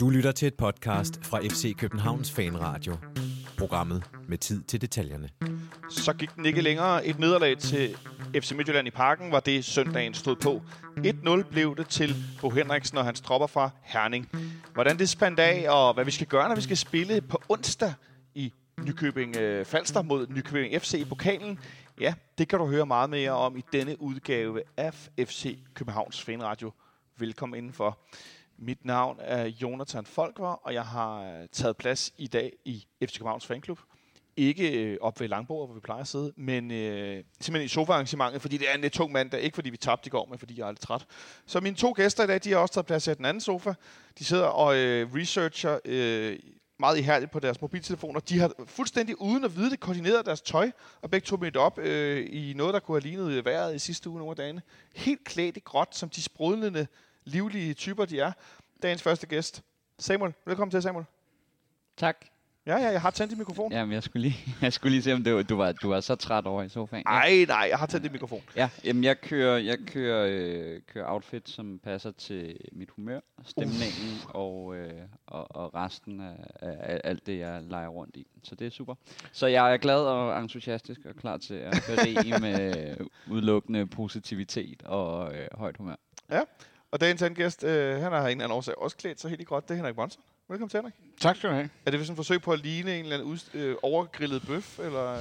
Du lytter til et podcast fra FC Københavns Fanradio. Programmet med tid til detaljerne. Så gik den ikke længere. Et nederlag til FC Midtjylland i parken var det søndagen stod på. 1-0 blev det til Bo Henriksen og hans tropper fra Herning. Hvordan det spændt af, og hvad vi skal gøre, når vi skal spille på onsdag i Nykøbing øh, Falster mod Nykøbing FC i pokalen, ja, det kan du høre meget mere om i denne udgave af FC Københavns Fanradio. Velkommen indenfor. Mit navn er Jonathan Folker, og jeg har øh, taget plads i dag i FC Københavns Fanklub. Ikke øh, op ved Langborg, hvor vi plejer at sidde, men øh, simpelthen i sofaarrangementet, fordi det er en lidt tung mandag. Ikke fordi vi tabte i går, men fordi jeg er lidt træt. Så mine to gæster i dag, de har også taget plads i den anden sofa. De sidder og øh, researcher øh, meget ihærdigt på deres mobiltelefoner. De har fuldstændig uden at vide det koordineret deres tøj, og begge to mødt op øh, i noget, der kunne have lignet vejret i sidste uge nogle af dagene. Helt klædt i gråt, som de sprudlende, livlige typer, de er. Dagens første gæst, Samuel. Velkommen til, Samuel. Tak. Ja, ja, jeg har tændt din mikrofon. Jamen, jeg skulle lige, jeg skulle lige se, om det var, du, var, du var så træt over i sofaen. Ja. Nej, nej, jeg har tændt din mikrofon. Ja, jamen, jeg kører, jeg kører, øh, kører outfit, som passer til mit humør, stemningen og, øh, og, og resten af, af, alt det, jeg leger rundt i. Så det er super. Så jeg er glad og entusiastisk og klar til at berige med udelukkende positivitet og øh, højt humør. Ja, og dagens anden gæst, øh, han har en eller anden årsag også klædt sig helt i gråt. Det er Henrik Bonsen. Velkommen til, Henrik. Tak skal du have. Er det sådan et forsøg på at ligne en eller anden ud, øh, overgrillet bøf? Eller?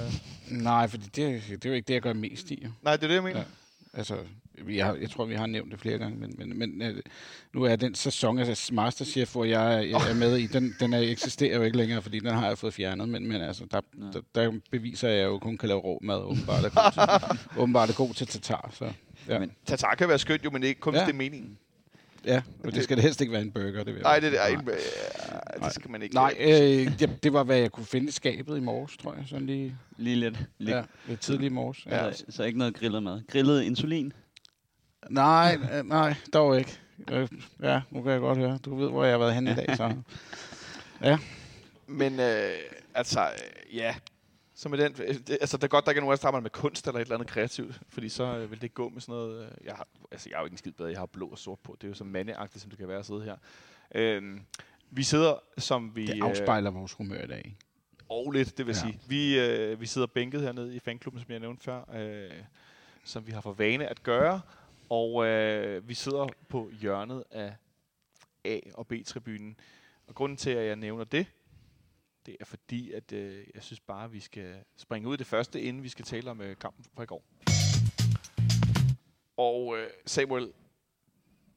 Nej, for det, det er jo ikke det, jeg gør mest i. Nej, det er det, jeg mener. Ja. Altså, vi har, jeg tror, vi har nævnt det flere gange, men, men, men øh, nu er den sæson af Masterchef, hvor jeg, jeg er med i, den, den er, eksisterer jo ikke længere, fordi den har jeg fået fjernet, men, men altså, der, der, der beviser jeg jo kun kan lave rå mad, åbenbart er god til, åbenbart er god til tatar. Så, ja. Men- Tatar kan være skønt jo, men ikke kun, ja. Ja. det er meningen. Ja, og det skal det helst ikke være en burger, det Nej, det, er, Nej. øh, det skal man ikke. Nej, øh, det, det var, hvad jeg kunne finde i skabet i morges, tror jeg. Sådan lige, Lige lidt. lidt. ja, lidt tidligt i morges. Ja. Så, så ikke noget grillet mad. Grillet insulin? Nej, øh, nej, dog ikke. Øh, Ja, nu kan jeg godt høre. Du ved, hvor jeg har været henne i dag, så... Men øh, altså, øh, ja. Så med den, øh, altså, det er godt, der ikke er nogen af os, der arbejder med kunst eller et eller andet kreativt, fordi så øh, vil det gå med sådan noget. Øh, jeg, har, altså, jeg er jo ikke en skid bedre, jeg har blå og sort på. Det er jo så mandeagtigt, som det kan være at sidde her. Øh, vi sidder, som vi... Det afspejler vores humør i dag. Og lidt, det vil. Ja. sige. Vi, øh, vi sidder bænket hernede i fanklubben, som jeg nævnte før, øh, som vi har for vane at gøre. Og øh, vi sidder på hjørnet af A- og B-tribunen. Og grunden til, at jeg nævner det, det er fordi, at øh, jeg synes bare, at vi skal springe ud i det første, inden vi skal tale om øh, kampen fra i går. Og øh, Samuel,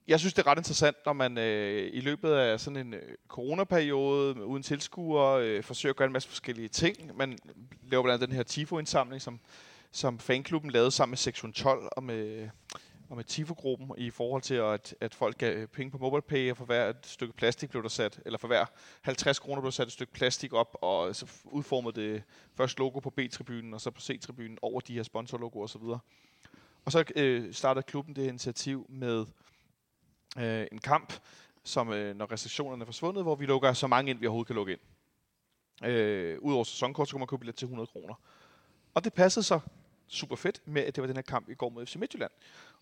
jeg synes, det er ret interessant, når man øh, i løbet af sådan en øh, coronaperiode med- uden tilskuere øh, forsøger at gøre en masse forskellige ting. Man laver blandt andet den her Tifo-indsamling, som, som fanklubben lavede sammen med Sektion 12 og med, og med Tifo-gruppen i forhold til, at, at folk gav penge på MobilePay, og for hver et stykke plastik blev der sat, eller for hver 50 kroner blev der sat et stykke plastik op, og så udformede det først logo på B-tribunen, og så på C-tribunen over de her sponsorlogoer osv. Og så øh, startede klubben det her initiativ med øh, en kamp, som øh, når restriktionerne er forsvundet, hvor vi lukker så mange ind, vi overhovedet kan lukke ind. Øh, Udover sæsonkort, så kunne man købe billet til 100 kroner. Og det passede så super fedt med, at det var den her kamp i går mod FC Midtjylland.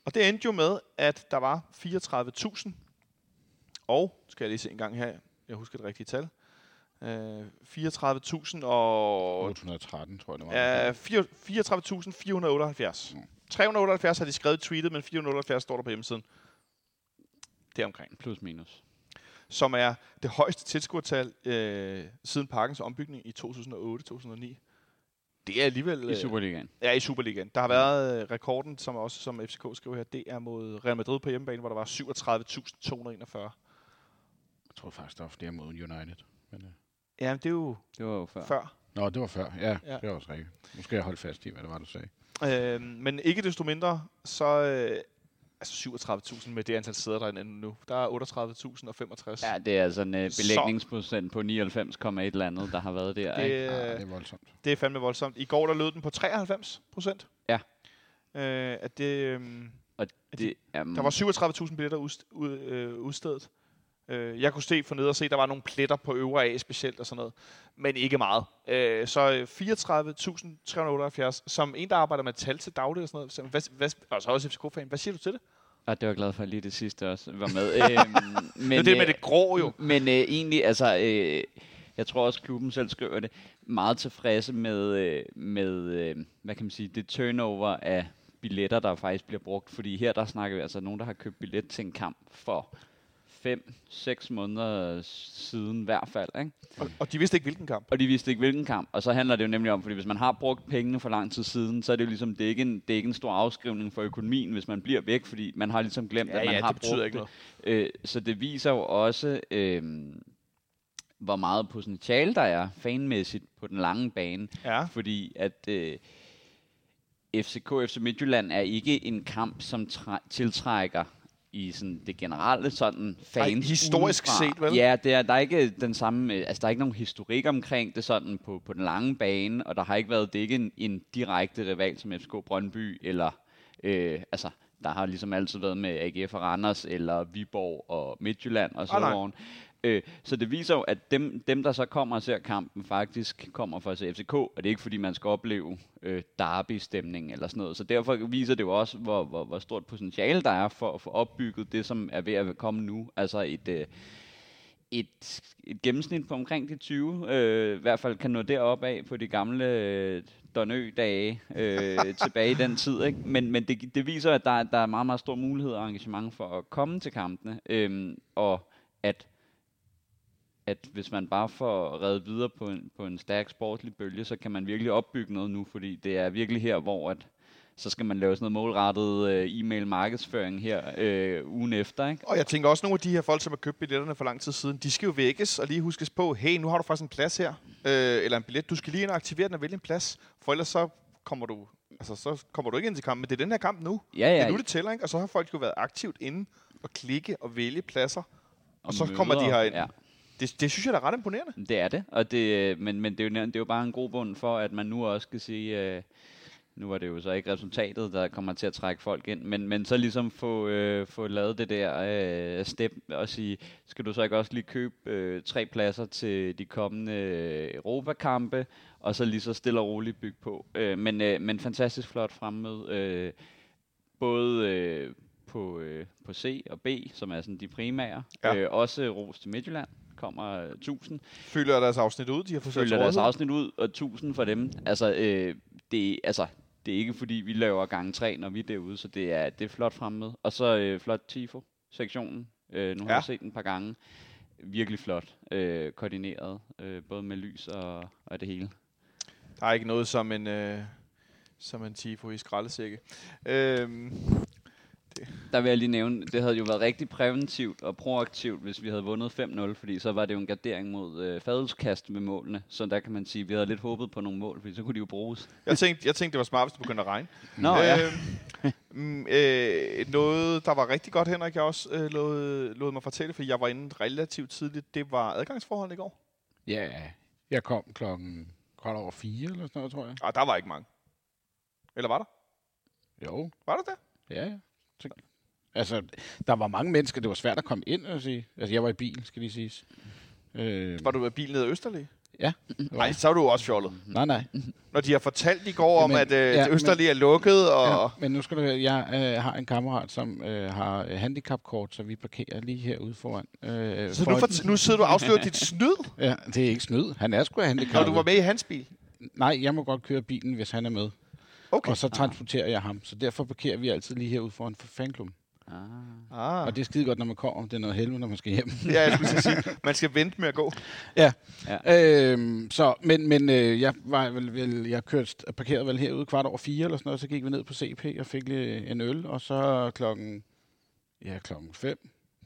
Og det endte jo med, at der var 34.000, og, skal jeg lige se en gang her, jeg husker det rigtige tal, øh, 34.000 og 813, tror jeg, det var. Ja, 34.478. Mm. 378 har de skrevet i tweetet, men 478 står der på hjemmesiden. Det er omkring. Plus minus. Som er det højeste tilskuertal øh, siden parkens ombygning i 2008-2009. Det er alligevel... I øh, Superligaen. Ja, i Superligaen. Der har været øh, rekorden, som også som FCK skriver her, det er mod Real Madrid på hjemmebane, hvor der var 37.241. Jeg tror faktisk, der var flere mod United. Men, øh. Ja, men det er jo Det var jo før. før. Nå, det var før. Ja, Ja. ja, det var også rigtigt. Nu skal jeg holde fast i, hvad det var, du sagde. Øh, men ikke desto mindre, så øh, altså 37.000 med det antal sæder, der er nu. Der er 38.065. Ja, det er altså en uh, Så- belægningsprocent på 99, et eller andet, der har været der. det, ikke? Ja, øh, det er voldsomt. det er fandme voldsomt. I går der lød den på 93 procent. Ja. Øh, at det, øh, Og det er, der var 37.000 billetter ud, ud, øh, udstedet. Øh, jeg kunne se for ned og se, der var nogle pletter på øvre A specielt og sådan noget. Men ikke meget. Øh, så øh, 34.378, som en, der arbejder med tal til daglig og sådan noget. Hvad, hvad, og så også FCK-fan. Hvad siger du til det? Og det var jeg glad for, at lige det sidste også var med. øhm, men, Det er med øh, det grå jo. Men øh, egentlig, altså, øh, jeg tror også, klubben selv skriver det, meget tilfredse med, øh, med øh, hvad kan man sige, det turnover af billetter, der faktisk bliver brugt. Fordi her, der snakker vi altså nogen, der har købt billet til en kamp for 5-6 måneder siden i hvert fald. Ikke? Og, og de vidste ikke, hvilken kamp. Og de vidste ikke, hvilken kamp. Og så handler det jo nemlig om, fordi hvis man har brugt pengene for lang tid siden, så er det jo ligesom, det er ikke en, det er ikke en stor afskrivning for økonomien, hvis man bliver væk, fordi man har ligesom glemt, Ja, at man ja, har det betyder brugt ikke det. Øh, så det viser jo også, øh, hvor meget potentiale der er fanmæssigt på den lange bane. Ja. Fordi at øh, FCK FC Midtjylland er ikke en kamp, som træ- tiltrækker i sådan det generelle sådan fans historisk udefra. set, vel? Ja, det er, der er ikke den samme, øh, altså der er ikke nogen historik omkring det sådan på, på den lange bane, og der har ikke været, det ikke en, en direkte rival som FCK Brøndby, eller øh, altså der har ligesom altid været med AGF og Randers, eller Viborg og Midtjylland og Ah, nej. Øh, så det viser jo, at dem, dem, der så kommer og ser kampen, faktisk kommer for at se FCK, og det er ikke fordi, man skal opleve øh, derby-stemning eller sådan noget. Så derfor viser det jo også, hvor, hvor, hvor stort potentiale der er for at få opbygget det, som er ved at komme nu. Altså et, øh, et, et gennemsnit på omkring de 20, øh, i hvert fald kan nå derop af på de gamle øh, Donø-dage øh, tilbage i den tid. Ikke? Men, men det, det viser, at der, der er meget, meget stor mulighed og engagement for at komme til kampene, øh, og at at hvis man bare får reddet videre på en, på en stærk sportslig bølge, så kan man virkelig opbygge noget nu, fordi det er virkelig her, hvor at, så skal man lave sådan noget målrettet øh, e-mail markedsføring her øh, ugen efter. Ikke? Og jeg tænker også, nogle af de her folk, som har købt billetterne for lang tid siden, de skal jo vækkes og lige huskes på, hey, nu har du faktisk en plads her, øh, eller en billet. Du skal lige ind og aktivere den og vælge en plads, for ellers så kommer du, altså, så kommer du ikke ind til kampen. Men det er den her kamp nu. Ja, ja. Det er nu, det tæller, ikke? Og så har folk jo været aktivt inde og klikke og vælge pladser. Og så møder, kommer de herind. Ja, Det, det synes jeg da er ret imponerende. det er det. Og det øh, men, men det, er jo, det er jo bare en god bund for, at man nu også kan sige, øh, nu var det jo så ikke resultatet, der kommer til at trække folk ind, men, men så ligesom få, øh, få lavet det der øh, step og sige, skal du så ikke også lige købe øh, tre pladser til de kommende øh, Europakampe, og så lige så stille og roligt bygge på. Øh, men, øh, men fantastisk flot fremmøde. Øh, både øh, på, øh, på C og B, som er sådan de primære. Ja. Øh, også Ros til Midtjylland kommer øh, 1000. Følger deres afsnit ud, de har Følger til deres afsnit ud, og 1000 for dem. Altså, øh, det, altså, det er ikke fordi, vi laver gang 3, når vi er derude, så det er, det er flot fremme med. Og så øh, flot Tifo-sektionen. Øh, nu har Ja. jeg set den et par gange. Virkelig flot. Øh, koordineret, øh, både med lys og, og det hele. Der er ikke noget som en, øh, som en tifo i skraldesække. Øhm, Der vil jeg lige nævne, det havde jo været rigtig præventivt og proaktivt, hvis vi havde vundet 5-0, fordi så var det jo en gardering mod øh, fadelskast med målene. Så der kan man sige, at vi havde lidt håbet på nogle mål, fordi så kunne de jo bruges. jeg, tænkte, jeg tænkte, det var smart, hvis det begyndte at regne. Nå ja. Øhm, mm, øh, noget, der var rigtig godt, Henrik, jeg også øh, lod, lod mig fortælle, fordi jeg var inde relativt tidligt. Det var adgangsforholdene i går. Ja, jeg kom klokken kvart over fire eller sådan noget, tror jeg. Ah, der var ikke mange. Eller var der? Jo, Var der det? ja, ja. Så, altså, der var mange mennesker, det var svært at komme ind, jeg sige. Altså, jeg var i bil, skal lige siges. Øh, Var du med bil ned ad Østerlig? Ja. Nej, så er du også fjollet. Nej, nej. Når de har fortalt i går om, Jamen, at øh, ja, Østerlig er lukket, og... Ja, men nu skal du høre, jeg øh, har en kammerat, som øh, har øh, handicapkort, så vi parkerer lige herude foran. Øh, Så nu, for, nu sidder du og afslører dit snyd, Ja, det er ikke snyd. Han er sgu når handicappet. du var med i hans bil. Nej, jeg må godt køre bilen, hvis han er med. Okay. Og så transporterer jeg ham. Så derfor parkerer vi altid lige herude foran for fanklubben. Ah. Ah. Og det er skide godt, når man kommer. Det er noget helvede, når man skal hjem. Ja, jeg skulle sige, man skal vente med at gå. ja. Ja. Øhm, så, men, men øh, jeg var vel, vel jeg kørte, parkerede vel herude kvart over fire eller sådan noget, så gik vi ned på CP og fik lige en øl, og så klokken, ja, klokken fem,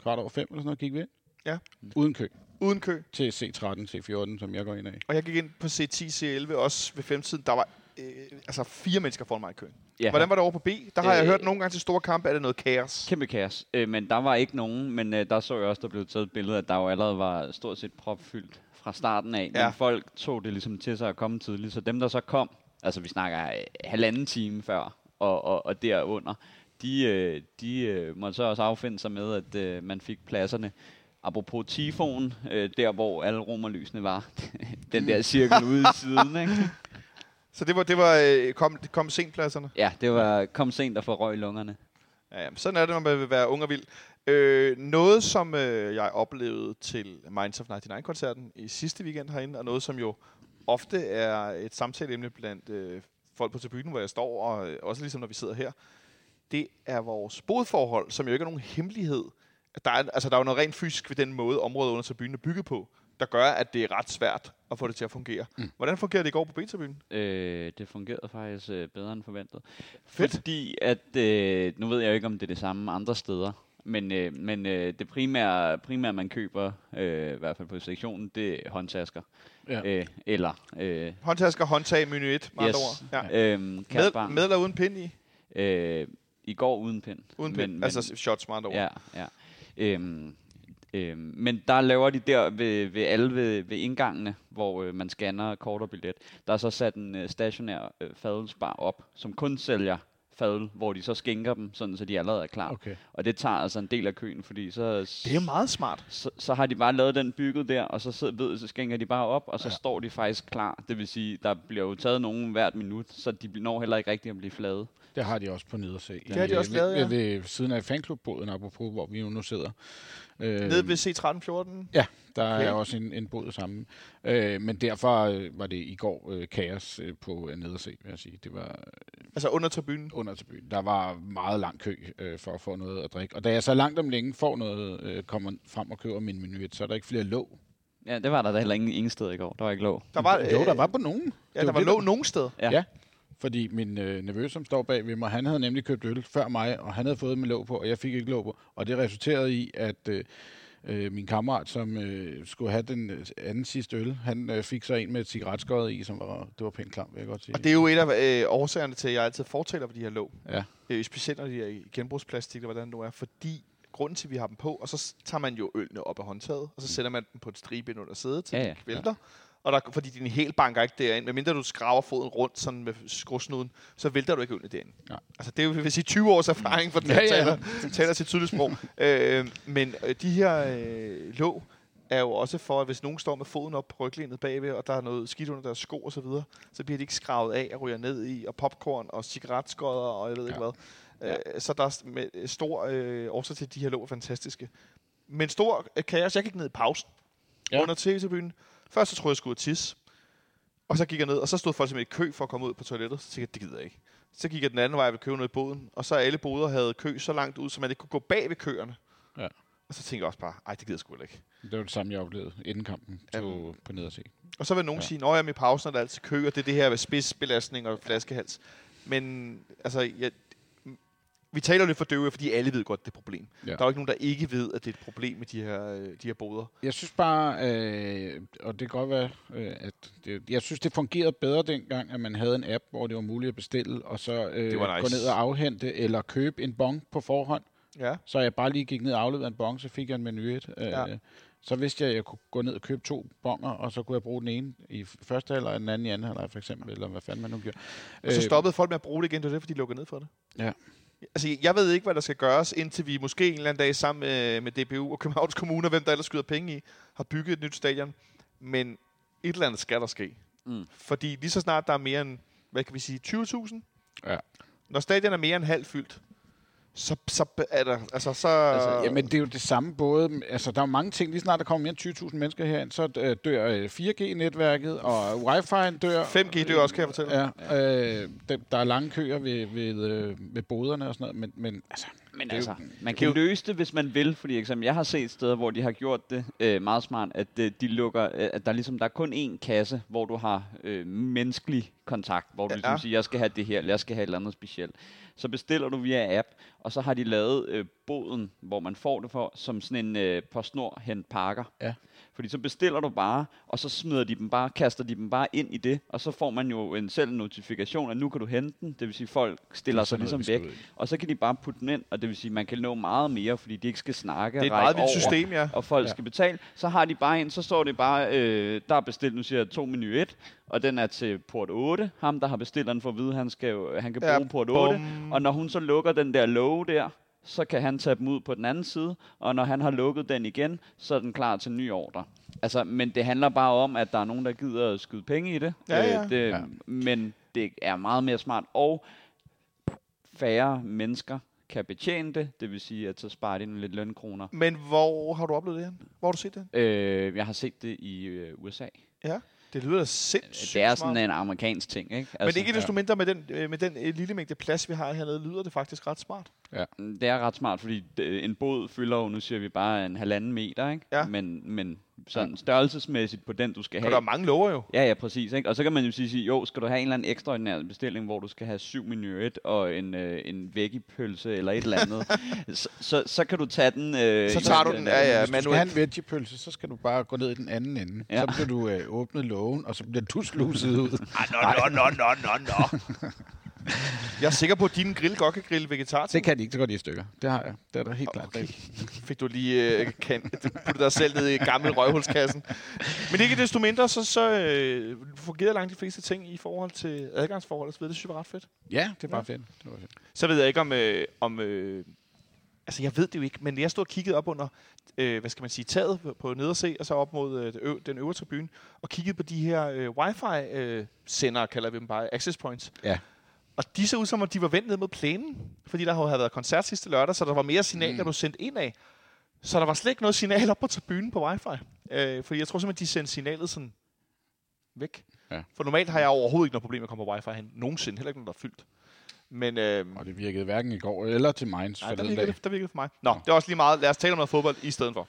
kvart over fem eller sådan noget, gik vi ind. Ja. Uden kø Uden kø. til C13, C14, som jeg går ind af. Og jeg gik ind på C10, C11 også ved femtiden. Der var øh, altså fire mennesker foran mig i køen. Ja. Hvordan var det over på B? Der har jeg Øh, hørt nogle gange til store kampe, er det noget kaos. Kæmpe kaos. Øh, men der var ikke nogen, men øh, der så jeg også, der blev taget et billede, at der jo allerede var stort set propfyldt fra starten af. Ja. Men folk tog det ligesom til sig at komme tidligt. Så dem, der så kom, altså vi snakker øh, halvanden time før og, og, og derunder, de, øh, de øh, måtte så også affinde sig med, at øh, man fik pladserne. Apropos Tifon, øh, der hvor alle romerlysene var, den der cirkel ude i siden, ikke? Så det var, det var øh, kom, kom senpladserne. Ja, det var kom sent at få røg i lungerne. Ja, ja, men sådan er det, når man vil være ung og vild. Øh, noget, som øh, jeg oplevede til Minds of 99-koncerten i sidste weekend herinde, og noget, som jo ofte er et samtaleemne blandt øh, folk på tribunen, hvor jeg står, og øh, også ligesom når vi sidder her, det er vores bodforhold, som jo ikke er nogen hemmelighed. Der er, altså, der er jo noget rent fysisk ved den måde, området under tribunen er bygget på, der gør, at det er ret svært at få det til at fungere. Mm. Hvordan fungerede det i går på B-tribunen? Øh, det fungerede faktisk øh, bedre end forventet. Fedt. Fordi at, øh, nu ved jeg jo ikke, om det er det samme andre steder, men, øh, men øh, det primære, primære, man køber, øh, i hvert fald på sektionen, det er håndtasker. Ja. Øh, eller øh, Håndtasker, håndtag, menu 1, med yes, ord. Ja. øh, Med, med eller uden pind i? Øh, I går uden pind. Uden pind. Men, altså shots med andre ord. Ja, ja. Øhm, øhm, men der laver de der ved, ved alle ved, ved indgangene, hvor øh, man scanner kort og billet. Der er så sat en øh, stationær øh, fadelsbar op, som kun sælger fadel, hvor de så skænker dem, sådan så de allerede er klar. Okay. Og det tager altså en del af køen, fordi så, Det er meget smart. så, så har de bare lavet den bygget der, og så, sidder, ved, så skænker de bare op, og så ja. står de faktisk klar. Det vil sige, der bliver jo taget nogen hvert minut, så de når heller ikke rigtig at blive flade. Det har de også på nederse. Det har de også lavet, ja. ved, ved, ved siden af fanklubboden, apropos, hvor vi jo nu sidder. Øh, Nede ved C1314. Ja, der Okay. er også en, en båd sammen. Øh, men derfor øh, var det i går øh, kaos øh, på øh, nederse, vil jeg sige. Det var Altså under tribunen. under til byen. Der var meget lang kø øh, for at få noget at drikke. Og da jeg så langt om længe får noget, øh, kommer frem og køber min menu, så er der ikke flere låg. Ja, det var der da heller ingen, ingen steder i går. Der var ikke lov. Der var, jo, der øh, var på nogen. Ja, Det der var det, låg nogen steder. Ja. Ja. Fordi min øh, nevø, som står bag ved mig, han havde nemlig købt øl før mig, og han havde fået med låg på, og jeg fik ikke låg på. Og det resulterede i, at øh, øh, min kammerat, som øh, skulle have den øh, anden sidste øl, han øh, fik så en med et cigaretskåret i, som var, det var pænt klam, vil jeg godt sige. Og det er jo et af øh, årsagerne til, at jeg altid fortæller for de her låg. Ja. Øh, specielt når de er i genbrugsplastik, eller hvordan det nu er. Fordi grunden til, at vi har dem på, og så tager man jo ølene op af håndtaget, og så sætter man dem på et stribe ind under sædet, til Ja, ja, ja. de kvælter. Og der, fordi din helt banker ikke derind, medmindre du skraver foden rundt sådan med skrusnuden, så vælter du ikke ølene derind. Nej. Altså det er jo, vil sige, 20 års erfaring for den, Ja, ja, ja. ja. Taler, taler sit tydelige sprog. øh, men øh, de her øh, låg er jo også for, at hvis nogen står med foden op på ryglænet bagved, og der er noget skidt under deres sko og så videre, så bliver de ikke skravet af og ryger ned i, og popcorn og cigaretskodder og jeg ved ikke Ja. hvad. Øh, så der er med, øh, stor øh, årsag til, at de her låg er fantastiske. Men stor øh, kaos. Jeg gik ned i pausen ja. Ja. under tv-tribunen. Først så troede jeg, jeg skulle ud tisse. Og så gik jeg ned, og så stod folk simpelthen i kø for at komme ud på toilettet. Så tænkte jeg, det gider jeg ikke. Så gik jeg den anden vej, ville købe noget i båden. Og så alle boder havde kø så langt ud, så man ikke kunne gå bag ved køerne. Ja. Og så tænkte jeg også bare, ej, det gider jeg sgu ikke. Det var det samme, jeg oplevede inden kampen Jamen. på, på nederse. Og så vil nogen ja. Ja. sige, at jeg i pausen er der altid kø, og det er det her med spidsbelastning og flaskehals. Men altså, jeg, vi taler lidt for døve, fordi alle ved godt, det er et problem. Ja. Der er jo ikke nogen, der ikke ved, at det er et problem med de her, øh, de her boder. Jeg synes bare, øh, og det kan godt være, øh, at det, jeg synes, det fungerede bedre dengang, at man havde en app, hvor det var muligt at bestille, og så øh, nice. gå ned og afhente, eller købe en bong på forhånd. Ja. Så jeg bare lige gik ned og afleverede en bong, så fik jeg en menu 1. Øh, Ja. Så vidste jeg, at jeg kunne gå ned og købe to bonger, og så kunne jeg bruge den ene i første halvleg, og den anden i anden halvleg, for eksempel, eller hvad fanden man nu gjorde. Og så stoppede folk med at bruge det igen, det var det, fordi de lukkede ned for det. Ja. Altså, jeg ved ikke, hvad der skal gøres, indtil vi måske en eller anden dag sammen med, med DBU og Københavns Kommune, og hvem der ellers skyder penge i, har bygget et nyt stadion. Men et eller andet skal der ske. Mm. Fordi lige så snart der er mere end, hvad kan vi sige, 20.000? Ja. Når stadion er mere end halvt fyldt, så, så er der, altså så... Altså, Ja, men det er jo det samme både, altså der er jo mange ting, lige snart der kommer mere end 20.000 mennesker herind, så øh, dør øh, 4G-netværket, og wifi'en dør. 5G dør også, kan jeg fortælle. Ja, øh, der, er lange køer ved, ved, øh, ved boderne og sådan noget, men, men altså, Men altså, jo- man kan jo- løse det, hvis man vil, fordi eksempel, jeg har set steder, hvor de har gjort det øh, meget smart, at øh, de lukker, øh, at der, er ligesom, der er kun én kasse, hvor du har øh, menneskelig kontakt, hvor du Ja. ligesom siger, jeg skal have det her, eller jeg skal have et eller andet specielt. Så bestiller du via app, og så har de lavet øh, boden, hvor man får det for, som sådan en øh, postnord hen pakker. Ja. Fordi så bestiller du bare, og så smider de dem bare, kaster de dem bare ind i det, og så får man jo en selv notifikation, at nu kan du hente den. Det vil sige, folk stiller sig ligesom væk. Og så kan de bare putte den ind, og det vil sige, at man kan nå meget mere, fordi de ikke skal snakke Det er et over, system, ja. og folk Ja. ja. skal betale. Så har de bare en, så står det bare, øh, der er bestilt, nu siger jeg, to menu 1, og den er til port 8. Ham, der har bestilt den for at vide, han, skal jo, han kan Ja, bruge port 8. bum. Og når hun så lukker den der låge der, så kan han tage dem ud på den anden side, og når han har lukket den igen, så er den klar til ny ordre. Altså, men det handler bare om, at der er nogen, der gider at skyde penge i det. Ja, ja. Øh, det Ja. Men det er meget mere smart, og færre mennesker kan betjene det. Det vil sige, at så sparer de nogle lidt lønkroner. Men hvor har du oplevet det hen? Hvor har du set det? Øh, jeg har set det i øh, USA. Ja. Det lyder sindssygt Det er smart. sådan en amerikansk ting, ikke? Men ikke desto mindre med den, øh, med den øh, lille mængde plads, vi har hernede, lyder det faktisk ret smart. Det er ret smart, fordi det- en båd fylder jo, nu siger vi bare en halvanden meter, ikke? Ja. Men, men sådan størrelsesmæssigt på den, du skal Og have. der er mange lover jo. Ja, ja, præcis. Ikke? Og så kan man jo sige, sige, jo, skal du have en eller anden ekstraordinær bestilling, hvor du skal have syv minuet og en, øh, en veggiepølse eller et eller andet, så, så, så kan du tage den... Øh, Så tager du den, ja, ja, Hvis du skal have en veggiepølse, så skal du bare gå ned i den anden ende. Ja. Så bliver du øh, åbnet lågen, og så bliver du sluset ud. Nå, nå, nå, nå, nå, nå. Jeg er sikker på, at din grill godt kan grille vegetar. Det kan de ikke, så går de i stykker. Det har jeg. Det er der helt klart. Okay. Okay. Fik du lige øh, kan, puttet dig selv ned i gammel røvhulskassen. Men ikke desto mindre, så, så øh, fungerede langt de fleste ting i forhold til adgangsforhold og så videre. Det synes jeg var ret fedt. Ja, det er bare fedt. Det var fedt. Så ved jeg ikke om... Øh, om øh, altså, jeg ved det jo ikke, men jeg stod og kiggede op under, øh, hvad skal man sige, taget på- nederse, og så op mod øh, den øvre tribune, og kiggede på de her øh, wifi-sendere, kalder vi dem bare, access points. Ja. Og de så ud som om, de var vendt ned mod plænen, fordi der havde været koncert sidste lørdag, så der var mere signal, mm. der blev sendt ind af. Så der var slet ikke noget signal op på tribunen på wifi. Øh, fordi jeg tror simpelthen, de sendte signalet sådan væk. Ja. For normalt har jeg overhovedet ikke noget problem med at komme på wifi hen. Nogensinde. Heller ikke, når der er fyldt. Men øh, Og det virkede hverken i går eller til Mainz Nej, der virkede, dag. det, der virkede for mig. Nå, det er også lige meget. Lad os tale om noget fodbold i stedet for.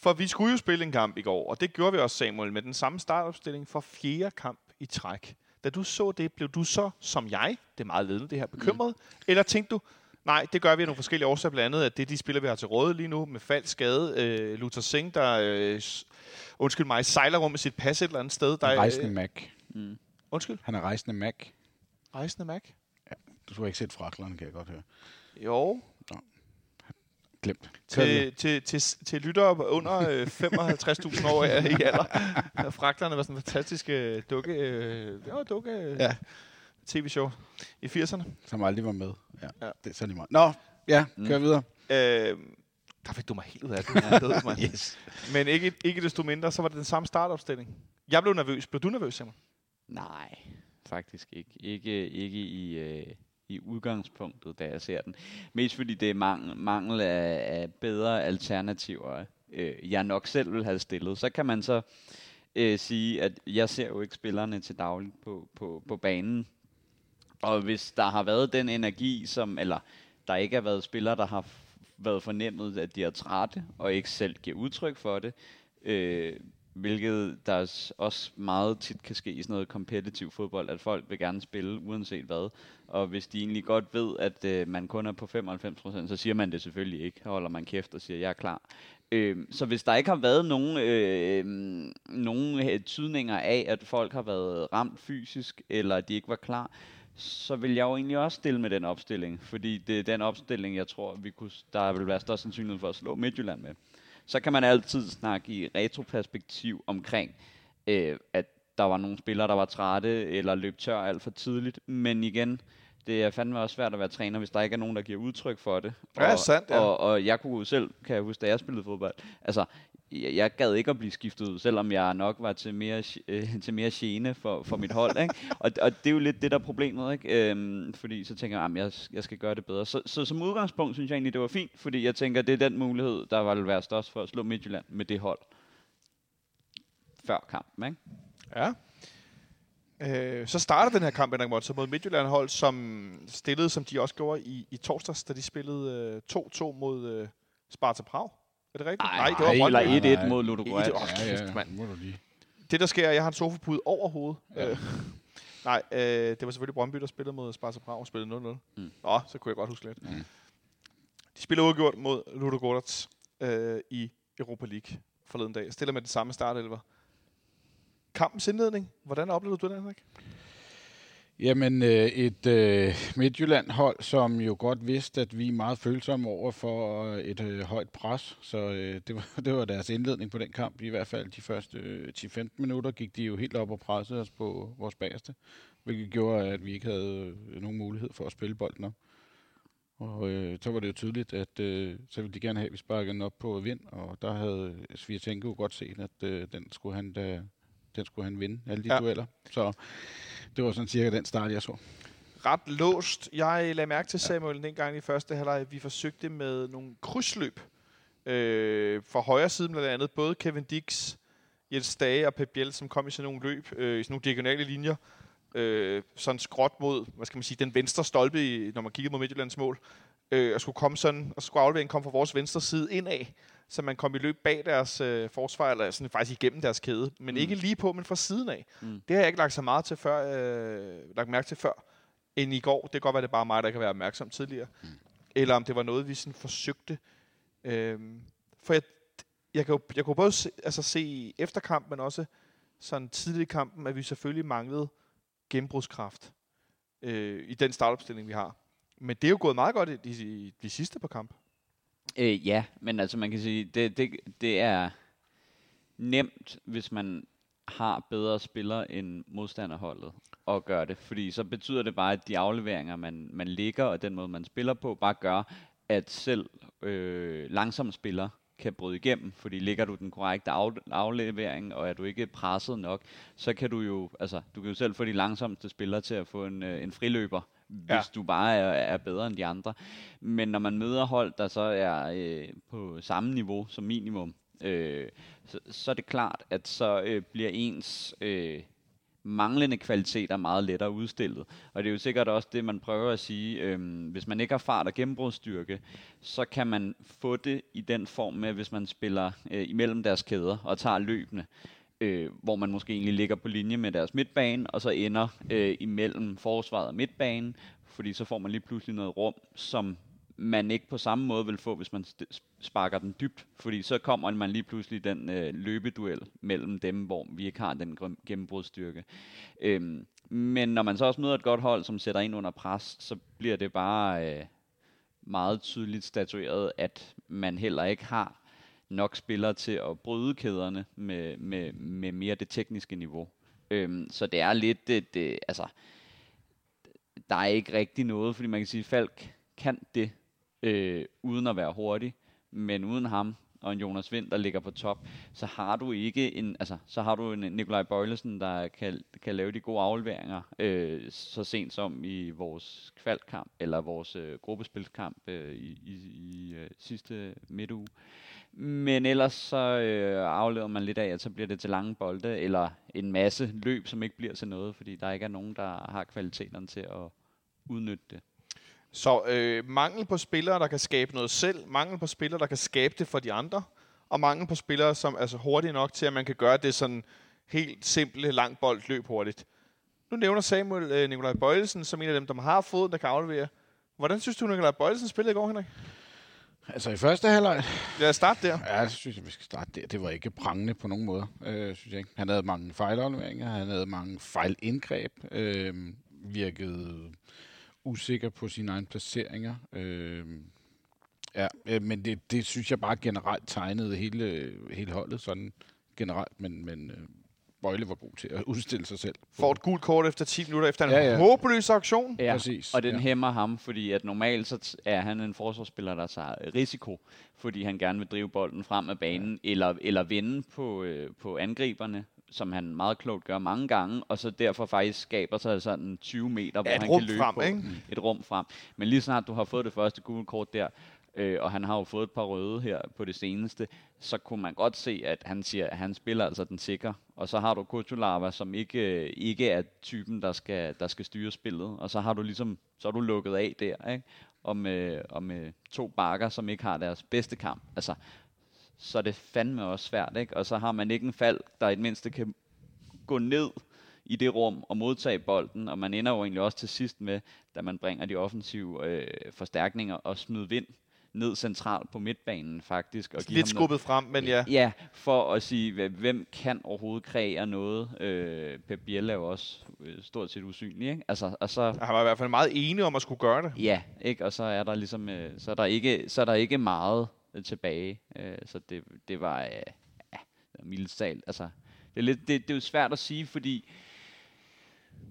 For vi skulle jo spille en kamp i går, og det gjorde vi også, Samuel, med den samme startopstilling for fjerde kamp i træk. Da du så det, blev du så, som jeg, det er meget ledende det her, bekymret? Mm. Eller tænkte du, nej, det gør vi af nogle forskellige årsager, blandt andet, at det er de spillere, vi har til råde lige nu, med falsk skade. Øh, Luther Singh, der, øh, undskyld mig, sejler rundt med sit pas et eller andet sted. Der, er, Rejsende øh, Mac. Mm. undskyld, Han er rejsende Mac. rejsende Mac? Du har ikke set fraklerne, kan jeg godt høre. Jo, Glemt. Til, til, til, til lyttere under øh, 55.000 år i alder. Øh, Fragterne var sådan en fantastisk øh, dukke, øh, det var dukke øh, Ja. tv-show i 80'erne. Som aldrig var med. Ja, Ja. det er så lige meget. Nå, ja, kør Mm. videre. Øh, der fik du mig helt ud af det. Ja, det Yes. Men ikke, ikke desto mindre, så var det den samme startopstilling. Jeg blev nervøs. Blev du nervøs, Simon? Nej, faktisk ikke. Ikke, ikke i, øh, i udgangspunktet, da jeg ser den. Mest fordi det er mangel, mangel af, af bedre alternativer, øh, jeg nok selv vil have stillet. Så kan man så øh, sige, at jeg ser jo ikke spillerne til dagligt på, på, på banen. Og hvis der har været den energi, som, eller der ikke har været spillere, der har f- været fornemmet, at de er trætte, og ikke selv giver udtryk for det, øh, hvilket der også meget tit kan ske i sådan noget kompetitiv fodbold, at folk vil gerne spille uanset hvad. Og hvis de egentlig godt ved, at øh, man kun er på 95%, så siger man det selvfølgelig ikke. Holder man kæft og siger, jeg er klar. Øh, så hvis der ikke har været nogen, øh, nogen øh, tydninger af, at folk har været ramt fysisk, eller at de ikke var klar, så vil jeg jo egentlig også stille med den opstilling, fordi det er den opstilling, jeg tror, vi kunne, der vil være størst sandsynlighed for at slå Midtjylland med. Så kan man altid snakke i retroperspektiv omkring, øh, at der var nogle spillere, der var trætte eller løb tør alt for tidligt, men igen, det er fandme også svært at være træner, hvis der ikke er nogen, der giver udtryk for det. Ja, og, sandt, ja. Og, og jeg kunne selv, kan jeg huske, da jeg spillede fodbold, altså, jeg, jeg gad ikke at blive skiftet ud, selvom jeg nok var til mere, øh, til mere gene for, for mit hold. Ikke? Og, og det er jo lidt det, der er problemet. Ikke? Øhm, fordi så tænker jeg, at jeg, jeg skal gøre det bedre. Så, så som udgangspunkt synes jeg egentlig, det var fint, fordi jeg tænker, det er den mulighed, der vil være størst for at slå Midtjylland med det hold. Før kampen, ikke? Ja. Øh, så starter den her kamp, Henrik Monsen, mod Midtjylland hold, som stillede, som de også gjorde i, i torsdags, da de spillede øh, 2-2 mod øh, Sparta Prag. Er det rigtigt? Ej, det var eller Brøndby. et- 1-1 Nej, mod Et- Ludogorets. Åh, Ja, ja, mand. må du lige. Det, der sker, jeg har en sofapude over hovedet. Ja. Øh, nej, øh, det var selvfølgelig Brøndby, der spillede mod Sparta Prag og spillede 0-0. Mm. Nå, så kunne jeg godt huske lidt. Mm. De spiller udgjort mod Ludogorets øh, i Europa League forleden dag. Stiller med den samme startelver. Kampens indledning. Hvordan oplevede du den, Henrik? Jamen, øh, et øh, Midtjylland-hold, som jo godt vidste, at vi er meget følsomme over for øh, et øh, højt pres. Så øh, det, var, det var deres indledning på den kamp. I hvert fald de første øh, 10-15 minutter gik de jo helt op og pressede os på vores bagerste. Hvilket gjorde, at vi ikke havde øh, nogen mulighed for at spille bolden op. Og øh, så var det jo tydeligt, at øh, så ville de gerne have, at vi sparkede den op på vind. Og der havde Svirtenko godt set, at øh, den skulle han da, den skulle han vinde, alle de Ja. ja. dueller. Så det var sådan cirka den start, jeg så. ret låst. Jeg lagde mærke til Samuel dengang i første halvleg, vi forsøgte med nogle krydsløb. Øh, for højre side blandt andet både Kevin Dix, Jens Dage og Pep Biel, som kom i sådan nogle løb, øh, i sådan nogle diagonale linjer. Øh, sådan skråt mod, hvad skal man sige, den venstre stolpe, i, når man kiggede mod Midtjyllands mål. Øh, og skulle komme sådan, og skulle afleveringen komme fra vores venstre side indad, så man kom i løb bag deres øh, forsvar, eller sådan faktisk igennem deres kæde. Men mm. ikke lige på, men fra siden af. Mm. Det har jeg ikke lagt så meget til før, øh, lagt mærke til før, end i går. Det kan godt være, det er bare mig, der kan være opmærksom tidligere. Mm. Eller om det var noget, vi sådan forsøgte. Øh, for jeg, jeg kan jo jeg kunne både se, altså se i efterkamp, men også sådan tidligt i kampen, at vi selvfølgelig manglede gennembrudskraft øh, i den startopstilling, vi har. Men det er jo gået meget godt i de, de sidste par kampe. Øh, ja, men altså man kan sige, det, det, det er nemt, hvis man har bedre spillere end modstanderholdet at gøre det. Fordi så betyder det bare, at de afleveringer, man, man ligger, og den måde, man spiller på, bare gør, at selv øh, langsomme spillere kan bryde igennem, fordi ligger du den korrekte af, aflevering, og er du ikke presset nok, så kan du jo, altså, du kan jo selv få de langsomste spillere til at få en, øh, en friløber, hvis ja. du bare er, er bedre end de andre. Men når man møder hold, der så er øh, på samme niveau som minimum, øh, så, så er det klart, at så øh, bliver ens øh, manglende kvaliteter meget lettere udstillet. Og det er jo sikkert også det, man prøver at sige. Øhm, hvis man ikke har fart og gennembrudsstyrke, så kan man få det i den form med, hvis man spiller øh, imellem deres kæder og tager løbende. Øh, hvor man måske egentlig ligger på linje med deres midtbane, og så ender øh, imellem forsvaret og midtbanen, fordi så får man lige pludselig noget rum, som man ikke på samme måde vil få, hvis man sparker den dybt, fordi så kommer man lige pludselig den øh, løbeduel mellem dem, hvor vi ikke har den gennembrudstyrke. Øhm, men når man så også møder et godt hold, som sætter ind under pres, så bliver det bare øh, meget tydeligt statueret, at man heller ikke har nok spillere til at bryde kæderne med, med, med mere det tekniske niveau. Øhm, så det er lidt, det, det, altså, der er ikke rigtig noget, fordi man kan sige, at Falk kan det, øh, uden at være hurtig, men uden ham og en Jonas Vind, der ligger på top, så har du ikke en, altså, så har du en Nikolaj Bøjlesen, der kan, kan lave de gode afleveringer, øh, så sent som i vores kvalkamp, eller vores øh, gruppespilskamp øh, i, i, i øh, sidste midtuge. Men ellers så øh, afleder man lidt af, at så bliver det til lange bolde, eller en masse løb, som ikke bliver til noget, fordi der ikke er nogen, der har kvaliteterne til at udnytte det. Så øh, mangel på spillere, der kan skabe noget selv, mangel på spillere, der kan skabe det for de andre, og mangel på spillere, som er altså hurtige nok til, at man kan gøre det sådan helt simple, lang bold løb hurtigt. Nu nævner Samuel øh, Nikolaj Bøjelsen som en af dem, der har fået, der kan aflevere. Hvordan synes du, Nikolaj Bøjelsen spillede i går, Henrik? Altså i første halvleg... Lad os starte der. Ja, det synes jeg, vi skal starte der. Det var ikke prangende på nogen måde, øh, synes jeg ikke. Han havde mange fejlafleveringer, han havde mange fejlindgreb, øh, virkede usikker på sine egne placeringer. Øh, ja, øh, men det, det synes jeg bare generelt tegnede hele, hele holdet sådan generelt, men, men øh, Bøjle var god til at udstille sig selv. Får et gult kort efter 10 minutter efter en ja, ja. håbløs aktion. Ja, Præcis, og den ja. hæmmer ham, fordi at normalt så er han en forsvarsspiller, der tager risiko, fordi han gerne vil drive bolden frem af banen, ja. eller, eller vinde på, øh, på angriberne, som han meget klogt gør mange gange, og så derfor faktisk skaber sig sådan 20 meter, hvor ja, han kan løbe frem, på. Ikke? Et rum frem. Men lige snart du har fået det første gule kort der, øh, og han har jo fået et par røde her på det seneste, så kunne man godt se, at han siger, at han spiller altså den sikre. Og så har du Kutulava, som ikke, øh, ikke er typen, der skal, der skal styre spillet. Og så har du ligesom, så er du lukket af der, ikke? Og med, og med to bakker, som ikke har deres bedste kamp. Altså, så er det fandme også svært, ikke? Og så har man ikke en fald, der i det mindste kan gå ned i det rum og modtage bolden, og man ender jo egentlig også til sidst med, da man bringer de offensive øh, forstærkninger og smider vind ned centralt på midtbanen faktisk. Og Lidt skubbet noget, frem, men ja. Ja, for at sige, hvem kan overhovedet kreere noget. Øh, Pep Biel er jo også øh, stort set usynlig, ikke? Altså, og så, Han var i hvert fald meget enig om at skulle gøre det. Ja, ikke? og så er der ligesom, øh, så er der ikke, så er der ikke meget øh, tilbage. Øh, så det, det var, øh, ja, mildt altså, det er, lidt, det, det er jo svært at sige, fordi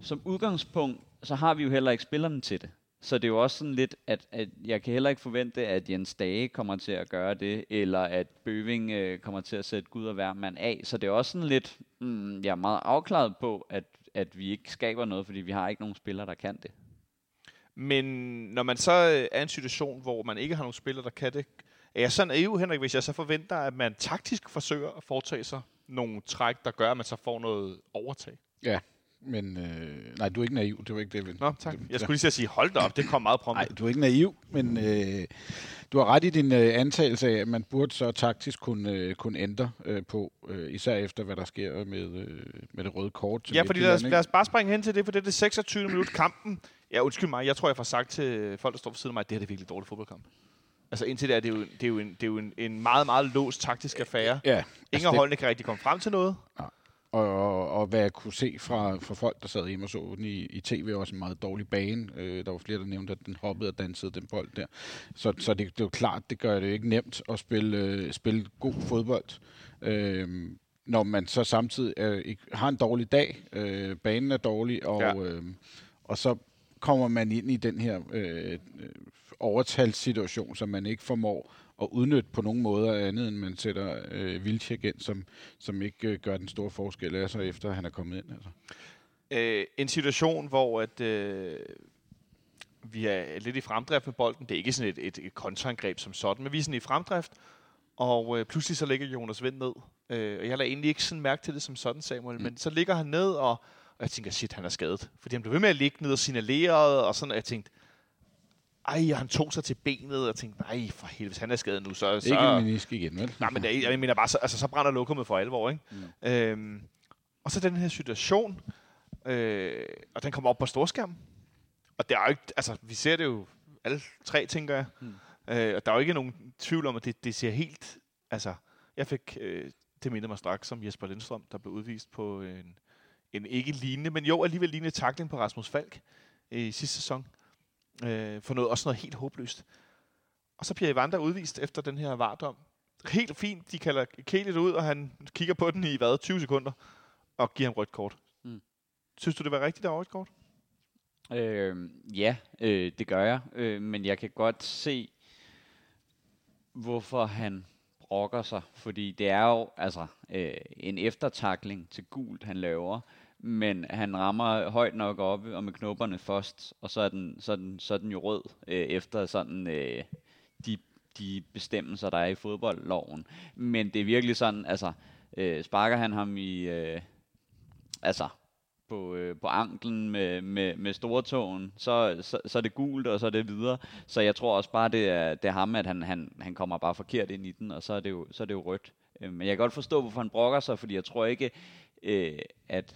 som udgangspunkt, så har vi jo heller ikke spillerne til det. Så det er jo også sådan lidt, at, at jeg kan heller ikke forvente, at Jens Dage kommer til at gøre det, eller at Bøving øh, kommer til at sætte Gud og hver mand af. Så det er også sådan lidt, mm, jeg er meget afklaret på, at, at vi ikke skaber noget, fordi vi har ikke nogen spillere, der kan det. Men når man så øh, er i en situation, hvor man ikke har nogen spillere, der kan det, er jeg så naiv, Henrik, hvis jeg så forventer, at man taktisk forsøger at foretage sig nogle træk, der gør, at man så får noget overtag? Ja, men øh, nej, du er ikke naiv. Det var ikke det. Nå, tak. Jeg skulle lige sige, hold da op, det kom meget prompt. Nej, du er ikke naiv, men øh, du har ret i din øh, antagelse af, at man burde så taktisk kunne, øh, kunne ændre øh, på, øh, især efter hvad der sker med, øh, med det røde kort. Ja, fordi lad os, lad os bare springe hen til det, for det er det 26. minut kampen. Ja, undskyld mig, jeg tror, jeg får sagt til folk, der står ved siden af mig, at det her er virkelig dårlig fodboldkamp. Altså indtil det er det jo, det er jo, en, det er jo en, en meget, meget låst taktisk affære. Ja, Ingen altså af det- holdene kan rigtig komme frem til noget. Og, og, og hvad jeg kunne se fra, fra folk, der sad hjemme og så den i, i tv, også en meget dårlig bane. Øh, der var flere, der nævnte, at den hoppede og dansede, den bold der. Så, så det, det er jo klart, det gør det ikke nemt at spille, øh, spille god fodbold. Øh, når man så samtidig øh, ikke, har en dårlig dag, øh, banen er dårlig, og, Ja. øh, og så kommer man ind i den her øh, øh, overtalssituation, som man ikke formår at udnytte på nogen måder andet, end man sætter øh, Vilcek ind, som, som ikke øh, gør den store forskel af sig, efter han er kommet ind. Altså. Øh, en situation, hvor at, øh, vi er lidt i fremdrift med bolden. Det er ikke sådan et, et, et kontraangreb som sådan, men vi er sådan i fremdrift. Og øh, pludselig så ligger Jonas Vind ned. Øh, og jeg lader egentlig ikke sådan mærke til det som sådan, Samuel. Mm. Men så ligger han ned, og, og jeg tænker, shit, han er skadet. Fordi han blev ved med at ligge ned og signalerede, og sådan, og jeg tænkte, ej, han tog sig til benet, og jeg tænkte, nej, for helvede, hvis han er skadet nu, så... så Ikke en menisk igen, vel? Nej, men er- jeg mener bare, så, altså, så brænder lokummet for alvor, ikke? Mm. Øhm, og så den her situation, øh, og den kommer op på storskærm. Og det er jo ikke, altså, vi ser det jo alle tre, tænker jeg. Mm. Øh, og der er jo ikke nogen tvivl om, at det, det ser helt, altså, jeg fik, øh, det mindede mig straks som Jesper Lindstrøm, der blev udvist på en, en ikke lignende, men jo alligevel lignende takling på Rasmus Falk i sidste sæson. Øh, for noget, også noget helt håbløst. Og så bliver Evander udvist efter den her vardom. Helt fint, de kalder Kelit ud, og han kigger på den i hvad, 20 sekunder, og giver ham rødt kort. Mm. Synes du, det var rigtigt, der rødt kort? Øh, ja, øh, det gør jeg. Øh, men jeg kan godt se, hvorfor han brokker sig. Fordi det er jo altså øh, en eftertakling til gult, han laver. Men han rammer højt nok oppe og med knopperne først, og så er den, så er den, så er den jo rød øh, efter sådan øh, de, de bestemmelser, der er i fodboldloven. Men det er virkelig sådan, altså øh, sparker han ham i, øh, altså på, øh, på anklen med, med, med stortåen, så, så, så er det gult, og så er det videre. Så jeg tror også bare, det er, det er ham, at han, han, han kommer bare forkert ind i den, og så er det jo, så er det jo rødt. Øh, Men jeg kan godt forstå, hvorfor han brokker sig, fordi jeg tror ikke, øh, at, at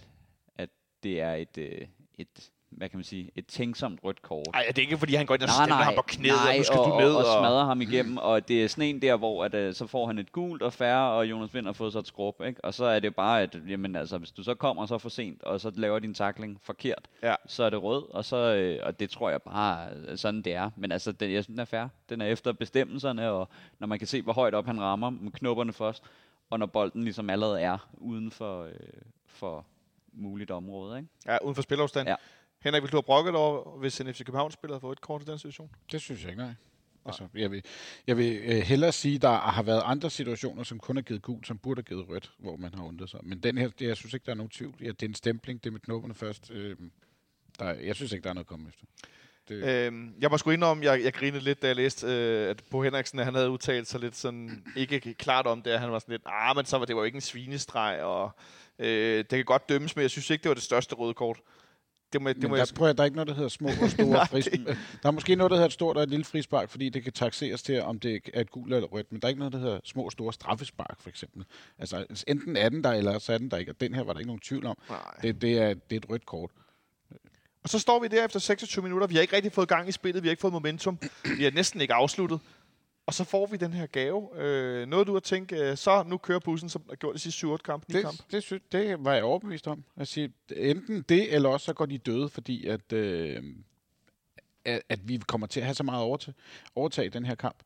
det er et, øh, et, hvad kan man sige, et tænksomt rødt kort. Nej, det er ikke, fordi han går ind og stemmer ham på knæet, og nu skal og, du ned. Og, og smadrer ham igennem, og det er sådan en der, hvor at, øh, så får han et gult og færre, og Jonas Vind har fået sig et skrub, ikke? Og så er det bare, at jamen, altså, hvis du så kommer så for sent, og så laver din takling forkert, Ja. så er det rød, og, så, øh, og det tror jeg bare, øh, sådan det er. Men altså, den, jeg synes, den er fair. Den er efter bestemmelserne, og når man kan se, hvor højt op han rammer med knopperne først, og når bolden ligesom allerede er uden for, øh, for muligt område, ikke? Ja, uden for spilafstand. Ja. Henrik, vil du have brokket over, hvis en FC København-spiller fået et kort i den situation? Det synes jeg ikke, nej. Altså, jeg vil, jeg vil øh, hellere sige, at der har været andre situationer, som kun har givet gul, som burde have givet rødt, hvor man har undret sig. Men den her, det, jeg synes ikke, der er nogen tvivl. Ja, det er en stempling, det er med knopperne først. Øh, der, er- jeg synes ikke, der er noget at komme efter. Det, Øhm, jeg må sgu indrømme, jeg, jeg grinede lidt, da jeg læste, øh, at Bo Henriksen han havde udtalt sig lidt sådan, ikke klart om det, han var sådan lidt, ah, men så var det var jo ikke en svinestreg, og øh, det kan godt dømmes, men jeg synes ikke, det var det største røde kort. Det må, det men må der, jeg, prøv at, der er ikke noget, der hedder små og store Nej, frispark. Der er måske noget, der hedder et stort og et lille frispark, fordi det kan taxeres til, om det er et gult eller rødt. Men der er ikke noget, der hedder små og store straffespark, for eksempel. Altså, enten er den der, eller så er den der ikke. Og den her var der ikke nogen tvivl om. Nej. Det, det, er, det er et rødt kort. Og så står vi der efter 26 minutter. Vi har ikke rigtig fået gang i spillet. Vi har ikke fået momentum. Vi har næsten ikke afsluttet. Og så får vi den her gave. Øh, noget du har tænkt, øh, så nu kører bussen, som har gjort de sidste 7-8 kampe. ni kampe. Det, det, det var jeg overbevist om. At sige, enten det, eller også så går de døde, fordi at, øh, at, at vi kommer til at have så meget over til, overtag i den her kamp.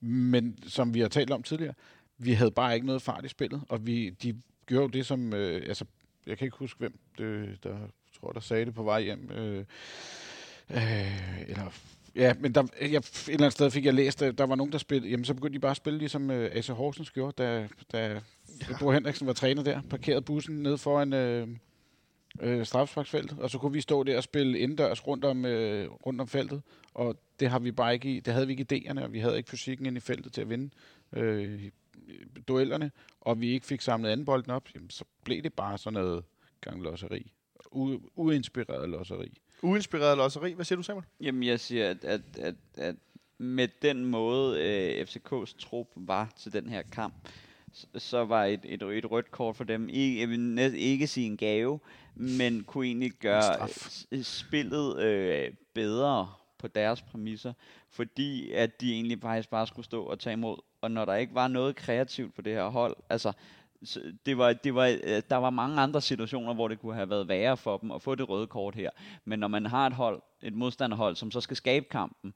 Men som vi har talt om tidligere, vi havde bare ikke noget fart i spillet, og vi, de gjorde jo det, som... Øh, altså, jeg kan ikke huske, hvem det, der tror, der sagde det på vej hjem. Øh, øh, eller Ja, men der, jeg, et eller andet sted fik jeg læst, at der var nogen, der spillede, jamen så begyndte de bare at spille, ligesom uh, AC Horsens gjorde, da, da ja. Bo Henriksen var træner der, parkerede bussen nede foran, øh, øh, straffesparksfeltet, og så kunne vi stå der og spille indendørs rundt om, øh, rundt om feltet, og det har vi bare ikke i, det havde vi ikke idéerne, og vi havde ikke fysikken ind i feltet til at vinde øh, duellerne, og vi ikke fik samlet anden bolden op, jamen, så blev det bare sådan noget gang losseri. U- uinspireret losseri. Uinspireret losseri. Hvad siger du, Samuel? Jamen, jeg siger, at, at, at, at med den måde, øh, FCK's trup var til den her kamp, så, så var et, et, et rødt kort for dem. Ikke, jeg vil næsten ikke sige en gave, men kunne egentlig gøre spillet øh, bedre på deres præmisser, fordi at de egentlig faktisk bare skulle stå og tage imod. Og når der ikke var noget kreativt på det her hold, altså så det var, det var, øh, der var mange andre situationer, hvor det kunne have været værre for dem at få det røde kort her. Men når man har et hold, et modstanderhold, som så skal skabe kampen,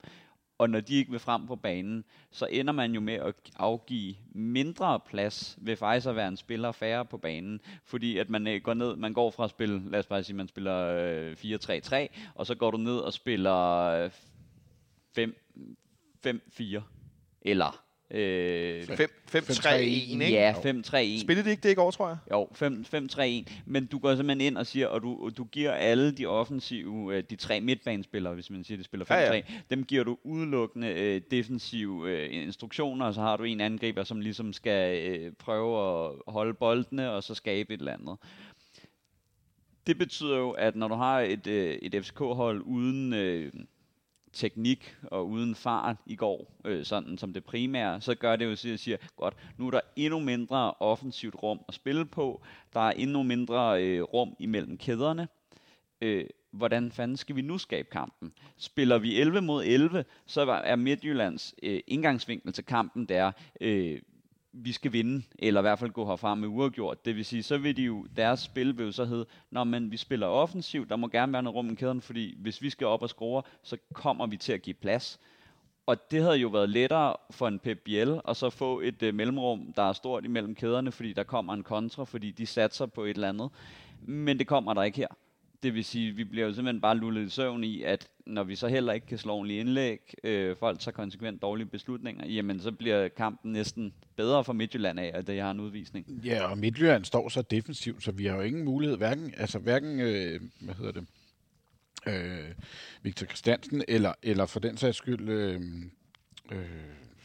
og når de ikke vil frem på banen, så ender man jo med at afgive mindre plads ved faktisk at være en spiller færre på banen, fordi at man øh, går ned, man går fra at spille, lad os bare sige, man spiller øh, 4-3-3, og så går du ned og spiller øh, 5-4, eller øh, 5-3-1, ikke? ja, Jo. 5-3-1. Spillede de ikke det i går, tror jeg? Jo, 5-3-1. Men du går simpelthen ind og siger, og du, du giver alle de offensive, øh, de tre midtbanespillere, hvis man siger, de spiller 5-3, Ja, ja. dem giver du udelukkende øh, defensive øh, instruktioner, og så har du en angriber, som ligesom skal øh, prøve at holde boldene, og så skabe et eller andet. Det betyder jo, at når du har et, øh, et FCK-hold uden øh, teknik og uden fart i går, øh, sådan som det primære, så gør det jo, at jeg siger, godt, nu er der endnu mindre offensivt rum at spille på, der er endnu mindre øh, rum imellem kæderne. Øh, hvordan fanden skal vi nu skabe kampen? Spiller vi 11 mod 11, så er Midtjyllands øh, indgangsvinkel til kampen, der øh, vi skal vinde, eller i hvert fald gå herfra med uafgjort. Det vil sige, så vil de jo, deres spil vil jo så hedde, når men vi spiller offensivt, der må gerne være noget rum i kæden, fordi hvis vi skal op og score, så kommer vi til at give plads. Og det havde jo været lettere for en Pep Biel at så få et øh, mellemrum, der er stort imellem kæderne, fordi der kommer en kontra, fordi de satser på et eller andet. Men det kommer der ikke her. Det vil sige, vi bliver jo simpelthen bare lullet i søvn i, at når vi så heller ikke kan slå ordentligt indlæg, øh, folk tager konsekvent dårlige beslutninger, jamen så bliver kampen næsten bedre for Midtjylland af, at jeg har en udvisning. Ja, og Midtjylland står så defensivt, så vi har jo ingen mulighed, hverken, altså hverken, øh, hvad hedder det, øh, Victor Christiansen, eller, eller for den sags skyld, øh, øh,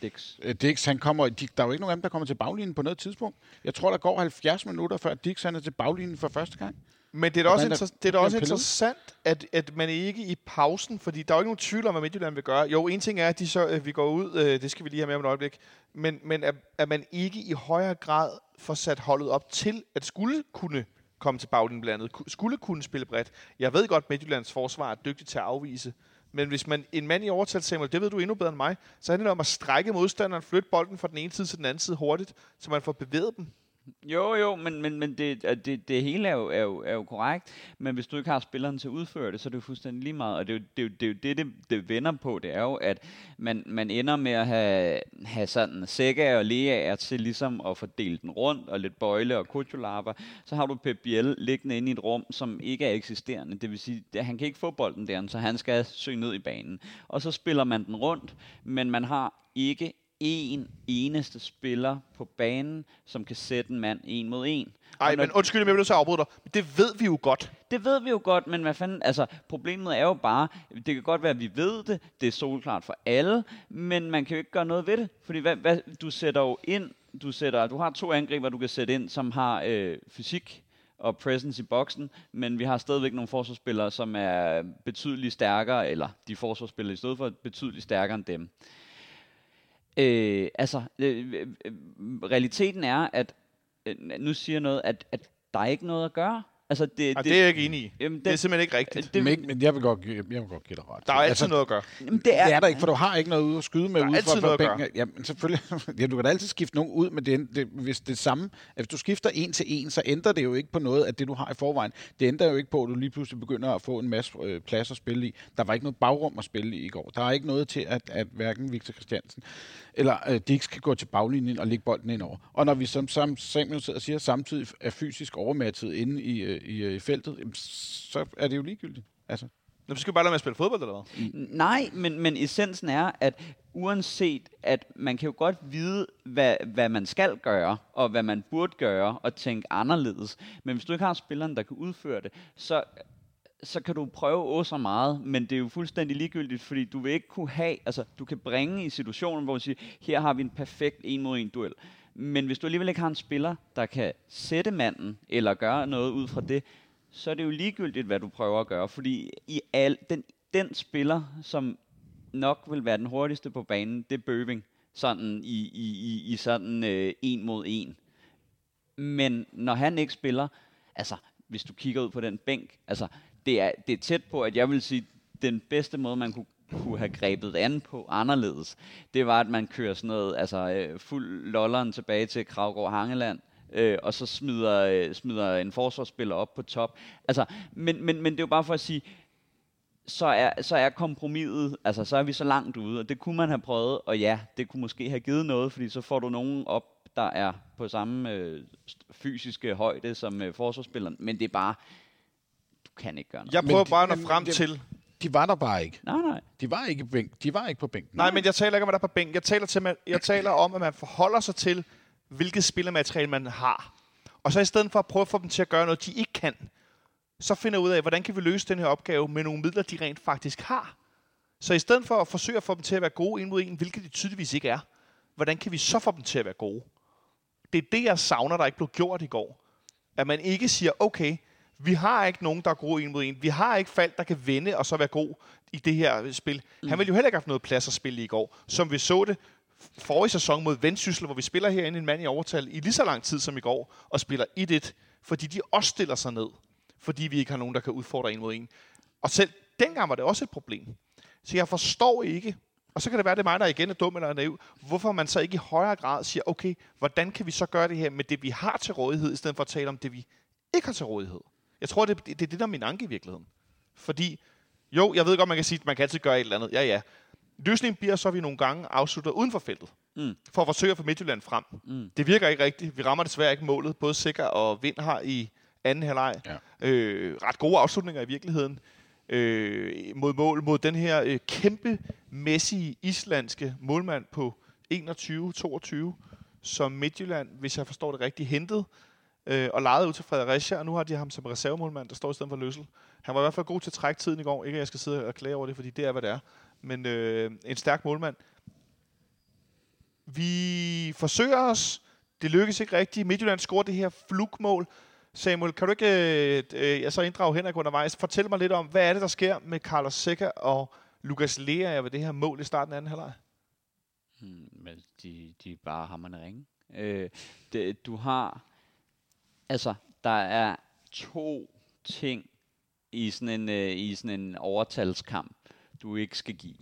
Dix. Øh, Dix, han kommer, de, der er jo ikke nogen af dem, der kommer til baglinjen på noget tidspunkt. Jeg tror, der går 70 minutter, før Dix han er til baglinjen for første gang. Men det er da også, er- inter- det er da også interessant, at, at man ikke i pausen, fordi der er jo ikke nogen tvivl om, hvad Midtjylland vil gøre. Jo, en ting er, at de så, øh, vi går ud, øh, det skal vi lige have med om et øjeblik, men, men at, at man ikke i højere grad får sat holdet op til, at skulle kunne komme til baglinjen blandt andet, ku- skulle kunne spille bredt. Jeg ved godt, at Midtjyllands forsvar er dygtigt til at afvise, men hvis man en mand i overtal, Samuel, det ved du endnu bedre end mig, så handler det om at strække modstanderen, flytte bolden fra den ene side til den anden side hurtigt, så man får bevæget dem. Jo, jo, men, men, men det, det, det hele er jo, er, jo, er jo korrekt. Men hvis du ikke har spilleren til at udføre det, så er det jo fuldstændig lige meget. Og det er jo det, er jo, det, er jo det, det, det vender på. Det er jo, at man, man ender med at have, have sådan sække og leaer til ligesom at fordele den rundt, og lidt bøjle og kutulava. Så har du Pep Biel liggende inde i et rum, som ikke er eksisterende. Det vil sige, at han kan ikke få bolden der, så han skal søge ned i banen. Og så spiller man den rundt, men man har ikke en eneste spiller på banen, som kan sætte en mand en mod en. Ej, Og når- men undskyld, jeg til at afbryde dig. Det ved vi jo godt. det ved vi jo godt, men hvad fanden, altså, problemet er jo bare, det kan godt være, at vi ved det, det er solklart for alle, men man kan jo ikke gøre noget ved det, fordi hvad, hvad, du sætter jo ind, du, sætter, du har to angriber, du kan sætte ind, som har øh, fysik og presence i boksen, men vi har stadigvæk nogle forsvarsspillere, som er betydeligt stærkere, eller de forsvarsspillere i stedet for betydeligt stærkere end dem. Øh, altså, øh, øh, øh, realiteten er, at øh, nu siger jeg noget, at, at der er ikke noget at gøre. Altså, det, det, det er jeg ikke enig i. Jamen, Det er simpelthen ikke rigtigt. det, Det, men, men jeg vil godt, give- jeg vil godt give dig ret. Der er altid noget at gøre. Jamen, Det er der ikke, for du har ikke noget ude at skyde med Der er altid fra, noget at bænken. Jamen selvfølgelig. Ja, du kan da altid skifte nogen ud, men det, er- det, hvis det er samme, hvis du skifter en til en, så ændrer det jo ikke på noget af det, du har i forvejen. Det ændrer jo ikke på, at du lige pludselig begynder at få en masse øh, plads at spille i. Der var ikke noget bagrum at spille i i går. Der er ikke noget til, at, at hverken Victor Christiansen eller øh, Dix kan gå til baglinjen og lægge bolden ind over. Og når vi som, som Samuel sidder og siger, samtidig er fysisk overmattet inde i, øh, i, øh, i feltet, så er det jo ligegyldigt. Altså, Nå, så skal vi bare lade med at spille fodbold, eller hvad? Nej, men, men essensen er, at uanset, at man kan jo godt vide, hvad, hvad man skal gøre, og hvad man burde gøre, og tænke anderledes. Men hvis du ikke har spilleren, der kan udføre det, så, så kan du prøve å så meget, men det er jo fuldstændig ligegyldigt, fordi du vil ikke kunne have, altså du kan bringe i situationen, hvor du siger, her har vi en perfekt en mod en duel. Men hvis du alligevel ikke har en spiller, der kan sætte manden, eller gøre noget ud fra det, så er det jo ligegyldigt, hvad du prøver at gøre. Fordi i al, den, den spiller, som nok vil være den hurtigste på banen, det er Bøving. Sådan i, i, i, i sådan øh, en mod en. Men når han ikke spiller, altså hvis du kigger ud på den bænk, altså det er, det er tæt på, at jeg vil sige, den bedste måde, man kunne kunne have grebet an på anderledes, det var, at man kører sådan noget, altså øh, fuld lolleren tilbage til Kravgård Hangeland, øh, og så smider, øh, smider en forsvarsspiller op på top. Altså, men, men, men det er jo bare for at sige, så er, så er kompromiset, altså så er vi så langt ude, og det kunne man have prøvet, og ja, det kunne måske have givet noget, fordi så får du nogen op, der er på samme øh, fysiske højde som øh, forsvarsspilleren, men det er bare, du kan ikke gøre noget. Jeg prøver Men- bare at nå frem til... De var der bare ikke. Nej, nej. De var ikke, bænk. De var ikke på bænken. Nej, men jeg taler ikke om, hvad der er på bænken. Jeg taler, til, jeg taler om, at man forholder sig til, hvilket spillermateriale man har. Og så i stedet for at prøve at få dem til at gøre noget, de ikke kan, så finder ud af, hvordan kan vi løse den her opgave med nogle midler, de rent faktisk har. Så i stedet for at forsøge at få dem til at være gode en mod en, hvilket de tydeligvis ikke er, hvordan kan vi så få dem til at være gode? Det er det, jeg savner, der ikke blev gjort i går. At man ikke siger, okay, vi har ikke nogen, der er gode en mod en. Vi har ikke Falk, der kan vende og så være god i det her spil. Mm. Han ville jo heller ikke have haft noget plads at spille i går, som vi så det forrige sæson mod Vendsyssel, hvor vi spiller herinde en mand i overtal i lige så lang tid som i går, og spiller 1-1, fordi de også stiller sig ned, fordi vi ikke har nogen, der kan udfordre en mod en. Og selv dengang var det også et problem. Så jeg forstår ikke, og så kan det være, det er mig, der igen er dum eller naiv, hvorfor man så ikke i højere grad siger, okay, hvordan kan vi så gøre det her med det, vi har til rådighed, i stedet for at tale om det, vi ikke har til rådighed. Jeg tror, det, det, det er det, der er min anke i virkeligheden. Fordi, jo, jeg ved godt, man kan sige, at man kan altid gøre et eller andet. Ja, ja. Løsningen bliver så, at vi nogle gange afslutter uden for feltet. Mm. For at forsøge at få Midtjylland frem. Mm. Det virker ikke rigtigt. Vi rammer desværre ikke målet. Både Sikker og Vind har i anden halvleg. Ja. Øh, ret gode afslutninger i virkeligheden. Øh, mod mål mod den her øh, kæmpe mæssige islandske målmand på 21-22, som Midtjylland, hvis jeg forstår det rigtigt, hentede øh, og lejede ud til Fredericia, og nu har de ham som reservemålmand, der står i stedet for Løssel. Han var i hvert fald god til at trække tiden i går. Ikke at jeg skal sidde og klage over det, fordi det er, hvad det er. Men øh, en stærk målmand. Vi forsøger os. Det lykkes ikke rigtigt. Midtjylland scorer det her flugmål. Samuel, kan du ikke øh, øh, jeg så inddrage Henrik undervejs? Fortæl mig lidt om, hvad er det, der sker med Carlos Seca og Lukas Lea ved det her mål i starten af anden halvleg? Hmm, men de, de er bare hammerne ringe. Øh, det, du har, altså, der er to ting i sådan en, øh, i sådan en overtalskamp, du ikke skal give.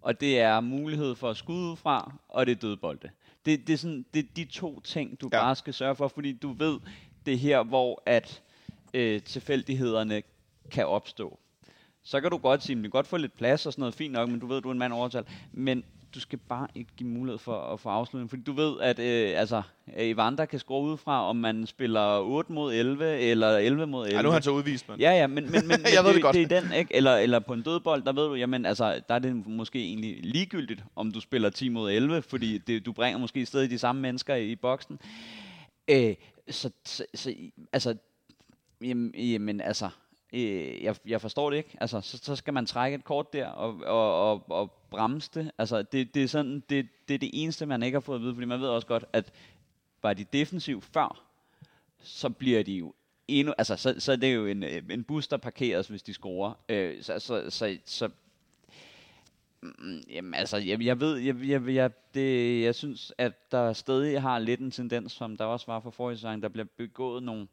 Og det er mulighed for at skyde ud fra, og det er dødbolde. Det, det, er sådan, det er de to ting, du Ja. bare skal sørge for, fordi du ved, det er her, hvor at øh, tilfældighederne kan opstå. Så kan du godt sige, at du kan godt få lidt plads og sådan noget, fint nok, men du ved, du er en mand overtal. Men du skal bare ikke give mulighed for at få afslutning, fordi du ved, at øh, altså, Evander kan score udefra, om man spiller 8 mod 11 eller 11 mod 11. Ja, nu er han så udvist, men... Ja, ja, men, men, men, men Jeg ved det det, godt. det er den, ikke? Eller, eller på en dødbold, der ved du, jamen altså, der er det måske egentlig ligegyldigt, om du spiller 10 mod 11, fordi det, du bringer måske stadig de samme mennesker i, i boksen. Øh, så, så, så, altså, jamen, jamen altså, øh, jeg, jeg forstår det ikke. Altså, så, så skal man trække et kort der og, og, og, og bremse det. Altså, det, det, er sådan, det, det er det eneste, man ikke har fået at vide, fordi man ved også godt, at var de defensiv før, så bliver de jo endnu, altså så, så er det jo en, øh, en bus, der parkeres, hvis de scorer. Øh, så, så, så, så mm, Jamen altså, jeg, jeg ved, jeg, jeg, jeg, det, jeg synes, at der stadig har lidt en tendens, som der også var for forrige sæson, der bliver begået nogle,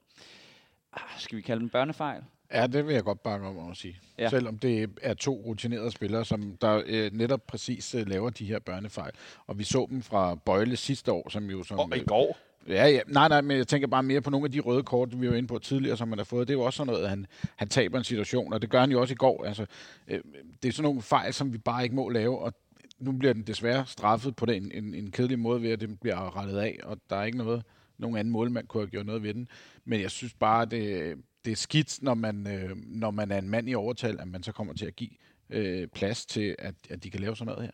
ah, skal vi kalde dem børnefejl? Ja, det vil jeg godt bakke om at sige. Ja. Selvom det er to rutinerede spillere, som der øh, netop præcis øh, laver de her børnefejl. Og vi så dem fra Bøjle sidste år, som jo som... Og i går. Ja, ja. Nej, nej, men jeg tænker bare mere på nogle af de røde kort, vi var inde på tidligere, som han har fået. Det er jo også sådan noget, at han, han taber en situation, og det gør han jo også i går. Altså, øh, det er sådan nogle fejl, som vi bare ikke må lave, og nu bliver den desværre straffet på den, en, en kedelig måde ved, at den bliver rettet af, og der er ikke noget, nogen anden målmand kunne have gjort noget ved den. Men jeg synes bare, det, det er skidt, når man, øh, når man er en mand i overtal, at man så kommer til at give øh, plads til, at, at de kan lave sådan noget her.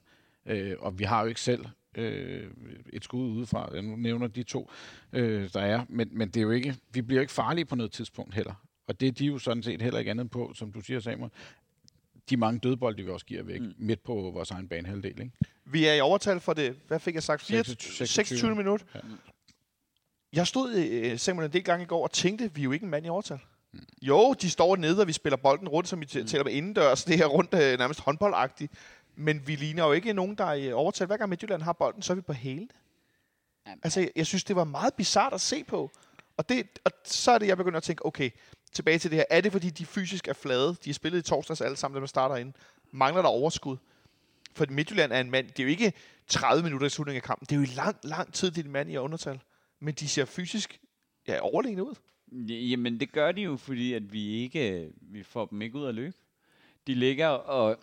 Øh, og vi har jo ikke selv øh, et skud udefra. Jeg nu nævner de to, øh, der er. Men, men det er jo ikke, vi bliver jo ikke farlige på noget tidspunkt heller. Og det er de jo sådan set heller ikke andet på, som du siger, Samuel. De mange dødbolde, vi også giver væk mm. midt på vores egen banehalvdel. Ikke? Vi er i overtal for det, hvad fik jeg sagt, 24, 26. 26 minut. Ja. Jeg stod øh, Samuel en del gange i går og tænkte, vi er jo ikke en mand i overtal. Jo, de står nede, og vi spiller bolden rundt, som vi mm. tæller med indendørs. Det her rundt øh, nærmest håndboldagtigt. Men vi ligner jo ikke nogen, der er i overtal. Hver gang Midtjylland har bolden, så er vi på hælene. Altså, jeg, jeg synes, det var meget bizart at se på. Og, det, og så er det, jeg begynder at tænke, okay, tilbage til det her. Er det, fordi de fysisk er flade? De har spillet i torsdags alle sammen, der starter ind. Mangler der overskud? For Midtjylland er en mand, det er jo ikke 30 minutter i slutningen af kampen. Det er jo i lang, lang tid, det er en mand i undertal. Men de ser fysisk ja, overlegne ud. Jamen, det gør de jo, fordi at vi ikke øh, vi får dem ikke ud at løbe. De ligger og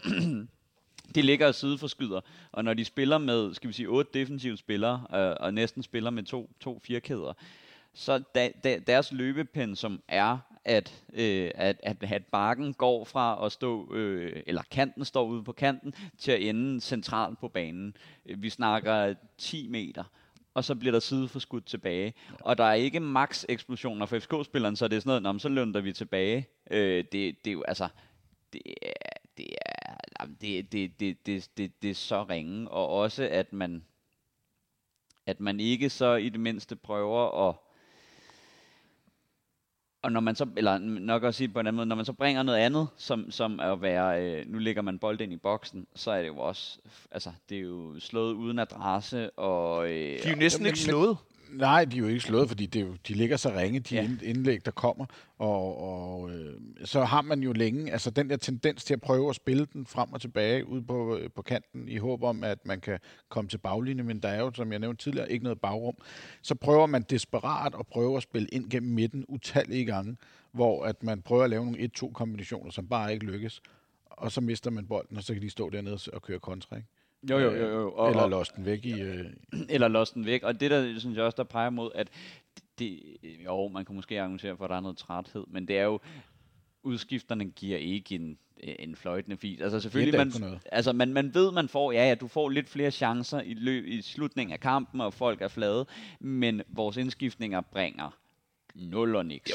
de ligger og sideforskyder, og når de spiller med, skal vi sige, otte defensive spillere, øh, og næsten spiller med to, to firkæder, så da, da, deres løbepensum er, at, øh, at, at, at bakken går fra at stå, øh, eller kanten står ude på kanten, til at ende centralt på banen. Vi snakker 10 meter og så bliver der sideforskudt tilbage. Og der er ikke max eksplosioner for FCK-spilleren, så det er sådan noget, "Nå, men så lønner vi tilbage. Øh, det, det er jo altså, det er, det er, jamen, det, det, det, det, det, det er så ringe, og også at man, at man ikke så i det mindste prøver at og når man så, eller nok også sige på en anden måde, når man så bringer noget andet, som, som er at være, øh, nu lægger man bolden ind i boksen, så er det jo også, altså, det er jo slået uden adresse, og... Øh, De er jo næsten men- ikke slået. Nej, de er jo ikke slået, fordi det jo, de ligger så ringe, de Ja. ja. indlæg, der kommer. Og, og øh, så har man jo længe, altså den der tendens til at prøve at spille den frem og tilbage ud på, øh, på kanten, i håb om, at man kan komme til baglinjen, men der er jo, som jeg nævnte tidligere, ikke noget bagrum. Så prøver man desperat at prøve at spille ind gennem midten utallige gange, hvor at man prøver at lave nogle 1-2 kombinationer, som bare ikke lykkes. Og så mister man bolden, og så kan de stå dernede og køre kontra, ikke? Jo, jo, jo, jo. Og, Eller lost den væk i... Øh, eller lost den væk. Og det der, synes jeg også, der peger mod, at det, jo, man kan måske argumentere for, at der er noget træthed, men det er jo, udskifterne giver ikke en, en fløjtende fis. Altså selvfølgelig, er man, altså man, man ved, man får, ja, ja, du får lidt flere chancer i, løb, i slutningen af kampen, og folk er flade, men vores indskiftninger bringer nul og niks.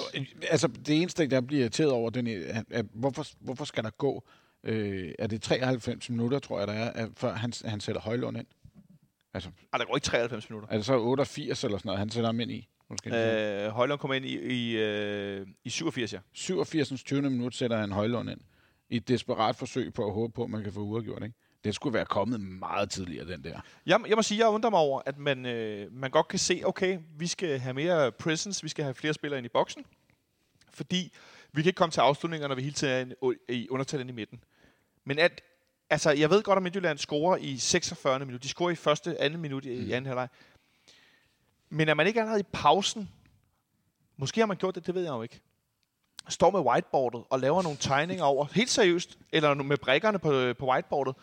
Altså, det eneste, jeg bliver irriteret over, den er, at hvorfor, hvorfor skal der gå, øh, er det 93 minutter, tror jeg, der er, at, før han, han sætter Højlund ind? Altså, Ej, der går ikke 93 minutter. er det så 88 eller sådan noget, han sætter ham ind i? Måske. Øh, Højlund kom ind i, i, øh, i 87, ja. 87. 20. minut sætter han Højlund ind. I et desperat forsøg på at håbe på, at man kan få uafgjort, ikke? Det skulle være kommet meget tidligere, den der. Jeg, jeg må sige, jeg undrer mig over, at man, øh, man godt kan se, okay, vi skal have mere presence, vi skal have flere spillere ind i boksen, fordi vi kan ikke komme til afslutninger, når vi hele tiden er i undertal ind i midten. Men at, altså, jeg ved godt, at Midtjylland scorer i 46. minut. De scorer i første, anden minut i, i anden halvleg. Men er man ikke allerede i pausen, måske har man gjort det, det ved jeg jo ikke, står med whiteboardet og laver nogle tegninger over, helt seriøst, eller med brækkerne på, på whiteboardet,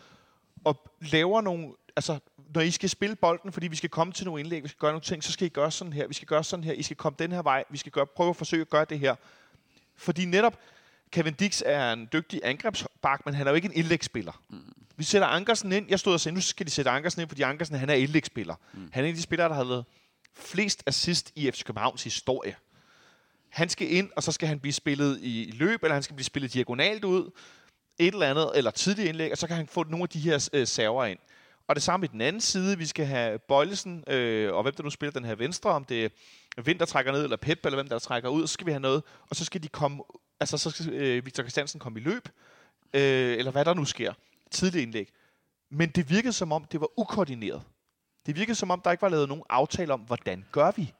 og laver nogle, altså, når I skal spille bolden, fordi vi skal komme til nogle indlæg, vi skal gøre nogle ting, så skal I gøre sådan her, vi skal gøre sådan her, I skal komme den her vej, vi skal gøre, prøve at forsøge at gøre det her. Fordi netop, Kevin Dix er en dygtig angrebsbak, men han er jo ikke en indlægsspiller. Mm. Vi sætter Ankersen ind, jeg stod og sagde, nu skal de sætte Ankersen ind, fordi Ankersen, han er indlægsspiller. Mm. Han er en af de spillere, der har lavet flest assist i FC Københavns historie. Han skal ind, og så skal han blive spillet i løb, eller han skal blive spillet diagonalt ud, et eller andet, eller tidlig indlæg, og så kan han få nogle af de her øh, server ind. Og det samme i den anden side, vi skal have Bøjlesen, øh, og hvem der nu spiller den her venstre, om det er Vind, der trækker ned, eller Pep, eller hvem der trækker ud, så skal vi have noget, og så skal de komme, altså så skal øh, Victor Christiansen komme i løb, øh, eller hvad der nu sker, Tidligt indlæg. Men det virkede som om, det var ukoordineret. Det virkede som om, der ikke var lavet nogen aftale om, hvordan gør vi?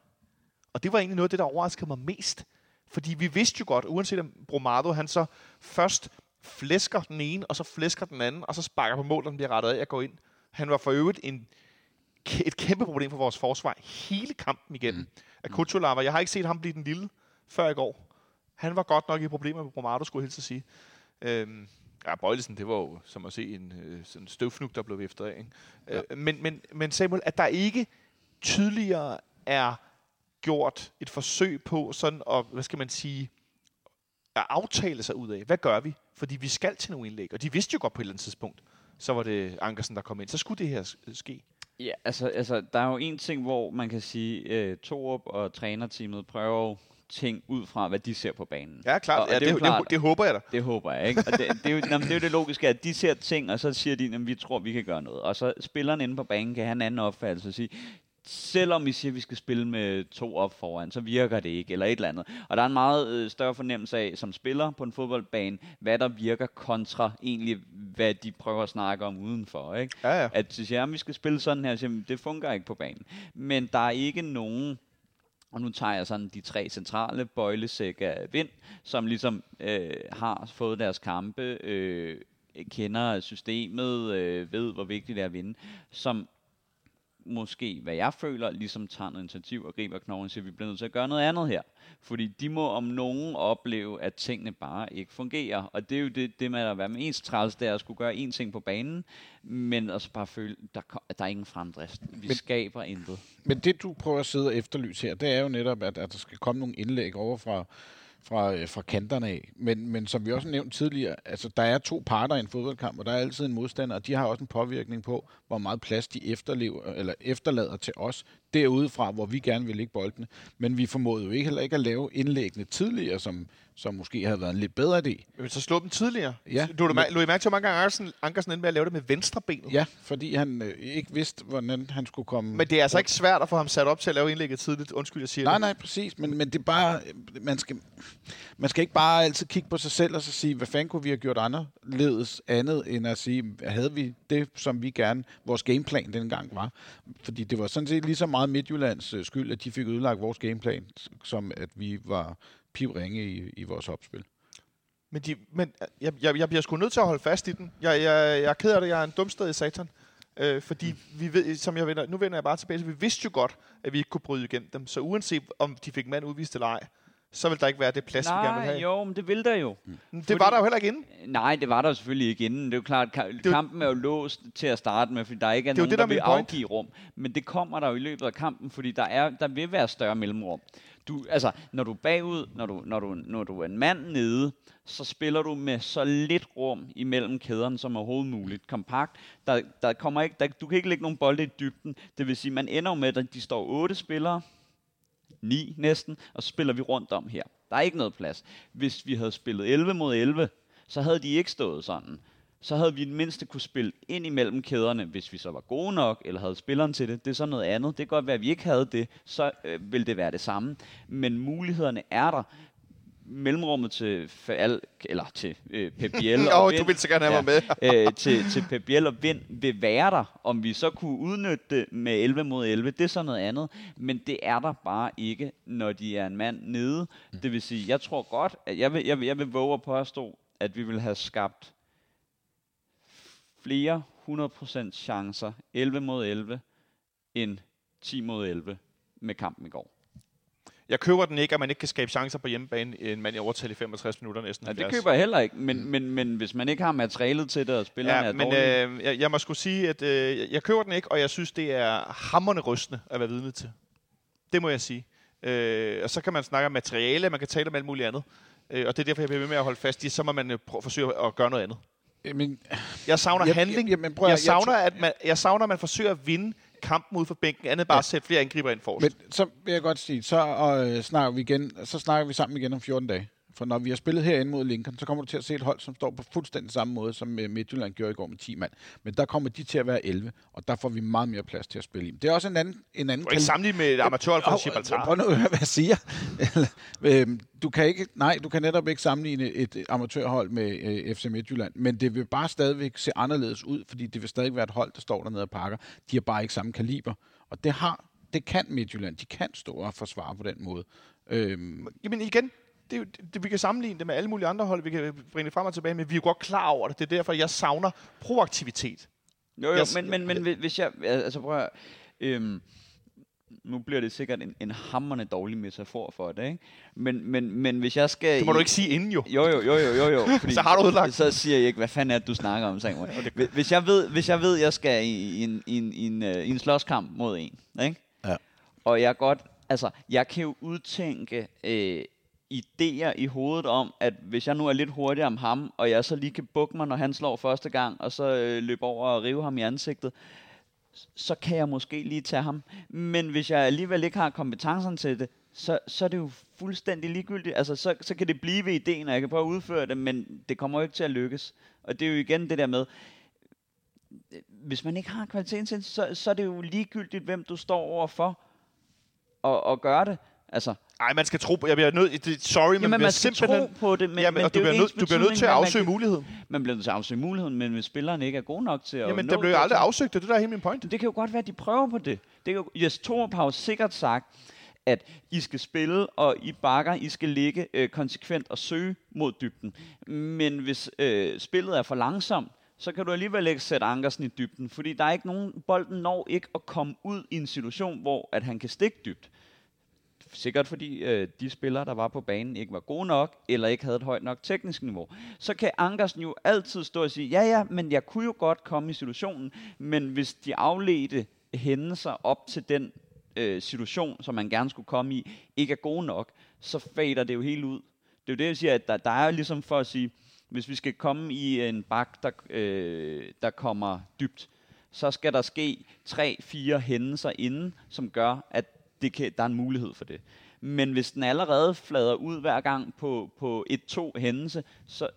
Og det var egentlig noget af det, der overraskede mig mest. Fordi vi vidste jo godt, uanset om Bromado, han så først flæsker den ene, og så flæsker den anden, og så sparker på mål, og den bliver rettet af og går ind. Han var for øvrigt en, et kæmpe problem for vores forsvar hele kampen igennem. Mm. Akutulava, jeg har ikke set ham blive den lille før i går. Han var godt nok i problemer med Bromado, skulle jeg helst sige. Øhm, ja, Bøjlesen, det var jo som at se en øh, sådan støvfnug, der blev viftet af. Ikke? Ja. Øh, men, men, men Samuel, at der ikke tydeligere er gjort et forsøg på sådan at, hvad skal man sige, at aftale sig ud af, hvad gør vi? Fordi vi skal til nogle indlæg, og de vidste jo godt på et eller andet tidspunkt, så var det Ankersen, der kom ind. Så skulle det her ske. Ja, altså, altså, der er jo en ting, hvor man kan sige, øh, Torup og trænerteamet prøver ting ud fra, hvad de ser på banen. Ja, klart. Og, ja, og det, jo det, det, klart, det, håber jeg da. Det håber jeg, ikke? Og det, det, er jo, jamen, det er jo det logiske, at de ser ting, og så siger de, at vi tror, vi kan gøre noget. Og så spilleren inde på banen kan have en anden opfattelse og sige, selvom vi siger, at vi skal spille med to op foran, så virker det ikke, eller et eller andet. Og der er en meget øh, større fornemmelse af, som spiller på en fodboldbane, hvad der virker kontra egentlig, hvad de prøver at snakke om udenfor, ikke? Ja, ja. At de siger, at vi skal spille sådan her, siger, det fungerer ikke på banen. Men der er ikke nogen, og nu tager jeg sådan de tre centrale, Bøjlesæk af Vind, som ligesom øh, har fået deres kampe, øh, kender systemet, øh, ved hvor vigtigt det er at vinde, som måske, hvad jeg føler, ligesom tager noget initiativ og griber knoglen og siger, at vi bliver nødt til at gøre noget andet her. Fordi de må om nogen opleve, at tingene bare ikke fungerer. Og det er jo det, det med at være mest træls, det er at skulle gøre én ting på banen, men også bare føle, der, der er ingen fremdrift. Vi men, skaber intet. Men det, du prøver at sidde og efterlyse her, det er jo netop, at, at der skal komme nogle indlæg over fra, fra, øh, fra kanterne af. Men, men som vi også nævnte tidligere, altså der er to parter i en fodboldkamp, og der er altid en modstander, og de har også en påvirkning på, hvor meget plads de efterlever, eller efterlader til os derudefra, hvor vi gerne vil lægge boldene. Men vi formåede jo ikke heller ikke at lave indlæggene tidligere, som, som måske havde været en lidt bedre idé. Men så slå dem tidligere. Ja, Du, du, men- mærke til, hvor mange gange Ankersen, Ankersen endte med at lave det med venstre benet? Ja, fordi han øh, ikke vidste, hvordan han skulle komme... Men det er altså ikke svært at få ham sat op til at lave indlægget tidligt. Undskyld, jeg siger Nej, det. nej, præcis. Men, men det er bare, man skal, man skal ikke bare altid kigge på sig selv og så sige, hvad fanden kunne vi have gjort anderledes andet, end at sige, havde vi det, som vi gerne, vores gameplan dengang var. Fordi det var sådan set lige så meget Midtjyllands øh, skyld, at de fik ødelagt vores gameplan, som at vi var pivringe i, i vores opspil. Men, de, men jeg, jeg, jeg bliver sgu nødt til at holde fast i den. Jeg, jeg, jeg er ked af det. Jeg er en dumsted i satan. Øh, fordi vi ved, som jeg vender, nu vender jeg bare tilbage, så vi vidste jo godt, at vi ikke kunne bryde igennem dem. Så uanset om de fik mand udvist eller ej, så vil der ikke være det plads, vi gerne vil Nej, have. jo, men det vil der jo. Men Det var der jo heller ikke inden. Nej, det var der selvfølgelig ikke inden. Det er jo klart, kampen er jo låst til at starte med, fordi der ikke er, Det er nogen, det, der, der er vil point. afgive rum. Men det kommer der jo i løbet af kampen, fordi der, er, der vil være større mellemrum. Du, altså, når du er bagud, når du, når, du, når du er en mand nede, så spiller du med så lidt rum imellem kæderne som overhovedet muligt. Kompakt. Der, der kommer ikke, der, du kan ikke lægge nogen bolde i dybden. Det vil sige, man ender med, at de står otte spillere, ni næsten, og så spiller vi rundt om her. Der er ikke noget plads. Hvis vi havde spillet 11 mod 11, så havde de ikke stået sådan. Så havde vi i det mindste kunne spille ind imellem kæderne, hvis vi så var gode nok, eller havde spilleren til det. Det er så noget andet. Det kan godt være, at vi ikke havde det, så øh, vil det være det samme. Men mulighederne er der. Mellemrummet til Fal, eller til øh, Pep Biel og Åh, Vind, du ville så gerne have mig med. øh, til, til Pep Biel og Vind vil være der. Om vi så kunne udnytte det med 11 mod 11, det er så noget andet. Men det er der bare ikke, når de er en mand nede. Det vil sige, jeg tror godt, at jeg vil, jeg vil, jeg vil våge at påstå, at vi vil have skabt flere 100% chancer 11 mod 11 end 10 mod 11 med kampen i går. Jeg køber den ikke, at man ikke kan skabe chancer på hjemmebane, en mand i overtal i 65 minutter næsten. Ja, det 70. køber jeg heller ikke, men, men, men hvis man ikke har materialet til det, og spillerne Ja, er men dårlige, øh, jeg, jeg må skulle sige, at øh, jeg køber den ikke, og jeg synes, det er hammerne rystende at være vidne til. Det må jeg sige. Øh, og så kan man snakke om materiale, man kan tale om alt muligt andet. Øh, og det er derfor, jeg bliver ved med at holde fast i, så må man øh, prøve, forsøge at gøre noget andet. Men, Jeg savner Jamen, handling. jamen, prøv jeg, jeg savner, tror- at man, jeg savner, at man forsøger at vinde kampen ud for bænken, andet bare Ja. at sætte flere angriber ind forrest. Men så vil jeg godt sige, så øh, snakker vi igen, så snakker vi sammen igen om 14 dage. For når vi har spillet herinde mod Lincoln, så kommer du til at se et hold, som står på fuldstændig samme måde, som øh, Midtjylland gjorde i går med 10 mand. Men der kommer de til at være 11, og der får vi meget mere plads til at spille i. Det er også en anden, en anden Du kan ikke sammenligne med et amatørhold fra Gibraltar. Prøv nu at høre, hvad jeg siger. Øhm, du kan ikke, nej, du kan netop ikke sammenligne et amatørhold med øh, FC Midtjylland, men det vil bare stadigvæk se anderledes ud, fordi det vil stadig være et hold, der står dernede og pakker. De har bare ikke samme kaliber, og det har det kan Midtjylland. De kan stå og forsvare på den måde. Øhm, Jamen igen, det, det, vi kan sammenligne det med alle mulige andre hold, vi kan bringe det frem og tilbage, men vi er jo godt klar over det. Det er derfor, jeg savner proaktivitet. Jo, jo, Jeg- men, men, men hvi- hvis jeg... Altså prøv at, øhm, nu bliver det sikkert en, en hammerne dårlig metafor for det, ikke? Men, men, men hvis jeg skal... Det må i- du ikke sige inden jo. Jo, jo, jo, jo, jo, jo. Fordi Så har du ødelagt. Så siger jeg ikke, hvad fanden er det, du snakker om, Samuel. Hvis- Hvis jeg ved, hvis jeg ved, jeg skal i, i, en, i, en, i, en, øh, i en slåskamp mod en, ikke? Ja. Og jeg godt, altså, jeg kan jo udtænke øh, idéer i hovedet om, at hvis jeg nu er lidt hurtigere om ham, og jeg så lige kan bukke mig, når han slår første gang, og så øh, løbe over og rive ham i ansigtet, så kan jeg måske lige tage ham. Men hvis jeg alligevel ikke har kompetencerne til det, så, så er det jo fuldstændig ligegyldigt. Altså, så, så kan det blive ved ideen, og jeg kan prøve at udføre det, men det kommer jo ikke til at lykkes. Og det er jo igen det der med, hvis man ikke har kvaliteten, så, så er det jo ligegyldigt, hvem du står overfor og, og gøre det. Altså, Nej, man skal tro på... Jeg bliver nødt... Sorry, men Jamen, man skal simpelthen... tro på det, men, Jamen, men du er bliver, nødt, du bliver nødt til at afsøge man muligheden. Man bliver nødt til at afsøge muligheden, men hvis spilleren ikke er god nok til at Jamen, der bliver jo aldrig afsøgt, det det, der er hele min point. det kan jo godt være, at de prøver på det. det kan jo, Jes Torup har jo sikkert sagt, at I skal spille, og I bakker, I skal ligge øh, konsekvent og søge mod dybden. Men hvis øh, spillet er for langsomt, så kan du alligevel ikke sætte Ankersen i dybden, fordi der er ikke nogen, bolden når ikke at komme ud i en situation, hvor at han kan stikke dybt. Sikkert fordi øh, de spillere, der var på banen, ikke var gode nok, eller ikke havde et højt nok teknisk niveau. Så kan Ankersen jo altid stå og sige, ja ja, men jeg kunne jo godt komme i situationen, men hvis de afledte hændelser op til den øh, situation, som man gerne skulle komme i, ikke er gode nok, så fader det jo helt ud. Det er jo det, jeg siger, at der, der er jo ligesom for at sige, hvis vi skal komme i en bak, der, øh, der kommer dybt, så skal der ske tre-fire hændelser inden, som gør, at det kan, der er en mulighed for det. Men hvis den allerede flader ud hver gang på, på et-to hændelse, så,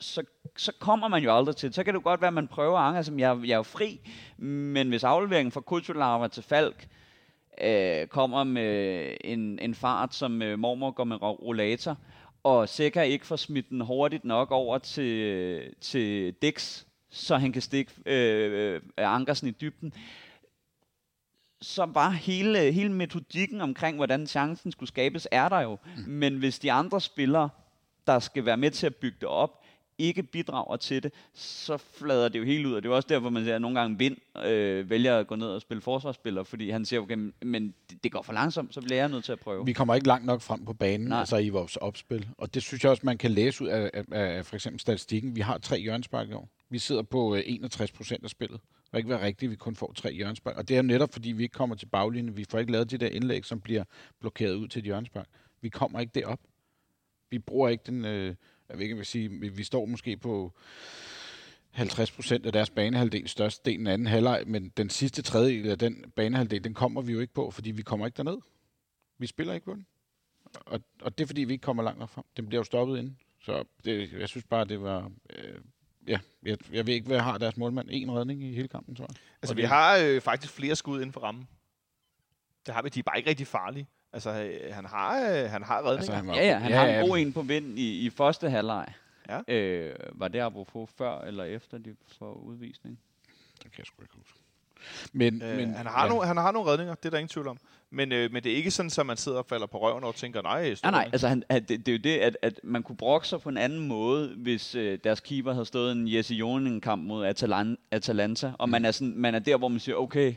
så, så kommer man jo aldrig til. Så kan det godt være, at man prøver at altså, som jeg, jeg er jo fri, men hvis afleveringen fra Kutularva til Falk øh, kommer med en, en fart, som øh, mormor går med rollator, og Seca ikke får smidt den hurtigt nok over til, øh, til Dix, så han kan stikke øh, øh, Ankersen i dybden, så var hele, hele metodikken omkring, hvordan chancen skulle skabes, er der jo. Mm. Men hvis de andre spillere, der skal være med til at bygge det op, ikke bidrager til det, så flader det jo helt ud. Og det er jo også derfor, man ser, at nogle gange Vind øh, vælger at gå ned og spille forsvarsspiller, fordi han siger, okay, men det, går for langsomt, så bliver jeg nødt til at prøve. Vi kommer ikke langt nok frem på banen, Nej. altså i vores opspil. Og det synes jeg også, man kan læse ud af, af, af for eksempel statistikken. Vi har tre hjørnespark i år. Vi sidder på øh, 61 procent af spillet. Det kan ikke være rigtigt, at vi kun får tre hjørnespark. Og det er netop, fordi vi ikke kommer til baglinjen. Vi får ikke lavet de der indlæg, som bliver blokeret ud til et hjørnespark. Vi kommer ikke derop. Vi bruger ikke den... Øh, jeg ved ikke, jeg vil sige. Vi, vi står måske på 50 procent af deres banehalvdel, størstedelen af anden halvleg, men den sidste tredjedel af den banehalvdel, den kommer vi jo ikke på, fordi vi kommer ikke derned. Vi spiller ikke på den. Og, og det er fordi, vi ikke kommer langt nok frem. Den bliver jo stoppet inden. Så det, jeg synes bare, det var... Øh, ja, jeg, jeg ved ikke, hvad har deres målmand. En redning i hele kampen, tror jeg. Altså, Og vi det- har øh, faktisk flere skud inden for rammen. Det har vi. De er bare ikke rigtig farlige. Altså, øh, han har, øh, han har redninger. Altså, han var, Ja, ja, han ja, har en god en på vind i, i første halvleg. Ja. Øh, var det apropos før eller efter de får udvisning? Det kan jeg sgu ikke huske. Men, Øh, men, han, har ja. nogle, han har nogle redninger, det er der ingen tvivl om. Men, øh, men det er ikke sådan, at man sidder og falder på røven og tænker, nej, Nej, nej, altså han, at det, det er jo det, at, at man kunne brokke sig på en anden måde, hvis øh, deres keeper havde stået en Jesse Jonen-kamp mod Atalan, Atalanta, og man er, sådan, man er der, hvor man siger, okay,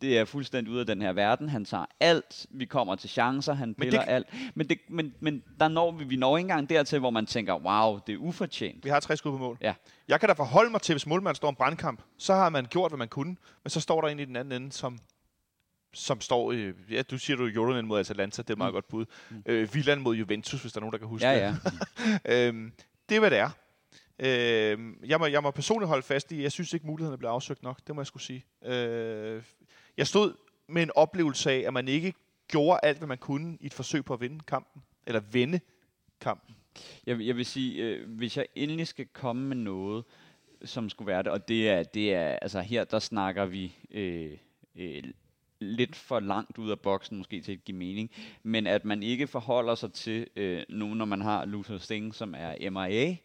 det er fuldstændig ude af den her verden, han tager alt, vi kommer til chancer, han piller det- alt, men, det, men, men der når vi, vi når ikke engang dertil, hvor man tænker, wow, det er ufortjent. Vi har tre skud på mål. Ja. Jeg kan da forholde mig til, hvis målmanden står en brandkamp, så har man gjort, hvad man kunne, men så står der en i den anden ende, som, som står i, ja, du siger du Jolonen mod Atalanta, det er et meget Mm. godt bud. Øh, Villand mod Juventus, hvis der er nogen, der kan huske Ja, det. ja. øhm, det er, hvad det er. Øhm, jeg, må, jeg må personligt holde fast i, jeg synes ikke, mulighederne blev afsøgt nok. Det må jeg skulle sige. Øh, jeg stod med en oplevelse af, at man ikke gjorde alt, hvad man kunne i et forsøg på at vinde kampen. Eller vende kampen. Jeg, jeg vil sige, øh, hvis jeg endelig skal komme med noget, som skulle være det, og det er, det er altså her, der snakker vi øh, øh, lidt for langt ud af boksen, måske til at give mening, men at man ikke forholder sig til, øh, nu når man har Luther Sting, som er MIA,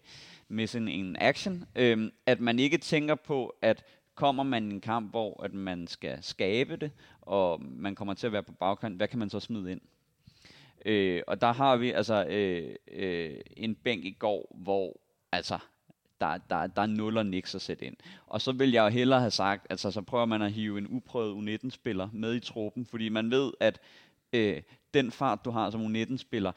missing in action, øh, at man ikke tænker på, at kommer man i en kamp, hvor at man skal skabe det, og man kommer til at være på bagkant, hvad kan man så smide ind? Øh, og der har vi altså øh, øh, en bænk i går, hvor altså der, der, der er nul og niks at sætte ind. Og så vil jeg jo hellere have sagt, altså så prøver man at hive en uprøvet U19-spiller med i truppen, fordi man ved, at øh, den fart, du har som U19-spiller,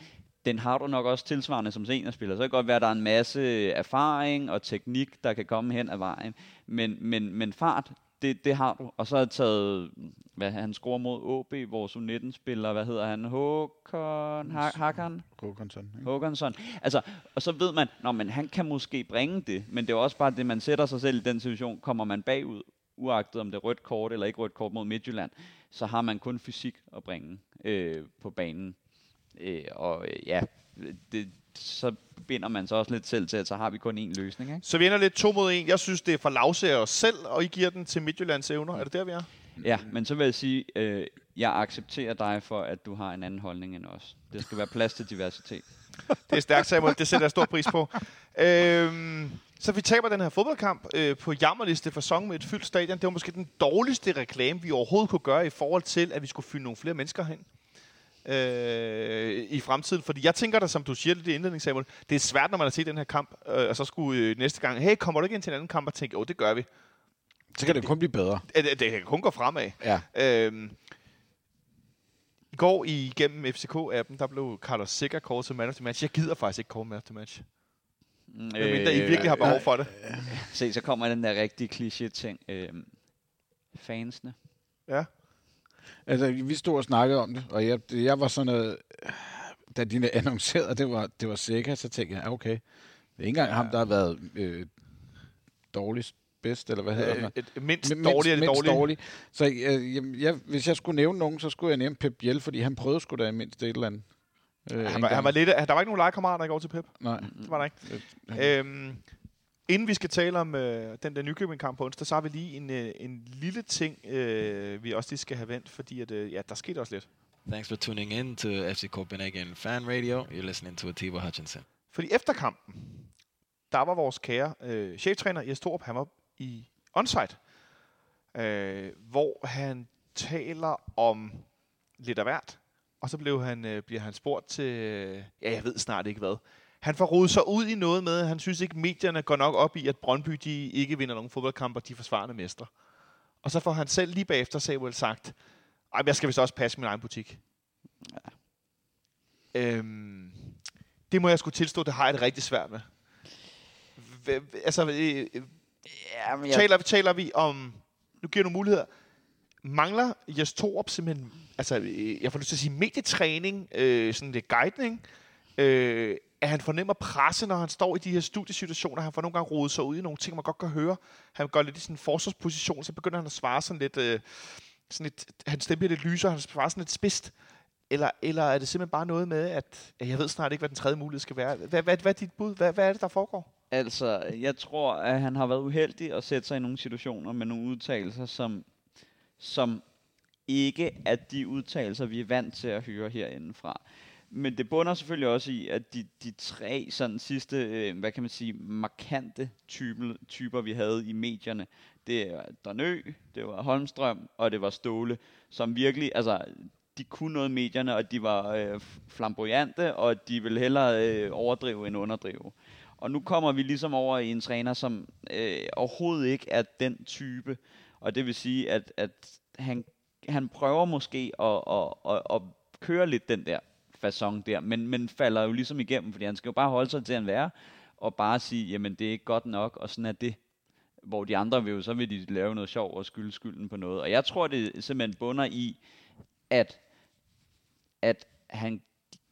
den har du nok også tilsvarende som seniorspiller. Så kan det godt være, at der er en masse erfaring og teknik, der kan komme hen ad vejen. Men, men, men fart, det, det har du. Og så har jeg taget, hvad han scorer mod OB, vores U19-spiller, hvad hedder han? Håkon ha- Hakan? Håkonsson. ikke? Håkansson. Altså, og så ved man, nå, men han kan måske bringe det, men det er også bare det, man sætter sig selv i den situation. Kommer man bagud, uagtet om det er rødt kort eller ikke rødt kort mod Midtjylland, så har man kun fysik at bringe øh, på banen. Øh, og øh, ja, det, så binder man så også lidt selv til, at så har vi kun én løsning. Ikke? Så vi ender lidt to mod en. Jeg synes, det er for lavse af os selv, og I giver den til Midtjyllands evner. Er det der, vi er? Ja, men så vil jeg sige, øh, jeg accepterer dig for, at du har en anden holdning end os. Det skal være plads til diversitet. Det er stærkt, Samuel. Det sætter jeg stor pris på. Øhm, så vi taber den her fodboldkamp øh, på jammerliste fasong med et fyldt stadion. Det var måske den dårligste reklame, vi overhovedet kunne gøre i forhold til, at vi skulle fylde nogle flere mennesker hen øh, i fremtiden. Fordi jeg tænker da, som du siger lidt i indledningen, det er svært, når man har set den her kamp, øh, og så skulle øh, næste gang, hey, kommer du ikke ind til en anden kamp og tænke, åh, det gør vi. Så kan det kun blive bedre. Øh, Det, det kan kun gå fremad. Ja. Øhm, I går igennem FCK-appen, der blev Carlos Sikker kåret til man of the match. Jeg gider faktisk ikke kåre man of the match. Øh, mindre I virkelig har behov for det. Se, så kommer den der rigtige kliché-ting. Øh, fansene. Ja. Altså, vi stod og snakkede om det, og jeg, jeg var sådan noget... Da de annoncerede, det var, det var sikker, så tænkte jeg, okay. Det er ikke engang ja. ham, der har været øh, dårligst bedst, eller hvad hedder Øh, det? et, mindst er det mindst dårlige. dårlig. Så øh, jeg, hvis jeg skulle nævne nogen, så skulle jeg nævne Pep Biel, fordi han prøvede sgu da mindst et eller andet. Øh, Han var, han var lidt, der var ikke nogen legekammerater i går til Pep. Nej. Det var der ikke. Han- Øhm, inden vi skal tale om øh, den der Nykøbing-kamp på onsdag, så har vi lige en, øh, en lille ting, øh, vi også lige skal have vendt, fordi at, øh, ja, der skete også lidt. Thanks for tuning in to FC Copenhagen Fan Radio. You're listening to Atiba Hutchinson. Fordi efter kampen, der var vores kære øh, cheftræner Jes Torup, han var i onsite, øh, hvor han taler om lidt af hvert, og så blev han, øh, bliver han spurgt til, øh, ja, jeg ved snart ikke hvad. Han får rodet sig ud i noget med, han synes ikke, medierne går nok op i, at Brøndby de ikke vinder nogen fodboldkamper, de er forsvarende mestre. Og så får han selv lige bagefter Samuel sagt, ej, jeg skal vist også passe min egen butik. Ja. Øhm, det må jeg skulle tilstå, det har jeg det rigtig svært med. H- altså, øh, øh, Ja, men taler, taler vi om, nu giver jeg nogle muligheder, mangler Jes Torup simpelthen, altså, øh, jeg får lyst til at sige medietræning, øh, sådan lidt guidning, øh, at han fornemmer presse, når han står i de her studiesituationer. Han får nogle gange rodet sig ud i nogle ting, man godt kan høre. Han går lidt i sådan en forsvarsposition, så begynder han at svare sådan lidt, øh, sådan lidt han stemme lidt lyser, han svarer sådan lidt spidst. Eller, eller er det simpelthen bare noget med, at at jeg ved snart ikke, hvad den tredje mulighed skal være. Hvad, hvad, hvad er dit bud? Hvad, hvad er det, der foregår? Altså, jeg tror, at han har været uheldig at sætte sig i nogle situationer med nogle udtalelser, som, som ikke er de udtalelser, vi er vant til at høre herindefra. Men det bunder selvfølgelig også i, at de, de tre sådan sidste, øh, hvad kan man sige, markante typer, typer, vi havde i medierne, det er Dernø, det var Holmstrøm, og det var Ståle, som virkelig, altså, de kunne noget medierne, og de var øh, flamboyante, og de ville hellere øh, overdrive end underdrive. Og nu kommer vi ligesom over i en træner, som øh, overhovedet ikke er den type. Og det vil sige, at, at han, han prøver måske at, at, at, at køre lidt den der fasong der, men, men falder jo ligesom igennem, fordi han skal jo bare holde sig til at være, og bare sige, jamen det er ikke godt nok, og sådan er det. Hvor de andre vil jo, så vil de lave noget sjov og skylde skylden på noget. Og jeg tror, det simpelthen bunder i, at, at han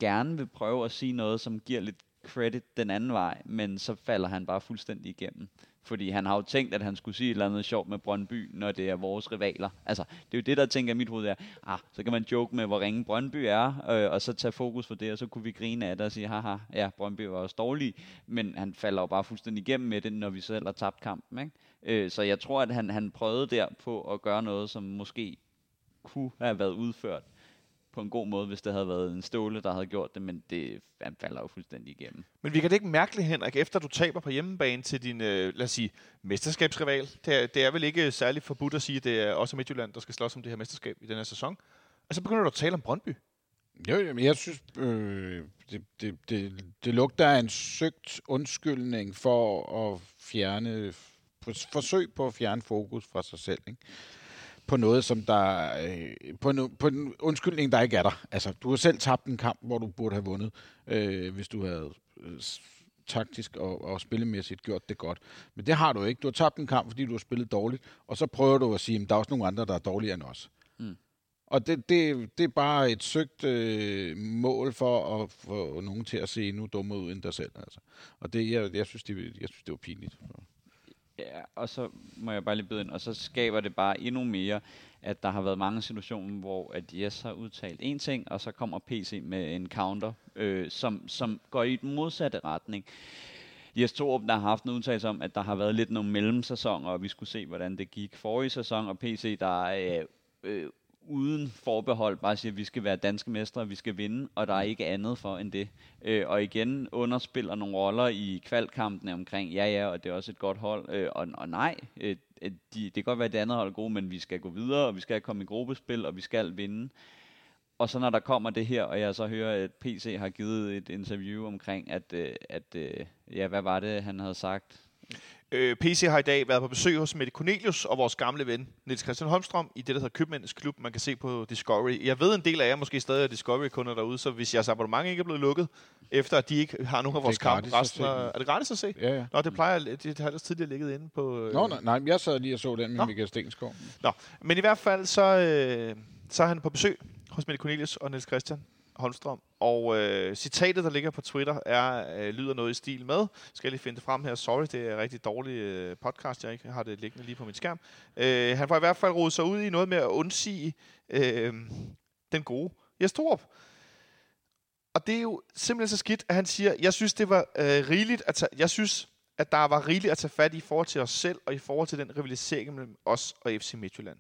gerne vil prøve at sige noget, som giver lidt credit den anden vej, men så falder han bare fuldstændig igennem. Fordi han har jo tænkt, at han skulle sige et eller andet sjovt med Brøndby, når det er vores rivaler. Altså, det er jo det, der tænker i mit hoved er, ah, så kan man joke med, hvor ringe Brøndby er, øh, og så tage fokus på det, og så kunne vi grine af det og sige, haha, ja, Brøndby var også dårlig, men han falder jo bare fuldstændig igennem med det, når vi selv har tabt kampen. Ikke? Øh, så jeg tror, at han, han prøvede der på at gøre noget, som måske kunne have været udført på en god måde, hvis det havde været en ståle, der havde gjort det, men det han falder jo fuldstændig igennem. Men vi kan det ikke mærkeligt, Henrik, efter du taber på hjemmebane til din, øh, lad os sige, mesterskabsrival. Det er, det er vel ikke særligt forbudt at sige, at det er også Midtjylland, der skal slås om det her mesterskab i den her sæson. Og så begynder du at tale om Brøndby. Jo, jo, men jeg synes, øh, det, det, det, det lugter af en søgt undskyldning for at fjerne, forsøg på at fjerne fokus fra sig selv, ikke? På noget, som der, øh, på, en, på en undskyldning, der ikke er der. Altså, du har selv tabt en kamp, hvor du burde have vundet, øh, hvis du havde øh, taktisk og, og spillemæssigt gjort det godt. Men det har du ikke. Du har tabt en kamp, fordi du har spillet dårligt, og så prøver du at sige, at der er også nogle andre, der er dårligere end os. Mm. Og det, det, det er bare et søgt øh, mål for at få nogen til at se endnu dummere ud end dig selv. Altså. Og det, jeg, jeg, synes, det, jeg synes, det var pinligt. Ja, og så må jeg bare lige byde ind, og så skaber det bare endnu mere, at der har været mange situationer, hvor at Jes har udtalt en ting, og så kommer PC med en counter, øh, som, som går i den modsatte retning. Jes Torup, der har haft en udtalelse om, at der har været lidt nogle mellemsæsoner, og vi skulle se, hvordan det gik forrige sæson, og PC, der er øh, uden forbehold bare siger, at vi skal være danske mestre, vi skal vinde, og der er ikke andet for end det. Øh, og igen underspiller nogle roller i kvalkampene omkring, ja ja, og det er også et godt hold, øh, og, og nej, øh, de, det kan godt være, at det andet hold er gode, men vi skal gå videre, og vi skal komme i gruppespil, og vi skal vinde. Og så når der kommer det her, og jeg så hører, at PC har givet et interview omkring, at, øh, at øh, ja, hvad var det, han havde sagt? Øh, PC har i dag været på besøg hos Mette Cornelius og vores gamle ven, Niels Christian Holmstrøm, i det, der hedder Købmændenes Klub, man kan se på Discovery. Jeg ved, en del af jer måske stadig er Discovery-kunder derude, så hvis jeres abonnement ikke er blevet lukket, efter at de ikke har nogen af vores kampe resten af... Er det gratis at se? Ja, ja. Nå, det plejer det, det har ellers tidligere ligget inde på... Øh... Nå, nej, nej, jeg sad lige og så den med Nå. Michael Stenskov. Nå, men i hvert fald så, øh, så er han på besøg hos Mette Cornelius og Niels Christian Holmstrøm. Og øh, citatet, der ligger på Twitter, er, øh, lyder noget i stil med. Skal jeg lige finde det frem her. Sorry, det er en rigtig dårlig øh, podcast. Jeg ikke har det liggende lige på min skærm. Øh, han får i hvert fald rodet sig ud i noget med at undsige øh, den gode Jes Torup. Og det er jo simpelthen så skidt, at han siger, jeg synes, det var øh, rigeligt at tage, jeg synes, at der var rigeligt at tage fat i i forhold til os selv, og i forhold til den rivalisering mellem os og FC Midtjylland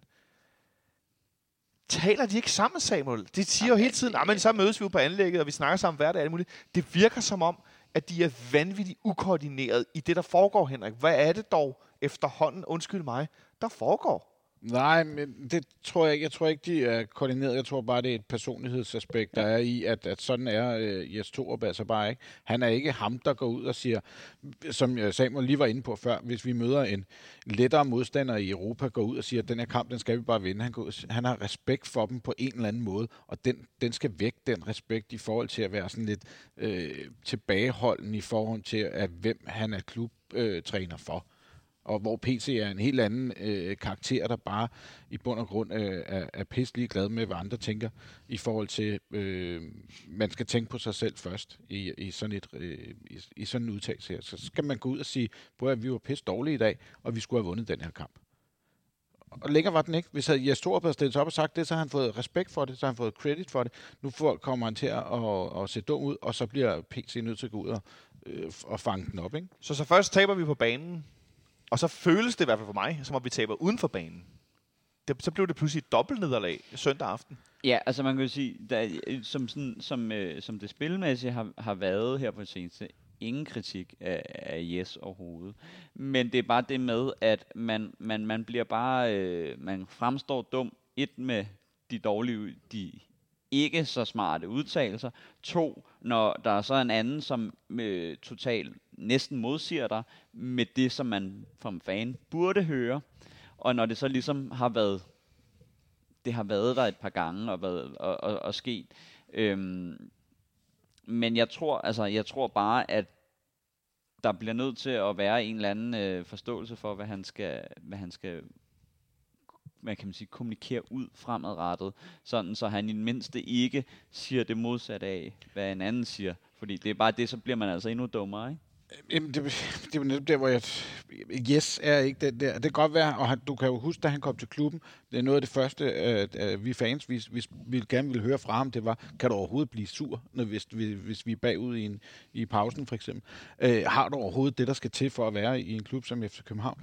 taler de ikke sammen, Samuel? De siger jo hele tiden, at så mødes vi jo på anlægget, og vi snakker sammen hver dag, alt muligt. Det virker som om, at de er vanvittigt ukoordineret i det, der foregår, Henrik. Hvad er det dog efterhånden, undskyld mig, der foregår? Nej, men det tror jeg ikke. Jeg tror ikke, de er koordineret. Jeg tror bare, det er et personlighedsaspekt, der er i, at, at sådan er uh, Jes Torup altså bare ikke. Han er ikke ham, der går ud og siger, som øh, Samuel lige var inde på før, hvis vi møder en lettere modstander i Europa, går ud og siger, at den her kamp, den skal vi bare vinde. Han, går, han har respekt for dem på en eller anden måde, og den, den skal væk, den respekt, i forhold til at være sådan lidt øh, tilbageholden i forhold til, at hvem han er klubtræner øh, for og hvor PC er en helt anden øh, karakter, der bare i bund og grund øh, er, er pisselig glad med, hvad andre tænker, i forhold til, øh, man skal tænke på sig selv først i, i, sådan, et, øh, i, i sådan en udtalelse her. Så skal man gå ud og sige, at vi var pisse dårlige i dag, og vi skulle have vundet den her kamp. Og længere var den ikke. Hvis Jes Torup havde stillet sig op og sagt det, så har han fået respekt for det, så har han fået credit for det. Nu får, kommer han til at, at, at se dum ud, og så bliver PC nødt til at gå ud og, øh, og fange den op. Ikke? Så så først taber vi på banen, og så føles det i hvert fald for mig, som om vi taber uden for banen. Det, så blev det pludselig et dobbelt nederlag søndag aften. Ja, altså man kan jo sige, der, som, sådan, som, øh, som det spilmæssige har, har været her på det seneste, ingen kritik af, af Yes overhovedet. Men det er bare det med, at man, man, man bliver bare, øh, man fremstår dum, et med de dårlige, de ikke så smarte udtalelser. To, når der er så en anden, som øh, totalt næsten modsiger dig med det, som man som fan burde høre. Og når det så ligesom har været det har været der et par gange og, været, og, og, og sket. Øhm, men jeg tror, altså, jeg tror bare, at der bliver nødt til at være en eller anden øh, forståelse for, hvad han skal, hvad han skal hvad kan man sige, kommunikere ud fremadrettet, sådan så han i det mindste ikke siger det modsatte af, hvad en anden siger. Fordi det er bare det, så bliver man altså endnu dummere, ikke? Jamen, det, det var netop der, hvor jeg... Yes er ikke den der. Det kan godt være, og han, du kan jo huske, da han kom til klubben, det er noget af det første, øh, øh vi fans, vi, vi, vi gerne ville høre fra ham, det var, kan du overhovedet blive sur, når, hvis, hvis vi er bagud i, en, i pausen, for eksempel? Øh, har du overhovedet det, der skal til for at være i en klub som FC København?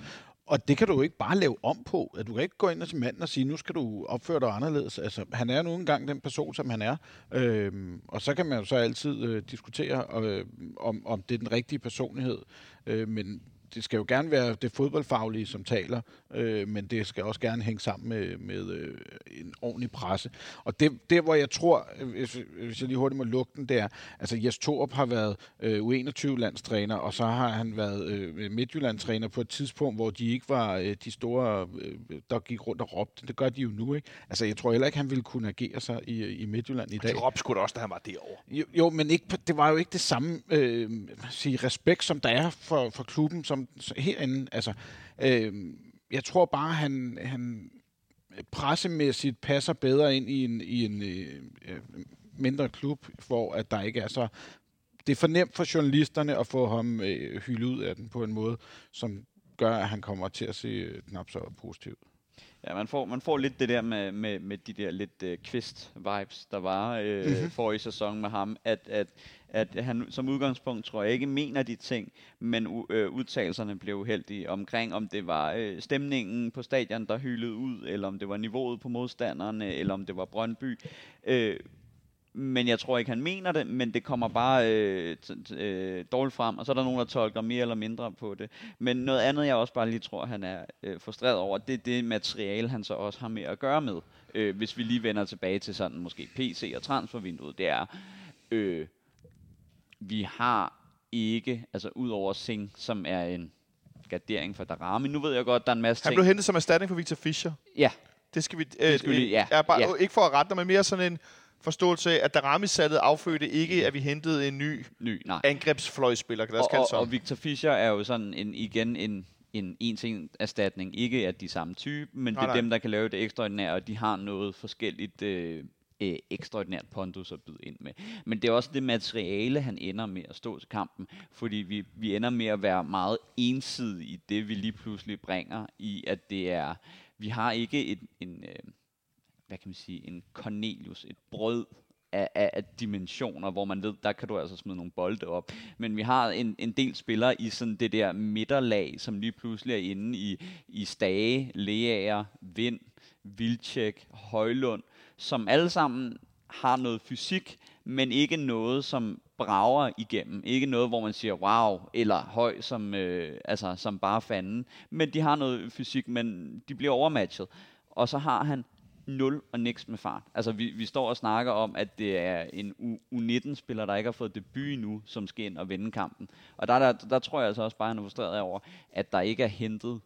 Og det kan du jo ikke bare lave om på. At Du kan ikke gå ind til manden og sige, nu skal du opføre dig anderledes. Altså, han er nu engang den person, som han er. Øhm, og så kan man jo så altid øh, diskutere, øh, om, om det er den rigtige personlighed. Øh, men det skal jo gerne være det fodboldfaglige, som taler, øh, men det skal også gerne hænge sammen med, med øh, en ordentlig presse. Og det, det, hvor jeg tror, hvis, hvis jeg lige hurtigt må lukke den, det er, altså Jes Torup har været øh, U21-landstræner, og så har han været øh, Midtjylland-træner på et tidspunkt, hvor de ikke var øh, de store, øh, der gik rundt og råbte. Det gør de jo nu, ikke? Altså, jeg tror heller ikke, han ville kunne agere sig i, i Midtjylland i dag. Det råbte sgu da også, da han var derovre. Jo, jo men ikke, det var jo ikke det samme øh, sige, respekt, som der er for, for klubben som så herinde. Altså, øh, jeg tror bare, han, han pressemæssigt passer bedre ind i en, i en øh, øh, mindre klub, hvor at der ikke er så... Det er for nemt for journalisterne at få ham øh, hyldet ud af den på en måde, som gør, at han kommer til at se øh, knap så positivt. Ja, man får, man får lidt det der med, med, med de der lidt øh, kvist-vibes, der var øh, mm-hmm. forrige sæson med ham, at, at, at han som udgangspunkt, tror jeg ikke, mener de ting, men u, øh, udtalelserne blev uheldige omkring, om det var øh, stemningen på stadion, der hylede ud, eller om det var niveauet på modstanderne, eller om det var Brøndby. Øh, men jeg tror ikke, han mener det, men det kommer bare øh, øh, dårligt frem, og så er der nogen, der tolker mere eller mindre på det. Men noget andet, jeg også bare lige tror, han er øh, frustreret over, det er det materiale, han så også har med at gøre med. Øh, hvis vi lige vender tilbage til sådan måske PC og transfervinduet, det er, øh, vi har ikke, altså ud over Sing, som er en gardering for Darami. Nu ved jeg godt, der er en masse Han ting. blev hentet som erstatning for Victor Fischer. Ja, Det skal vi... Øh, skal vi lige- ja, er bare, ja. Ikke for at rette dig, men mere sådan en forståelse af, at Darami-salget affødte ikke, at vi hentede en ny ny, nej. angrebsfløjspiller, kan og, og, sådan. og Victor Fischer er jo sådan en, igen en en en en erstatning. Ikke at de er samme type, men Nej, det er nej. dem, der kan lave det ekstraordinære, og de har noget forskelligt øh, øh, ekstraordinært pondus at byde ind med. Men det er også det materiale, han ender med at stå til kampen, fordi vi, vi ender med at være meget ensidige i det, vi lige pludselig bringer i, at det er, vi har ikke et, en, øh, hvad kan man sige, en Cornelius, et brød af, af, af dimensioner, hvor man ved, der kan du altså smide nogle bolde op. Men vi har en, en del spillere i sådan det der midterlag, som lige pludselig er inde i, i Stage, Leager, Vind, Vilcek, Højlund, som alle sammen har noget fysik, men ikke noget, som brager igennem. Ikke noget, hvor man siger wow, eller høj, som, øh, altså, som bare fanden. Men de har noget fysik, men de bliver overmatchet. Og så har han nul og niks med fart. Altså, vi, vi står og snakker om, at det er en U19-spiller, der ikke har fået debut endnu, som skal ind og vinde kampen. Og der, der, der tror jeg altså også bare, at han er frustreret over, at der ikke er hentet,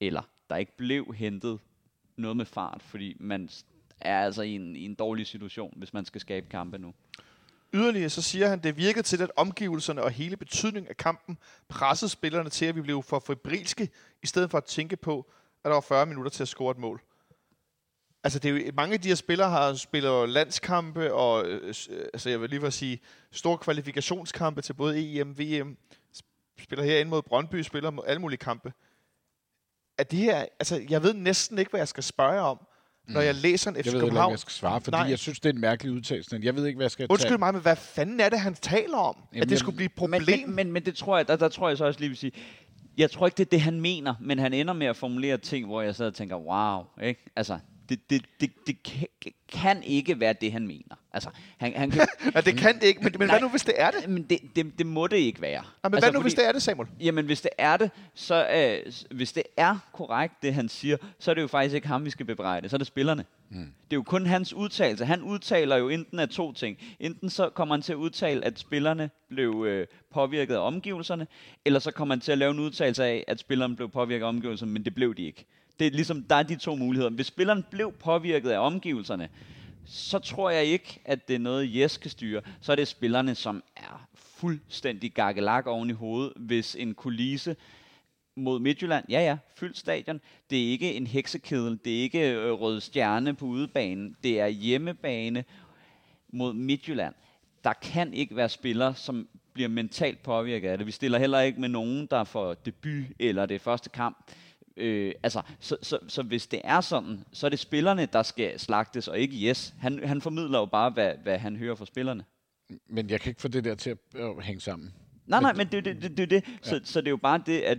eller der ikke blev hentet noget med fart, fordi man er altså i en, i en dårlig situation, hvis man skal skabe kampe nu. Yderligere så siger han, det virkede til, at omgivelserne og hele betydningen af kampen pressede spillerne til, at vi blev for febrilske, i stedet for at tænke på, at der var 40 minutter til at score et mål. Altså, det er jo, mange af de her spillere har spillet landskampe, og øh, øh, altså, jeg vil lige for at sige, store kvalifikationskampe til både EM, VM, Sp- spiller her ind mod Brøndby, spiller mod alle mulige kampe. Er det her, altså, jeg ved næsten ikke, hvad jeg skal spørge om, når jeg læser en FC Jeg ved heller ikke, hvad København. jeg skal svare, fordi Nej. Jeg synes, det er en mærkelig udtalelse. Jeg ved ikke, hvad jeg skal Undskyld tage. mig, men hvad fanden er det, han taler om? Jamen, at det skulle blive et problem? Men, men, men, men det tror jeg, der, der tror jeg så også lige vil sige, jeg tror ikke, det er det, han mener, men han ender med at formulere ting, hvor jeg sidder og tænker, wow, ikke? Altså, det, det, det, det kan, ikke være det, han mener. Altså, han, han kan, Ja, det kan det ikke, men, men Nej. hvad nu, hvis det er det? men det, det, det må det ikke være. Ja, men altså, hvad nu, hvis det er det, Samuel? Jamen, hvis det er det, så øh, hvis det er korrekt, det han siger, så er det jo faktisk ikke ham, vi skal bebrejde. Så er det spillerne. Mm. Det er jo kun hans udtalelse. Han udtaler jo enten af to ting. Enten så kommer han til at udtale, at spillerne blev øh, påvirket af omgivelserne, eller så kommer han til at lave en udtalelse af, at spillerne blev påvirket af omgivelserne, men det blev de ikke. Det er ligesom, der er de to muligheder. Hvis spilleren blev påvirket af omgivelserne, så tror jeg ikke, at det er noget, Jes kan styre. Så er det spillerne, som er fuldstændig gakkelak oven i hovedet, hvis en kulisse mod Midtjylland, ja ja, fyldt stadion. Det er ikke en heksekedel, det er ikke øh, rød stjerne på udebanen, det er hjemmebane mod Midtjylland. Der kan ikke være spillere, som bliver mentalt påvirket af det. Vi stiller heller ikke med nogen, der får debut eller det første kamp. Øh, altså, så, så, så hvis det er sådan, så er det spillerne, der skal slagtes, og ikke Yes. Han, han formidler jo bare, hvad, hvad han hører fra spillerne. Men jeg kan ikke få det der til at øh, hænge sammen. Nej, nej, men det er det, det, det, det. Så, så det er jo bare det, at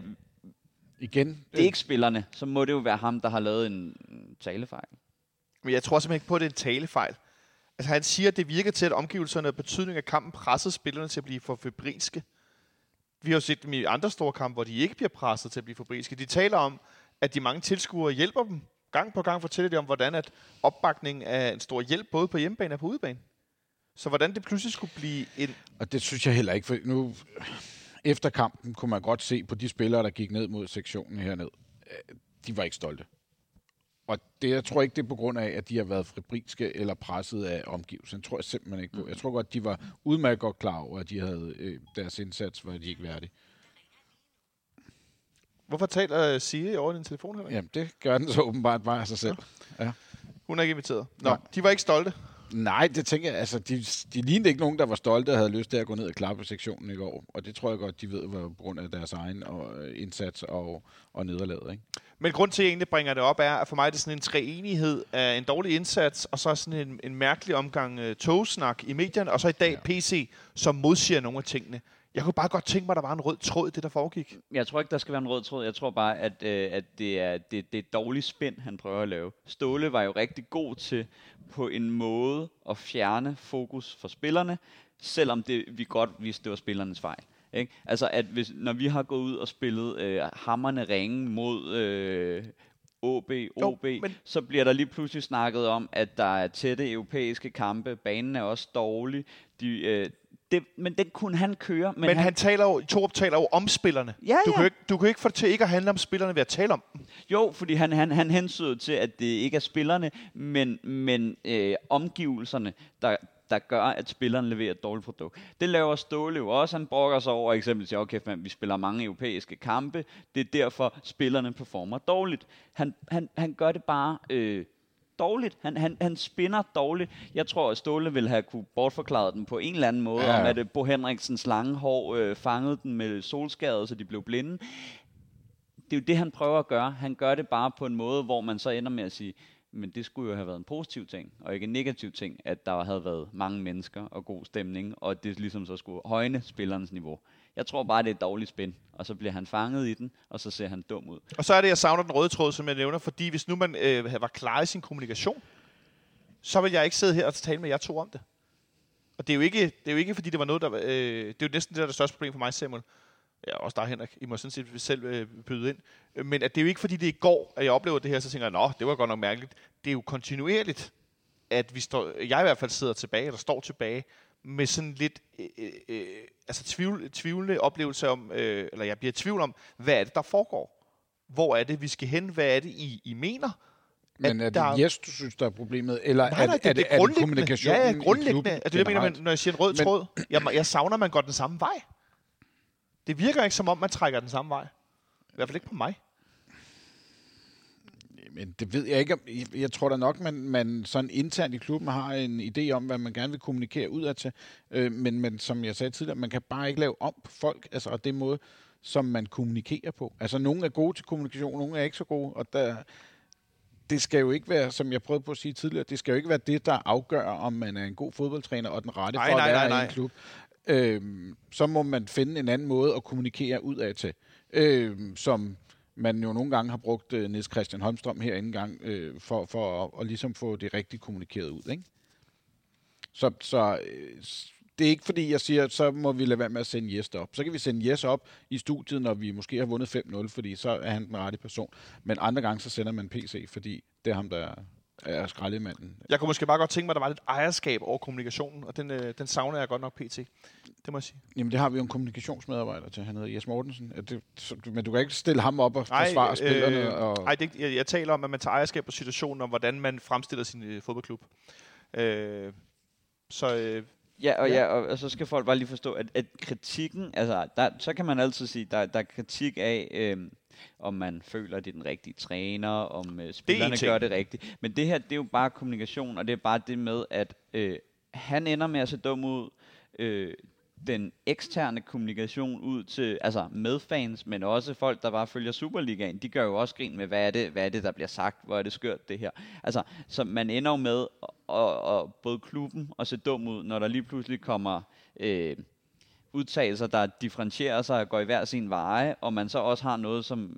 Igen, det er ikke spillerne. Så må det jo være ham, der har lavet en talefejl. Men jeg tror simpelthen ikke på, at det er en talefejl. Altså, han siger, at det virker til, at omgivelserne og betydningen af kampen pressede spillerne til at blive for febrilske. Vi har jo set dem i andre store kampe, hvor de ikke bliver presset til at blive fabriske. De taler om, at de mange tilskuere hjælper dem. Gang på gang fortæller de om, hvordan at opbakningen er en stor hjælp, både på hjemmebane og på udebane. Så hvordan det pludselig skulle blive en... Og det synes jeg heller ikke, for nu efter kampen kunne man godt se på de spillere, der gik ned mod sektionen herned. Øh, de var ikke stolte. Og det, jeg tror ikke, det er på grund af, at de har været febrilske eller presset af omgivelsen. Det tror jeg simpelthen ikke på. Jeg tror godt, de var udmærket godt klar over, at de havde øh, deres indsats, var de ikke værdige. Hvorfor taler Siri over din telefon, Henrik? Jamen, det gør den så åbenbart bare af sig selv. Ja. Hun er ikke inviteret. Nå, Nej. de var ikke stolte. Nej, det tænker jeg, altså, de, de lignede ikke nogen, der var stolte og havde lyst til at gå ned og klappe sektionen i går. Og det tror jeg godt, de ved var på grund af deres egen og, øh, indsats og, og nederlaget. Ikke? Men grund til, at jeg egentlig bringer det op, er, at for mig er det sådan en treenighed af en dårlig indsats, og så sådan en, en mærkelig omgang uh, togsnak i medierne, og så i dag ja. PC, som modsiger nogle af tingene. Jeg kunne bare godt tænke mig, at der var en rød tråd i det, der foregik. Jeg tror ikke, der skal være en rød tråd. Jeg tror bare, at, øh, at det, er, det, det er et dårligt spænd, han prøver at lave. Ståle var jo rigtig god til på en måde at fjerne fokus for spillerne, selvom det, vi godt vidste, det var spillernes fejl. Ikke? Altså, at hvis, når vi har gået ud og spillet øh, hammerne ringe mod øh, OB, OB, men- men... så bliver der lige pludselig snakket om, at der er tætte europæiske kampe. Banen er også dårlig. De, øh, det, men den kunne han køre. Men, Men, han, han taler jo, Torup taler jo om spillerne. Ja, Du, ja. kan jo ikke, du kan ikke få det til ikke at handle om spillerne ved at tale om dem. Jo, fordi han, han, han hensyder til, at det ikke er spillerne, men, men øh, omgivelserne, der, der gør, at spilleren leverer et dårligt produkt. Det laver Ståle jo også. Han brokker sig over eksempel til, okay, man, vi spiller mange europæiske kampe. Det er derfor, spillerne performer dårligt. Han, han, han gør det bare øh, dårligt. Han, han, han spinner dårligt. Jeg tror, at Ståle ville have kunne bortforklare den på en eller anden måde, Ja. om at øh, Bo Henriksens lange hår øh, fangede den med solskade, så de blev blinde det er jo det, han prøver at gøre. Han gør det bare på en måde, hvor man så ender med at sige, men det skulle jo have været en positiv ting, og ikke en negativ ting, at der havde været mange mennesker og god stemning, og det ligesom så skulle højne spillerens niveau. Jeg tror bare, det er et dårligt spin, og så bliver han fanget i den, og så ser han dum ud. Og så er det, jeg savner den røde tråd, som jeg nævner, fordi hvis nu man øh, var klar i sin kommunikation, så vil jeg ikke sidde her og tale med jer to om det. Og det er jo ikke, det er jo ikke fordi det var noget, der... Øh, det er jo næsten det, der er det største problem for mig, Samuel. Ja, også dig, Henrik. I må sådan set selv øh, byde ind. Men at det er jo ikke fordi, det er i går, at jeg oplever det her, så tænker jeg, nå, det var godt nok mærkeligt. Det er jo kontinuerligt, at vi står, jeg i hvert fald sidder tilbage, eller står tilbage, med sådan lidt øh, øh, altså tvivl, tvivlende oplevelse om, øh, eller jeg bliver i tvivl om, hvad er det, der foregår? Hvor er det, vi skal hen? Hvad er det, I, I mener? Men er der er- det Jes, du synes, der er problemet? Eller Nej, er, nej, det, er, det, er det kommunikationen Ja, ja, grundlæggende. Altså, det, jeg mener, man, når jeg siger en rød Men- tråd, jeg, jeg savner, man går den samme vej. Det virker ikke, som om man trækker den samme vej. I hvert fald ikke på mig. Men det ved jeg ikke. om- Jeg- tror da nok, man, man sådan internt i klubben har en idé om, hvad man gerne vil kommunikere ud til. Øh, men, men som jeg sagde tidligere, man kan bare ikke lave om på folk, altså, og det måde, som man kommunikerer på. Altså, nogle er gode til kommunikation, nogle er ikke så gode, og der, det skal jo ikke være, som jeg prøvede på at sige tidligere, det skal jo ikke være det, der afgør, om man er en god fodboldtræner og den rette Nej, for nej, at være nej, i nej. en klub. Øhm, så må man finde en anden måde at kommunikere ud af til. Øhm, som man jo nogle gange har brugt øh, Niels Christian Holmstrøm her gang øh, for, for at, at ligesom få det rigtigt kommunikeret ud. Ikke? Så, så øh, det er ikke fordi, jeg siger, så må vi lade være med at sende Jes op. Så kan vi sende Jes op i studiet, når vi måske har vundet 5-0, fordi så er han den rette person. Men andre gange, så sender man PC, fordi det er ham, der er skraldemanden. Jeg kunne måske bare godt tænke mig, at der var lidt ejerskab over kommunikationen, og den, øh, den savner jeg godt nok pt. Det må jeg sige. Jamen, det har vi jo en kommunikationsmedarbejder til. Han hedder Jes Mortensen. Er Det, så, men du kan ikke stille ham op og forsvare spillerne. øh, Og, Ej, det, jeg, jeg taler om, at man tager ejerskab på situationen, og hvordan man fremstiller sin øh, fodboldklub. Øh, så øh, Ja, og, Ja. ja. og, og så skal folk bare lige forstå, at, at kritikken, altså, der, så kan man altid sige, der, der er kritik af, øhm, om man føler, at det er den rigtige træner, om øh, spillerne ting. gør det rigtigt. Men det her, det er jo bare kommunikation, og det er bare det med, at øh, han ender med at se dum ud. Øh, den eksterne kommunikation ud til altså medfans, men også folk, der bare følger Superligaen, de gør jo også grin med, hvad er det, hvad er det der bliver sagt, hvor er det skørt det her. Altså, så man ender jo med at, at, at både klubben og se dum ud, når der lige pludselig kommer øh, udtalelser, der differentierer sig og går i hver sin veje, og man så også har noget, som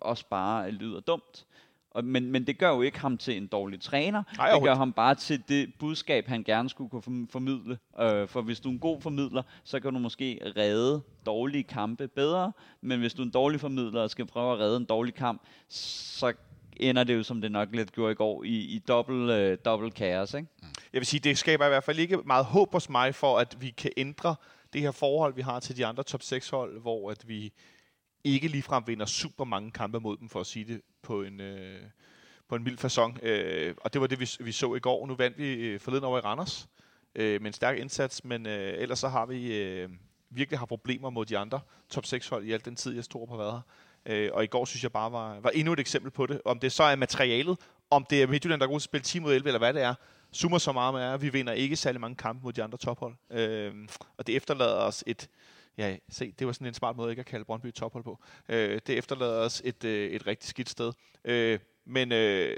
også bare lyder dumt. Og, men, men det gør jo ikke ham til en dårlig træner. Nej, det gør ham bare til det budskab, han gerne skulle kunne form- formidle. Øh, for hvis du er en god formidler, så kan du måske redde dårlige kampe bedre. Men hvis du er en dårlig formidler og skal prøve at redde en dårlig kamp, så ender det jo, som det nok lidt gjorde i går, i, i dobbelt, øh, dobbelt kaos. Ikke? Mm. Jeg vil sige, det skaber i hvert fald ikke meget håb hos mig for, at vi kan ændre det her forhold, vi har til de andre top 6 hold, hvor at vi ikke ligefrem vinder super mange kampe mod dem, for at sige det på en, øh, på en mild façon. Øh, og det var det, vi, vi så i går. Nu vandt vi øh, forleden over i Randers øh, med en stærk indsats, men øh, ellers så har vi øh, virkelig har problemer mod de andre top 6 hold i al den tid, jeg stod på været her. Øh, og i går synes jeg bare var, var endnu et eksempel på det. Om det så er materialet, om det er Midtjylland, der er god til at spille 10 mod 11, eller hvad det er, summer så meget med at vi vinder ikke særlig mange kampe mod de andre tophold. Øh, og det efterlader os et... Ja, se, det var sådan en smart måde ikke at kalde Brøndby tophold på. Øh, det efterlader os et, øh, et rigtig skidt sted. Øh, men øh,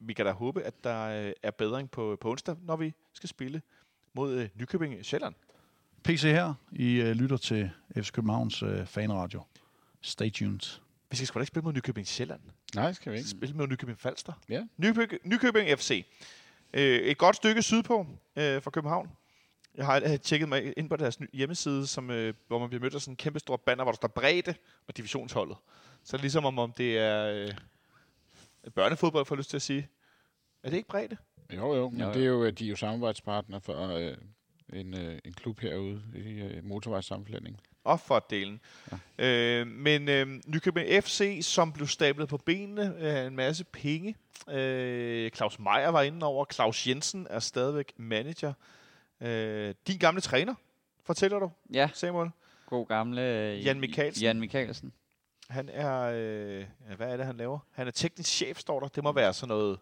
vi kan da håbe, at der øh, er bedring på, på onsdag, når vi skal spille mod øh, Nykøbing Sjælland. PC her. I øh, lytter til FC Københavns øh, fanradio. Stay tuned. Vi skal sgu da ikke spille mod Nykøbing Sjælland. Nej, skal vi ikke. spille mod Nykøbing Falster. Ja. Nykøbing, Nykøbing FC. Øh, et godt stykke sydpå øh, fra København. Jeg har øh, tjekket mig ind på deres hjemmeside, som, øh, hvor man bliver mødt af sådan en kæmpe stor banner, hvor der står bredde og divisionsholdet. Så er ligesom om, om det er øh, børnefodbold, får jeg lyst til at sige. Er det ikke bredde? Jo, jo, men Jo, jo. det er jo, de er jo samarbejdspartner for øh, en, øh, en klub herude i øh, motorvejssammenflætning. Og for delen. Ja. Øh, men øh, Nykøbing FC, som blev stablet på benene af en masse penge. Øh, Claus Meier var inde over. Claus Jensen er stadigvæk manager. Øh, din gamle træner, fortæller du, Ja, Samuel. god gamle øh, Jan Mikkelsen. Jan Mikkelsen. Han er, øh, ja, hvad er det, han laver? Han er teknisk chef, står der. Det må være sådan noget...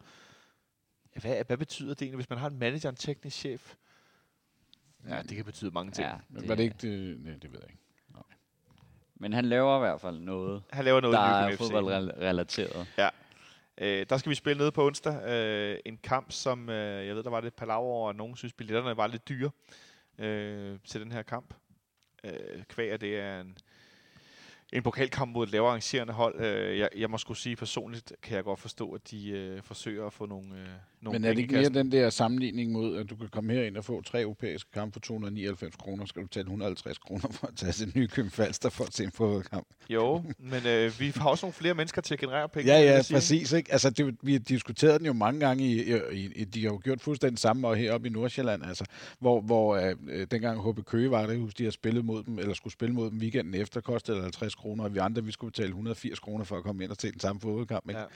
Hvad, hvad betyder det egentlig, hvis man har en manager og en teknisk chef? Ja, det kan betyde mange ting. Ja. Men var det ikke det? Nej, det ved jeg ikke. Men han laver i hvert fald noget, Han laver noget der er fodboldrelateret. Øh, der skal vi spille nede på onsdag. Øh, en kamp, som øh, jeg ved, der var lidt palaver over, og nogen synes, billetterne var lidt dyre øh, til den her kamp. Øh, kvæg, det er en, en pokalkamp mod et lavere arrangerende hold. Øh, jeg, jeg må skulle sige personligt, kan jeg godt forstå, at de øh, forsøger at få nogle, øh, nogle Men er det ikke mere den der sammenligning mod, at du kan komme herind og få tre europæiske kampe for 299 kroner, skal du betale 150 kroner for at tage til Nykøbing Falster for at se en fodboldkamp? Jo, men øh, vi har også nogle flere mennesker til at generere penge. Ja, ja, præcis. Ikke? Altså, det, vi har diskuteret den jo mange gange. I, i, i, de har jo gjort fuldstændig samme og heroppe i Nordsjælland, altså, hvor, hvor øh, dengang HB Køge var det, husk, de har spillet mod dem, eller skulle spille mod dem weekenden efter, kostede det 50 kroner, og vi andre, vi skulle betale 180 kroner for at komme ind og se den samme fodboldkamp. Ikke? Ja.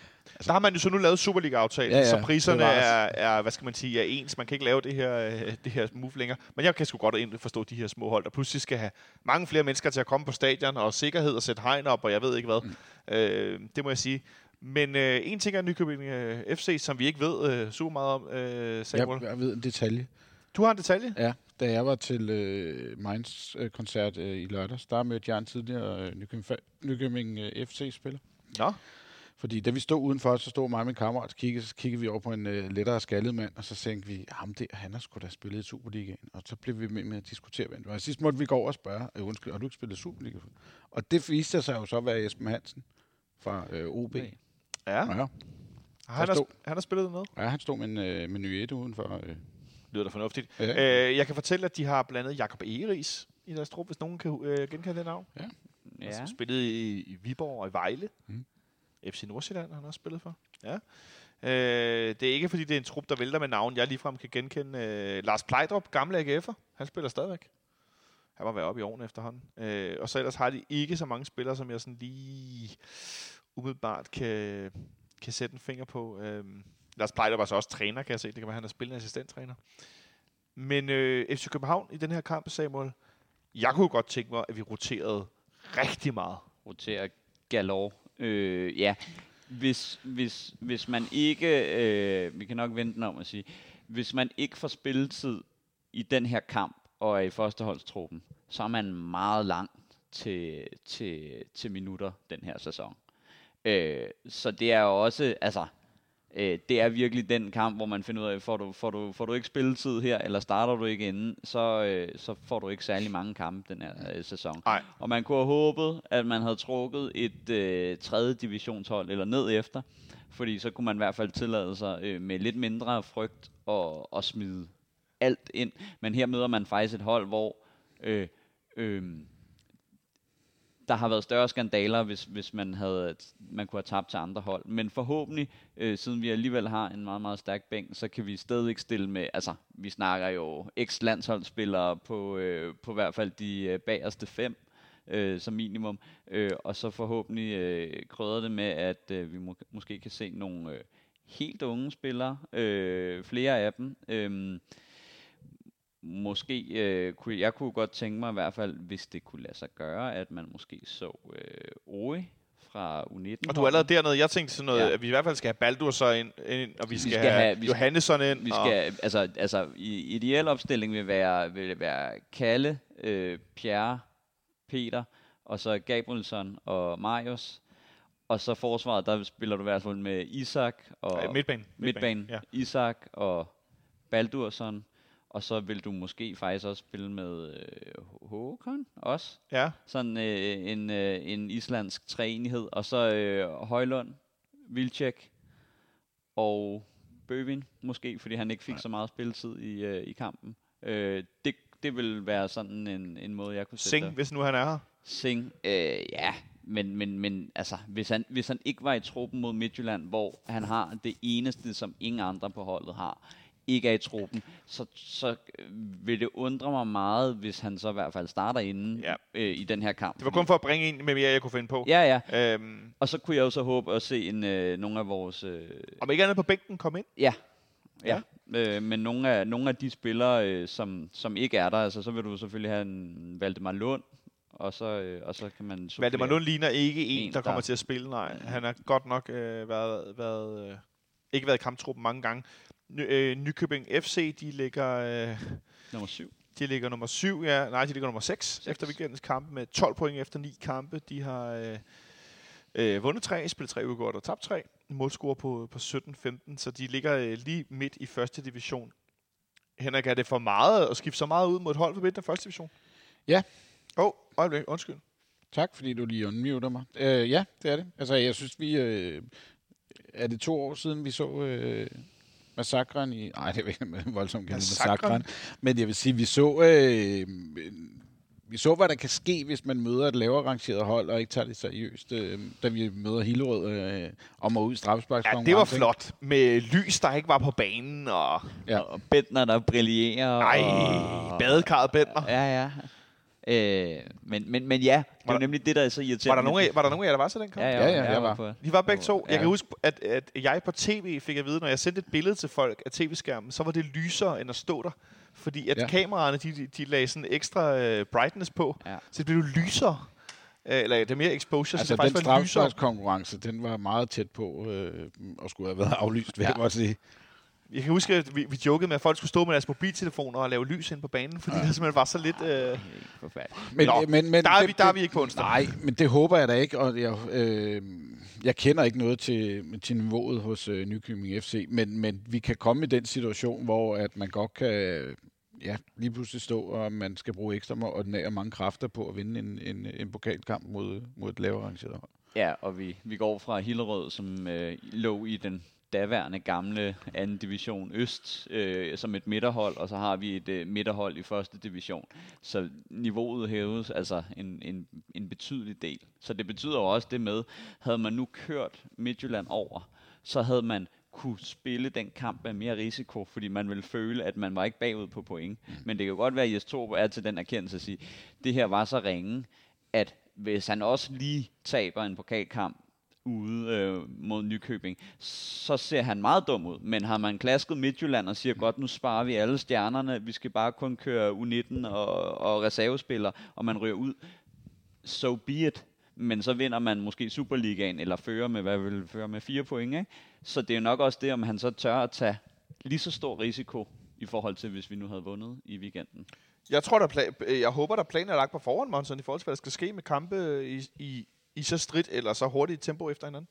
Der har man jo så nu lavet Superliga-aftalen, Ja, ja, så priserne. Er, er, hvad skal man sige, er ens. Man kan ikke lave det her, øh, det her move længere. Men jeg kan sgu godt forstå de her små hold, der pludselig skal have mange flere mennesker til at komme på stadion, og sikkerhed og sætte hegn op, og jeg ved ikke hvad. Mm. Øh, det må jeg sige. Men øh, en ting er Nykøbing øh, FC, som vi ikke ved øh, super meget om, øh, Samuel. Jeg, jeg ved en detalje. Du har en detalje? Ja, da jeg var til øh, Mainz øh, koncert øh, i lørdags, der mødte jeg en tidligere øh, Nykøbing, Nykøbing øh, FC-spiller. Nå, Fordi da vi stod udenfor, så stod mig og min kammerat, så kiggede, så kiggede vi over på en øh, lettere skaldet mand, og så tænkte vi, ham der, han har sgu da spillet i Superligaen. Og så blev vi med, med at diskutere, hvem det var. Og sidst måtte vi gå over og spørge, øh, undskyld, har du ikke spillet Superliga? Og det viste sig jo så at være Esben Hansen fra øh, OB. Okay. ja. Ja. Han har, stod- han har spillet noget. ja, han stod med en øh, menu 1 udenfor. Øh. Lyder da fornuftigt. Ja. Øh, jeg kan fortælle, at de har blandt andet Jakob Egeris i deres trup, hvis nogen kan øh, genkende det navn. Ja. Ja. Som spillede i, i Viborg og i Vejle. Mm. FC Nordsjælland har han også spillet for. Ja. Øh, det er ikke, fordi det er en trup, der vælter med navn. Jeg ligefrem kan genkende øh, Lars Plejdrup, gamle AGF'er. Han spiller stadigvæk. Han var være oppe i årene efterhånden. Øh, og så ellers har de ikke så mange spillere, som jeg sådan lige umiddelbart kan, kan sætte en finger på. Øh, Lars Plejdrup er så også træner, kan jeg se. Det kan være, han er spillende assistenttræner. Men øh, FC København i den her kamp, Samuel, jeg kunne godt tænke mig, at vi roterede rigtig meget. Roterer galore. Øh, ja, hvis, hvis, hvis man ikke, øh, vi kan nok vente om at sige, hvis man ikke får spilletid i den her kamp og er i førsteholdstruppen, så er man meget langt til, til, til minutter den her sæson. Øh, så det er jo også, altså, øh, det er virkelig den kamp, hvor man finder ud af, får du, får du, får du ikke spilletid her, eller starter du ikke inden, så, øh, så får du ikke særlig mange kampe den her øh, sæson. Nej. Og man kunne have håbet, at man havde trukket et øh, tredje divisionshold eller ned efter, fordi så kunne man i hvert fald tillade sig øh, med lidt mindre frygt og, og smide alt ind. Men her møder man faktisk et hold, hvor øh, øh, der har været større skandaler, hvis, hvis man, havde, man kunne have tabt til andre hold. Men forhåbentlig, øh, siden vi alligevel har en meget, meget stærk bænk, så kan vi stadig stille med, altså vi snakker jo eks-landsholdsspillere på, øh, på hvert fald de øh, bagerste fem, øh, som minimum. Øh, og så forhåbentlig øh, krydder det med, at øh, vi må, måske kan se nogle øh, helt unge spillere, øh, flere af dem. Øh, måske øh, kunne jeg kunne godt tænke mig i hvert fald, hvis det kunne lade sig gøre, at man måske så øh, Oi fra U19. Og du er allerede dernede. Jeg tænkte sådan noget, Ja. ja. at vi i hvert fald skal have Baldur så ind, ind og vi skal, skal have, have- vi Johannesson ind. Vi og, skal, altså, altså i ideel opstilling vil være, vil være Kalle, øh, Pierre, Peter, og så Gabrielsson og Marius. Og så forsvaret, der spiller du i hvert fald med Isak og øh, midtbanen. midtbanen. Ja. Isak og Baldursson. Og så vil du måske faktisk også spille med øh, Håkon også. ja. Sådan øh, en, øh, en islandsk træenighed. Og så øh, Højlund, Vilcek og Bøvin måske, fordi han ikke fik så meget spilletid i, øh, i kampen. Øh, det, det vil være sådan en, en måde, jeg kunne sætte Sing, det. hvis nu han er her. Sing, øh, ja, men, men, men altså, hvis han, hvis han ikke var i truppen mod Midtjylland, hvor han har det eneste, som ingen andre på holdet har, ikke er i truppen, så, så øh, vil det undre mig meget, hvis han så i hvert fald starter inden Ja. øh, i den her kamp. Det var kun for at bringe en med mere, jeg kunne finde på. Ja, ja. Øhm, Og så kunne jeg jo så håbe at se en, øh, nogle af vores... Øh, om ikke andet på bænken kom ind. ja, ja. Øh, men nogle af, nogle af de spillere, øh, som, som ikke er der, altså, så vil du selvfølgelig have en Valdemar Lund, og så, øh, og så kan man. Valdemar Lund ligner ikke en, En, der kommer der- til at spille. Nej, han har godt nok øh, været, været, øh, ikke været i kamptruppen mange gange. Ny, øh, Nykøbing FC, de ligger, øh, Nummer syv. de ligger nummer 7, ja. Nej, de ligger nummer 6, Seks. efter weekendens kampe med 12 point efter 9 kampe. De har øh, øh, vundet 3, spillet 3 udgået og tabt 3. Målscore på, på 17-15, så de ligger øh, lige midt i første division. Henrik, er det for meget at skifte så meget ud mod et hold for midten af første division? Ja. Åh, oh, øjeblik, undskyld. Tak, fordi du lige unmuter mig. Øh, ja, det er det. Altså, jeg synes, vi... Øh, er det to år siden, vi så øh, massakren i... Nej, det er ikke med voldsomt kaldt Massakren? massakren. Men jeg vil sige, vi så... Øh, vi så, hvad der kan ske, hvis man møder et lavere rangeret hold, og ikke tager det seriøst, øh, da vi møder Hillerød øh, om at ud i Ja, det var flot. Med lys, der ikke var på banen, og Ja. Og Bentner, der brillerer. ej, og, badekarret Bentner. Ja, ja. Øh, men, men, men ja, det Var var der- nemlig det, der er så irriterende. Var der, nogen af, var der nogen af jer, der var til den kamp? Ja, Ja, ja, jeg jeg var. på. Vi var begge to. Jeg Ja. kan huske, at, at jeg på tv fik at vide, når jeg sendte et billede til folk af tv-skærmen, så var det lysere end at stå der. Fordi at Ja. kameraerne, de, de, de lagde sådan ekstra uh, brightness på, Ja. så det blev lysere. Uh, eller det er mere exposure, Altså, så det den faktisk var lysere. straffesparkskonkurrence, den var meget tæt på øh, at skulle have været aflyst, vil ja. jeg godt sige. Jeg kan huske, at vi, vi jokede med, at folk skulle stå med deres mobiltelefoner og lave lys ind på banen, fordi ja. det simpelthen var så lidt... Helt forfærdeligt. Men, Nå, men, men der, er det- vi, der er det- vi ikke på onsdag. Nej, men det håber jeg da ikke, og jeg, øh, jeg kender ikke noget til, til niveauet hos øh, Nykøbing FC, men, men vi kan komme i den situation, hvor at man godt kan ja, lige pludselig stå, og man skal bruge ekstra og mange kræfter på at vinde en, en, en pokalkamp mod, mod et lavere arrangeret hold. Ja, og vi, vi går fra Hillerød, som øh, lå i den daværende gamle anden division Øst øh, som et midterhold, og så har vi et øh, midterhold i første division. Så niveauet hæves altså en, en, en betydelig del. Så det betyder jo også det med, havde man nu kørt Midtjylland over, så havde man kunne spille den kamp med mere risiko, fordi man ville føle, at man var ikke bagud på point. Men det kan jo godt være, at Jes Torp er til den erkendelse at sige, det her var så ringe, at hvis han også lige taber en pokalkamp ude øh, mod Nykøbing, så ser han meget dum ud. Men har man klasket Midtjylland og siger, godt, nu sparer vi alle stjernerne, vi skal bare kun køre U19 og, og reservespillere, og man ryger ud, so be it. Men så vinder man måske Superligaen, eller fører med, hvad vil føre med fire point, ikke? Så det er jo nok også det, om han så tør at tage lige så stor risiko, i forhold til, hvis vi nu havde vundet i weekenden. Jeg tror, der pla- jeg håber, der er lagt på forhånd, Monson, i forhold til, hvad der skal ske med kampe i, i, i så stridt eller så hurtigt tempo efter hinanden.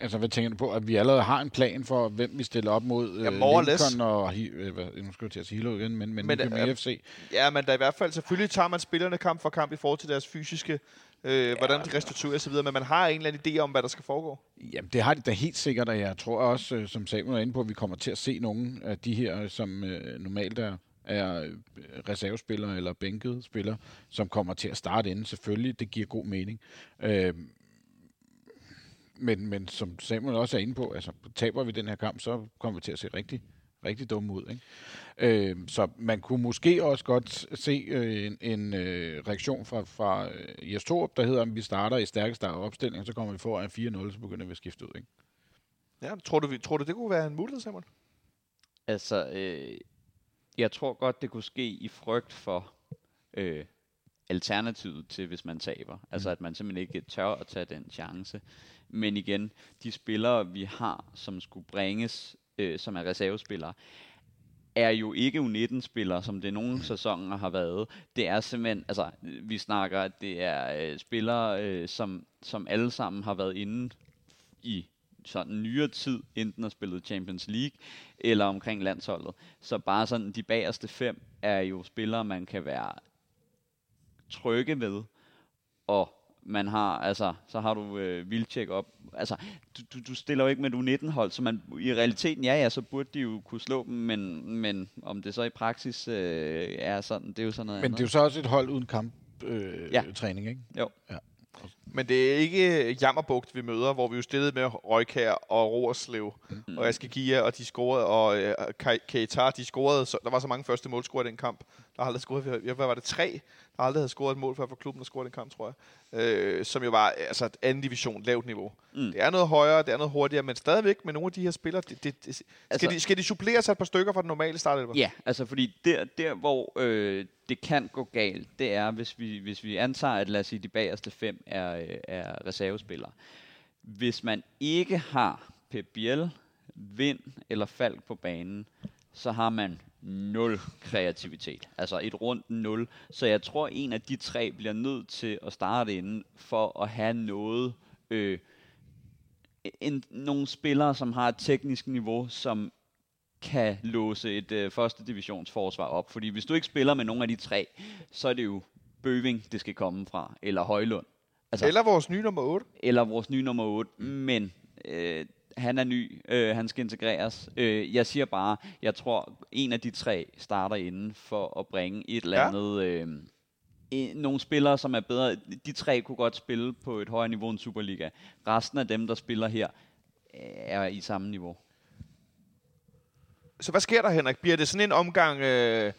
Altså, hvad tænker du på? At vi allerede har en plan for, hvem vi stiller op mod Ja, øh, more. Lincoln og... Øh, hvad, nu skal jeg til at sige Hilo igen, men, men, Men, øh, FC. Ja, men der er i hvert fald, selvfølgelig tager man spillerne kamp for kamp i forhold til deres fysiske, øh, hvordan de restituerer osv., men man har en eller anden idé om, hvad der skal foregå. Jamen, det har de da helt sikkert, og jeg tror også, øh, som Samuel er inde på, at vi kommer til at se nogle af de her, som øh, normalt er, er øh, reservespillere eller bænkede spillere, som kommer til at starte inden. Selvfølgelig, det giver god mening. Øh, men, men som Samuel også er inde på, altså taber vi den her kamp, så kommer vi til at se rigtig, rigtig dumme ud. Ikke? Øh, så man kunne måske også godt se øh, en, en øh, reaktion fra, fra øh, Jes Torup, der hedder, at vi starter i stærkeste opstilling, så kommer vi for en 4-0, så begynder vi at skifte ud. Ikke? Ja, tror du, vi- tror du det kunne være en mulighed, Samuel? Altså, øh, jeg tror godt, det kunne ske i frygt for øh, alternativet til, hvis man taber. Altså, at man simpelthen ikke tør at tage den chance. Men igen, de spillere, vi har, som skulle bringes, øh, som er reservespillere, er jo ikke U19-spillere, som det nogle sæsoner har været. Det er simpelthen, altså, vi snakker, at det er øh, spillere, øh, som, som alle sammen har været inde i sådan nyere tid, enten har spillet Champions League eller omkring landsholdet. Så bare sådan, de bagerste fem er jo spillere, man kan være trygge ved, og man har, altså, så har du øh, Vildtjek op. Altså, du, du, du stiller jo ikke med et U19-hold, så man, i realiteten, ja, ja, så burde de jo kunne slå dem, men, men om det så i praksis øh, er sådan, det er jo sådan noget Men det andet. er jo så også et hold uden kamp. Øh, Ja. ja. træning, ikke? Jo. Men det er ikke Jammerbugt, vi møder, hvor vi jo stillede med Røykær og Roerslev mm. og Aske Gia, og de scorede, og øh, Keita, de scorede, så, der var så mange første målscorer i den kamp. Der har aldrig scoret, hvad var det, tre, aldrig havde scoret et mål før for klubben, der scorede den kamp, tror jeg. Øh, som jo var altså anden division, lavt niveau. Mm. Mm. Det er noget højere, det er noget hurtigere, men stadigvæk med nogle af de her spillere, det, det, det, skal, Altså- de, skal de supplere sig et par stykker fra den normale startelver? Ja, altså fordi der, der hvor øh, det kan gå galt, det er, hvis vi, hvis vi antager, at lad os sige, de bagerste fem er, øh, er reservespillere. Hvis man ikke har Pep Biel, Vind eller Falk på banen, så har man nul kreativitet. Altså et rundt nul. Så jeg tror, en af de tre bliver nødt til at starte inden for at have noget... Øh, en, nogle spillere, som har et teknisk niveau, som kan låse et øh, første divisionsforsvar op. Fordi hvis du ikke spiller med nogle af de tre, så er det jo Bøving, det skal komme fra, eller Højlund. Altså, Eller vores nye nummer 8. eller vores nye nummer 8, men øh, han er ny, øh, han skal integreres. Øh, jeg siger bare, jeg tror, en af de tre starter inden for at bringe et eller Ja. andet... Øh, en- nogle spillere, som er bedre. De tre kunne godt spille på et højere niveau end Superliga. Resten af dem, der spiller her, øh, er i samme niveau. Så hvad sker der, Henrik? Bliver det sådan en omgang... Øh,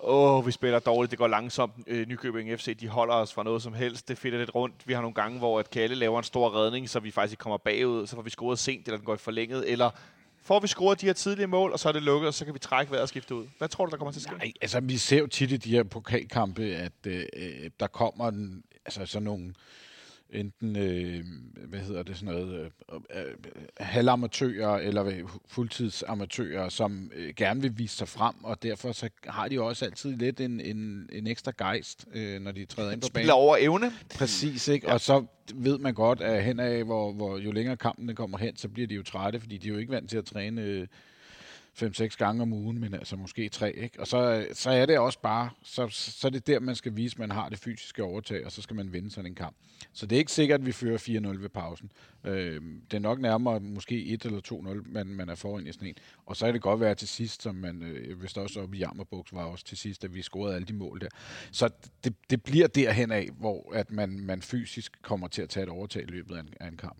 Åh, vi spiller dårligt, det går langsomt. Øh, Nykøbing FC, de holder os fra noget som helst. Det fitter lidt rundt. Vi har nogle gange, hvor at Kalle laver en stor redning, så vi faktisk ikke kommer bagud. Så får vi scoret sent, eller den går i forlænget. Eller får vi scoret de her tidlige mål, og så er det lukket, og så kan vi trække vejret og skifte ud. Hvad tror du, der kommer til at ske? Nej, altså vi ser jo tit i de her pokalkampe, at øh, øh, der kommer en, altså sådan nogle enten, øh, hvad hedder det, sådan noget, øh, øh, halvamatører eller fuldtidsamatører, som øh, gerne vil vise sig frem, og derfor så har de jo også altid lidt en, en, en ekstra gejst, øh, når de træder ind på banen. Spiller over evne. Præcis, ikke? Ja. Og så ved man godt, at hen af, hvor, hvor jo længere kampen kommer hen, så bliver de jo trætte, fordi de er jo ikke vant til at træne øh, 5-6 gange om ugen, men altså måske tre, ikke? Og så, så er det også bare, så, så er det der, man skal vise, at man har det fysiske overtag, og så skal man vinde sådan en kamp. Så det er ikke sikkert, at vi fører 4-0 ved pausen. Øh, det er nok nærmere måske 1 eller 2-0, man, man er foran i sådan en. Og så er det godt være til sidst, som man, øh, hvis der også oppe i Jammerbuks var også til sidst, at vi scorede alle de mål der. Så det, det bliver derhen af, hvor at man, man fysisk kommer til at tage et overtag i løbet af en, af en kamp.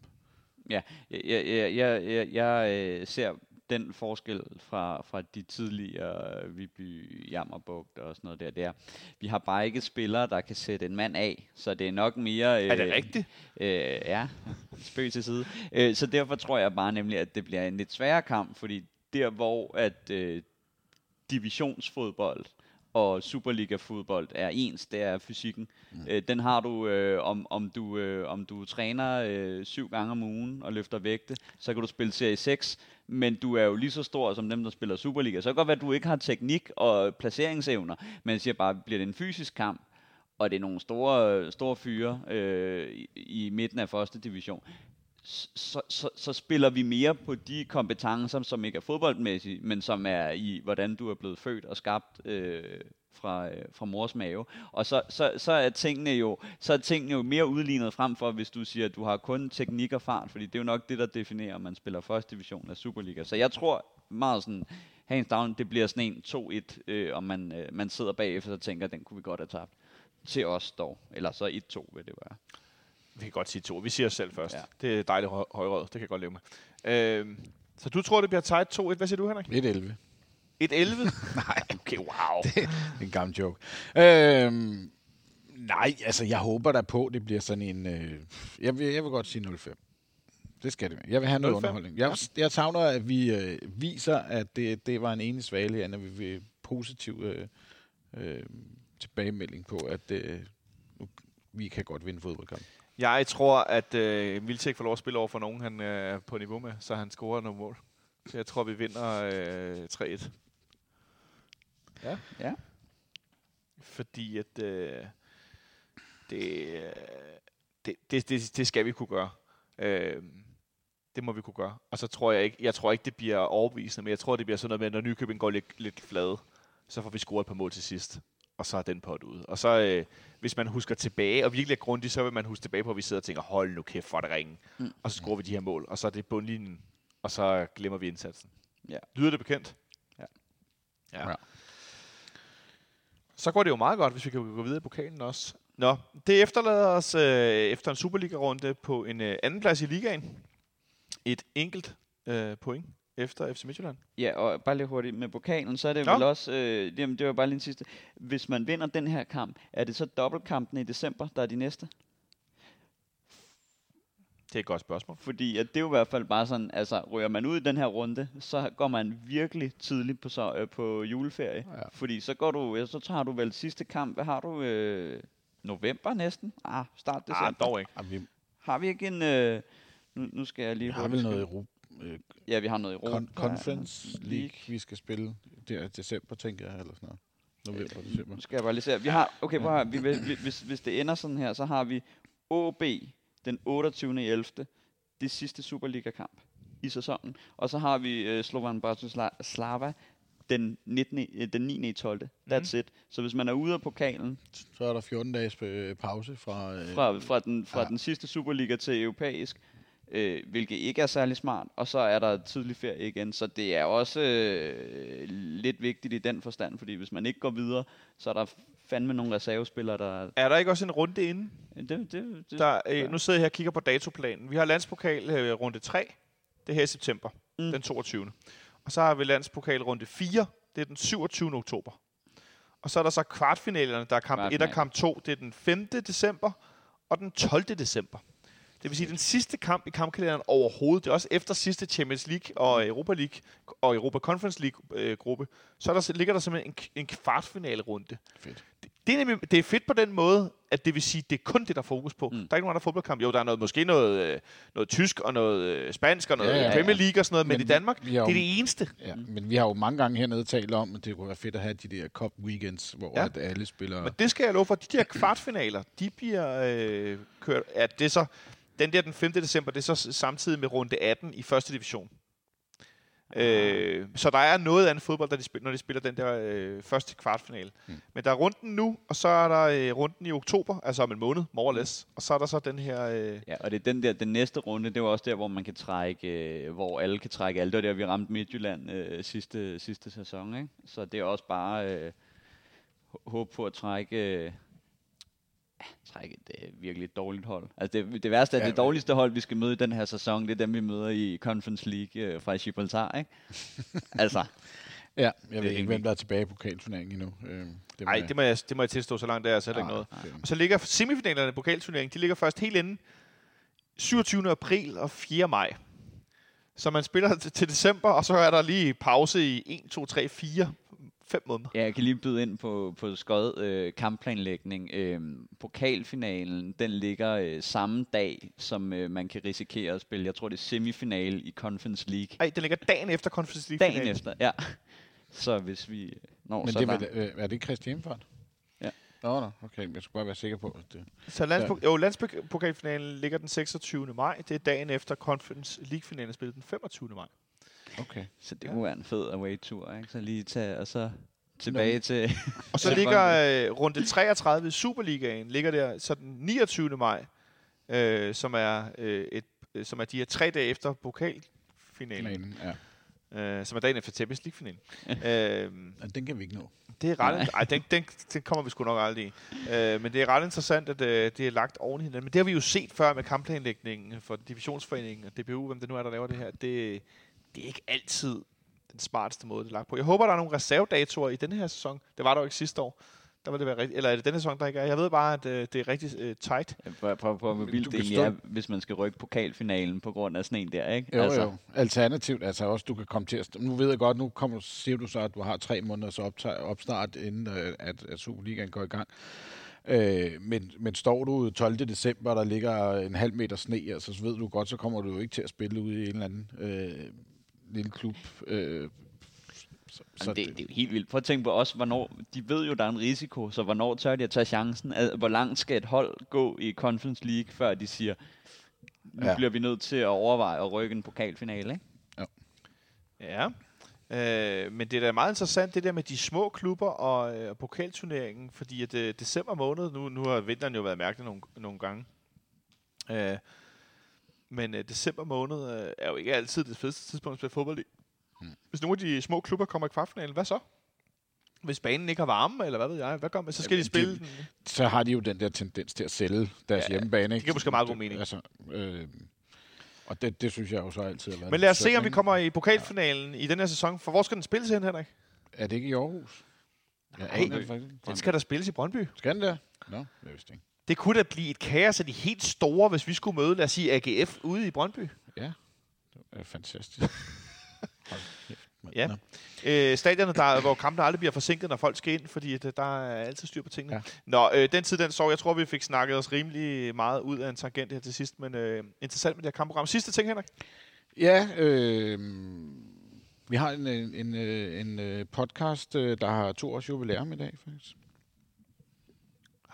Ja, jeg, jeg, jeg, jeg, jeg øh, ser den forskel fra, fra de tidligere Viby, Jammerbugt og sådan noget der, der. Vi har bare ikke spillere, der kan sætte en mand af, så det er nok mere... Øh, Er det rigtigt? Øh, ja, spøg til side. Øh, så derfor tror jeg bare nemlig, at det bliver en lidt sværere kamp, fordi der hvor at øh, divisionsfodbold og Superliga-fodbold er ens, det er fysikken. Mm. Øh, den har du, øh, om, om, du øh, om du træner øh, syv gange om ugen og løfter vægte, så kan du spille serie 6, men du er jo lige så stor som dem, der spiller Superliga. Så kan det godt være, at du ikke har teknik og placeringsevner, men jeg siger bare, bliver det en fysisk kamp, og det er nogle store, store fyre øh, i, i midten af første division, så, så, så spiller vi mere på de kompetencer, som ikke er fodboldmæssige, men som er i, hvordan du er blevet født og skabt øh, fra, øh, fra mors mave. Og så, så, så, er tingene jo, så er tingene jo mere udlignet frem for, hvis du siger, at du har kun teknik og fart, fordi det er jo nok det, der definerer, om man spiller første division af Superliga. Så jeg tror meget sådan, hands down, det bliver sådan en 2-1, øh, og man, øh, man sidder bagefter og tænker, den kunne vi godt have tabt. Til os dog. Eller så 1-2 vil det være. Vi kan godt sige to. Vi siger os selv først. Ja. Det er dejligt høj- højrød. Det kan jeg godt leve med. Øh, så du tror, det bliver tight 2-1. Hvad siger du, Henrik? 1-11. 1-11? Nej. Okay, wow. Det er en gammel joke. Øhm, nej, altså jeg håber da på, det bliver sådan en... Øh, jeg, vil, jeg vil godt sige 0-5. Det skal det. Jeg vil have noget 0-5? underholdning. Jeg, jeg savner, at vi øh, viser, at det, det var en enig svale, at vi vil positiv øh, øh, tilbagemelding på, at øh, vi kan godt vinde fodboldkamp. Jeg tror, at øh, Vilcek får lov at spille over for nogen, han øh, er på niveau med, så han scorer nogle mål. Så jeg tror, vi vinder øh, 3-1. Ja. Ja. Fordi at øh, det, øh, det, det, det, det skal vi kunne gøre. Øh, det må vi kunne gøre. Og så tror jeg ikke, jeg tror ikke, det bliver overbevisende, men jeg tror, det bliver sådan noget med, når Nykøbing går lidt, lidt flade, så får vi scoret et par mål til sidst. Og så er den pot ude. Og så, øh, hvis man husker tilbage, og virkelig er grundig, så vil man huske tilbage på, at vi sidder og tænker, hold nu kæft for det ringe. Mm. Og så scorer vi de her mål, og så er det bundlinjen, og så glemmer vi indsatsen. Ja. Lyder det bekendt? Ja. ja. Ja. Så går det jo meget godt, hvis vi kan gå videre i pokalen også. Nå, det efterlader os øh, efter en Superliga-runde på en øh, anden plads i ligaen. Et enkelt øh, point efter FC Midtjylland. Ja, og bare lige hurtigt med pokalen, så er det Nå. vel også, øh, jamen det var bare lige en sidste, hvis man vinder den her kamp, er det så dobbeltkampen i december, der er de næste? Det er et godt spørgsmål. Fordi at det er jo i hvert fald bare sådan, altså ryger man ud i den her runde, så går man virkelig tidligt på, så, øh, på juleferie. Ja. Fordi så går du, ja, så tager du vel sidste kamp, hvad har du, øh, november næsten? Ah, start december. Ah, dog ikke. Har vi ikke en, øh, nu, nu skal jeg lige vi har vel noget Europa, øh, Ja, vi har noget Europa. Con- Conference League, vi skal spille. Det er december, tænker jeg, eller sådan noget. November, december. Nu skal jeg bare lige se. Vi har, okay, prøv at vi, hvis, hvis det ender sådan her, så har vi OB den 28. 11. Det sidste Superliga-kamp i sæsonen. Og så har vi øh, Slovan Bratislava den, 19, øh, den 9. 12. That's it. Så hvis man er ude af pokalen Så er der 14 dages øh, pause fra... Øh, fra, fra, den, fra ja. den sidste Superliga til europæisk, øh, hvilket ikke er særlig smart, og så er der tidlig ferie igen. Så det er også øh, lidt vigtigt i den forstand, fordi hvis man ikke går videre, så er der fandme nogle reservespillere, der... Er der ikke også en runde inden? Det, det, det, Der, øh, nu sidder jeg her og kigger på datoplanen. Vi har landspokal øh, runde 3. Det er her i september. Mm. Den 22. Og så har vi landspokal runde 4. Det er den 27. oktober. Og så er der så kvartfinalerne. Der er kamp 1 og kamp 2. Det er den 5. december og den 12. december. Det vil sige, den sidste kamp i kampkalenderen overhovedet, det er også efter sidste Champions League og Europa League og Europa Conference League øh, gruppe, så er der, ligger der simpelthen en, en kvartfinale runde. Fedt. Det, det, er nemlig, det er fedt på den måde, at det vil sige, det er kun det, der er fokus på. Mm. Der er ikke nogen andre fodboldkamp. Jo, der er noget, måske noget, øh, noget tysk og noget øh, spansk og noget Ja, ja, ja. Premier League og sådan noget, men, Men i vi- Danmark, vi det har er det eneste. Ja, men vi har jo mange gange hernede talt om, at det kunne være fedt at have de der cup weekends, hvor ja. at alle spiller... Men det skal jeg love for, de der kvartfinaler, de bliver øh, kørt... Ja, det er så, den der den 5. december, det er så samtidig med runde 18 i første division. Øh, så der er noget andet fodbold, der de spiller, når de spiller den der øh, første kvartfinale. Mm. Men der er runden nu, og så er der øh, runden i oktober, altså om en måned, more or less. Og så er der så den her... Øh, Ja, og det er den der, den næste runde, det var også der, hvor man kan trække, øh, hvor alle kan trække alt. Det var der, vi ramte Midtjylland øh, sidste, sidste sæson, ikke? Så det er også bare øh, hå- håb på at trække, øh, trække et øh, virkelig dårligt hold. Altså det, det værste er, at Ja, det men- dårligste hold, vi skal møde i den her sæson, det er dem, vi møder i Conference League øh, fra Gibraltar, ikke? altså, Ja, jeg ved ikke, hvem vildt. der er tilbage i pokalturneringen endnu. Øh, det må Nej, jeg- det må, jeg, det må jeg tilstå, så langt der er altså heller ikke noget. Og så ligger semifinalerne i pokalturneringen, de ligger først helt inde 27. april og 4. maj. Så man spiller til, til december, og så er der lige pause i 1, 2, 3, 4, 5 måneder. Ja, jeg kan lige byde ind på, på skød øh, kampplanlægning. Øh, pokalfinalen, den ligger øh, samme dag, som øh, man kan risikere at spille. Jeg tror, det er semifinale i Conference League. Ej, den ligger dagen efter Conference League Dagen efter, ja. Så hvis vi når Men så det er, langt. vel, øh, er det ikke Christi Hjemmefart? Nå, nå, okay. Jeg skulle bare være sikker på, at det... Så landspok- jo, landspokalfinalen ligger den 26. maj. Det er dagen efter Conference League-finalen spillet den 25. maj. Okay. Så det kunne være en fed away-tur, ikke? Så lige tage, og så tilbage til... Og så ligger øh, runde 33 i Superligaen, ligger der så den 29. maj, øh, som, er, øh, et, øh, som er de her tre dage efter pokalfinalen, Finalen, ja. øh, som er dagen efter Champions League-finalen. øh, ja. Den kan vi ikke nå. det er ret... Ej, den, den, den kommer vi sgu nok aldrig i. Øh, men det er ret interessant, at øh, det er lagt oven i hinanden. Men det har vi jo set før med kampplanlægningen for divisionsforeningen og DBU, hvem det nu er, der laver det her. Det, det er ikke altid den smarteste måde, det er lagt på. Jeg håber, der er nogle reservedatorer i denne her sæson. Det var der jo ikke sidste år. Der vil det være rigtigt. Eller er det denne sæson, der ikke er? Jeg ved bare, at øh, det er rigtig øh, tight. Prøv, prøv, prøv, hvor vildt det egentlig er, hvis man skal rykke pokalfinalen på grund af sådan en der, ikke? Jo, altså. jo. Alternativt, altså også, du kan komme til at... Nu ved jeg godt, nu kommer, siger du så, at du har tre måneders optag, opstart, inden øh, at, at Superligaen går i gang. Øh, men, men står du 12. december, der ligger en halv meter sne, altså, så ved du godt, så kommer du jo ikke til at spille ude i en eller anden øh, lille klub. Øh, så, Så det, det er jo helt vildt. Prøv at tænke på også, hvornår, de ved jo, der er en risiko, så hvornår tør de at tage chancen? Al- Hvor langt skal et hold gå i Conference League, før de siger, nu Ja. ja. bliver vi nødt til at overveje at rykke en pokalfinale, ikke? Ja. Øh, men det er da meget interessant, det der med de små klubber og, øh, og pokalturneringen, fordi at øh, december måned, nu, nu har vinteren jo været mærkelig nogle, nogle gange, øh, men øh, december måned øh, er jo ikke altid det fedeste tidspunkt at spille fodbold i. Hmm. Hvis nogle af de små klubber kommer i kvartfinalen, hvad så? Hvis banen ikke har varme, eller hvad ved jeg, hvad gør man? Så skal Jamen, de spille de- den. så har de jo den der tendens til at sælge deres Ja, ja, hjemmebane. Ikke? giver måske meget god mening. Altså, øh, og det, det synes jeg jo så altid har været Men lad os se, om vi kommer i pokalfinalen i den her sæson. For hvor skal den spilles hen, Henrik? Er det ikke i Aarhus? Nej. det ikke. Den skal der spilles i Brøndby. Skal den der? Nå, jeg vidste ikke. Det kunne da blive et kaos af de helt store, hvis vi skulle møde, lad os sige, AGF ude i Brøndby. Ja, det er fantastisk. Ja. Øh, stadionet, der, hvor kampene aldrig bliver forsinket, når folk skal ind, fordi at, øh, der er altid styr på tingene. Ja. Nå, øh, den tid, den så. Jeg tror, vi fik snakket os rimelig meget ud af en tangent her til sidst, men øh, interessant med det her kampprogram. Sidste ting, Henrik. Ja, øh, vi har en, en, en, øh, en øh, podcast, der har to års jubilæum i dag, faktisk.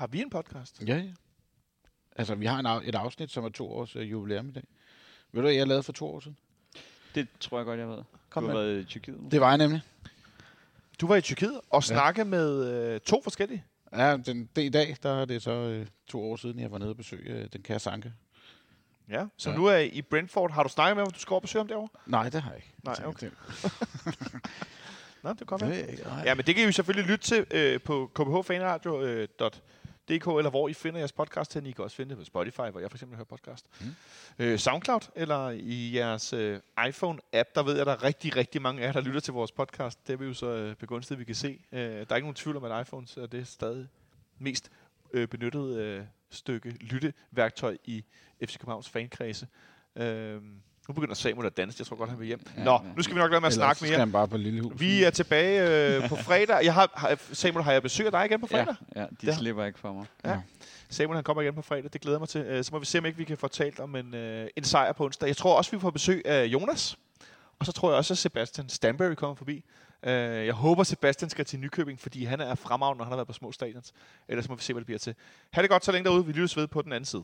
Har vi en podcast? Ja, ja. Altså, vi har en, af- et afsnit, som er to års øh, jubilæum i dag. Ved du, hvad jeg lavede for to år siden? Det tror jeg godt, jeg ved. Kom du har med. været i Tyrkiet nu. Det var jeg nemlig. Du var i Tyrkiet og snakke med øh, to forskellige. Ja, den, det i dag, der er det så øh, to år siden, jeg var nede og besøge øh, den kære Sanke. Ja, så Ja. nu er I i Brentford. Har du snakket med ham, du skal over og besøge ham derovre? Nej, det har jeg ikke. Nej, Det- okay. Det, Nå, det. Nej. Ja, men det kan I jo selvfølgelig lytte til øh, på kbhfanradio.dk, eller hvor I finder jeres podcast hen. I kan også finde det på Spotify, hvor jeg for eksempel hører podcast. Mm. Øh, Soundcloud, eller i jeres øh, iPhone-app, der ved jeg, der er rigtig, rigtig mange af jer, der lytter til vores podcast. Det er vi jo så øh, begunstiget, vi kan se. Øh, der er ikke nogen tvivl om, at iPhones er det stadig mest øh, benyttede øh, stykke lytteværktøj i FC Københavns fankredse. Øh, nu begynder Samuel at danse. Jeg tror godt, han vil hjem. Ja, Nå, ja. nu skal vi nok lade med at Ellers snakke mere. bare på lille hus. Vi er tilbage øh, på fredag. Jeg har, har, Samuel, har jeg besøg af dig igen på fredag? Ja, ja, de Ja. ja. slipper ikke for mig. Ja. Samuel han kommer igen på fredag. Det glæder mig til. Øh, Så må vi se, om ikke vi kan få talt om en, øh, en sejr på onsdag. Jeg tror også, vi får besøg af Jonas. Og så tror jeg også, at Sebastian Stanbury kommer forbi. Øh, Jeg håber, Sebastian skal til Nykøbing, fordi han er fremragende, når han har været på små stadions. Ellers må vi se, hvad det bliver til. Ha' det godt så længe derude. Vi lyttes ved på den anden side.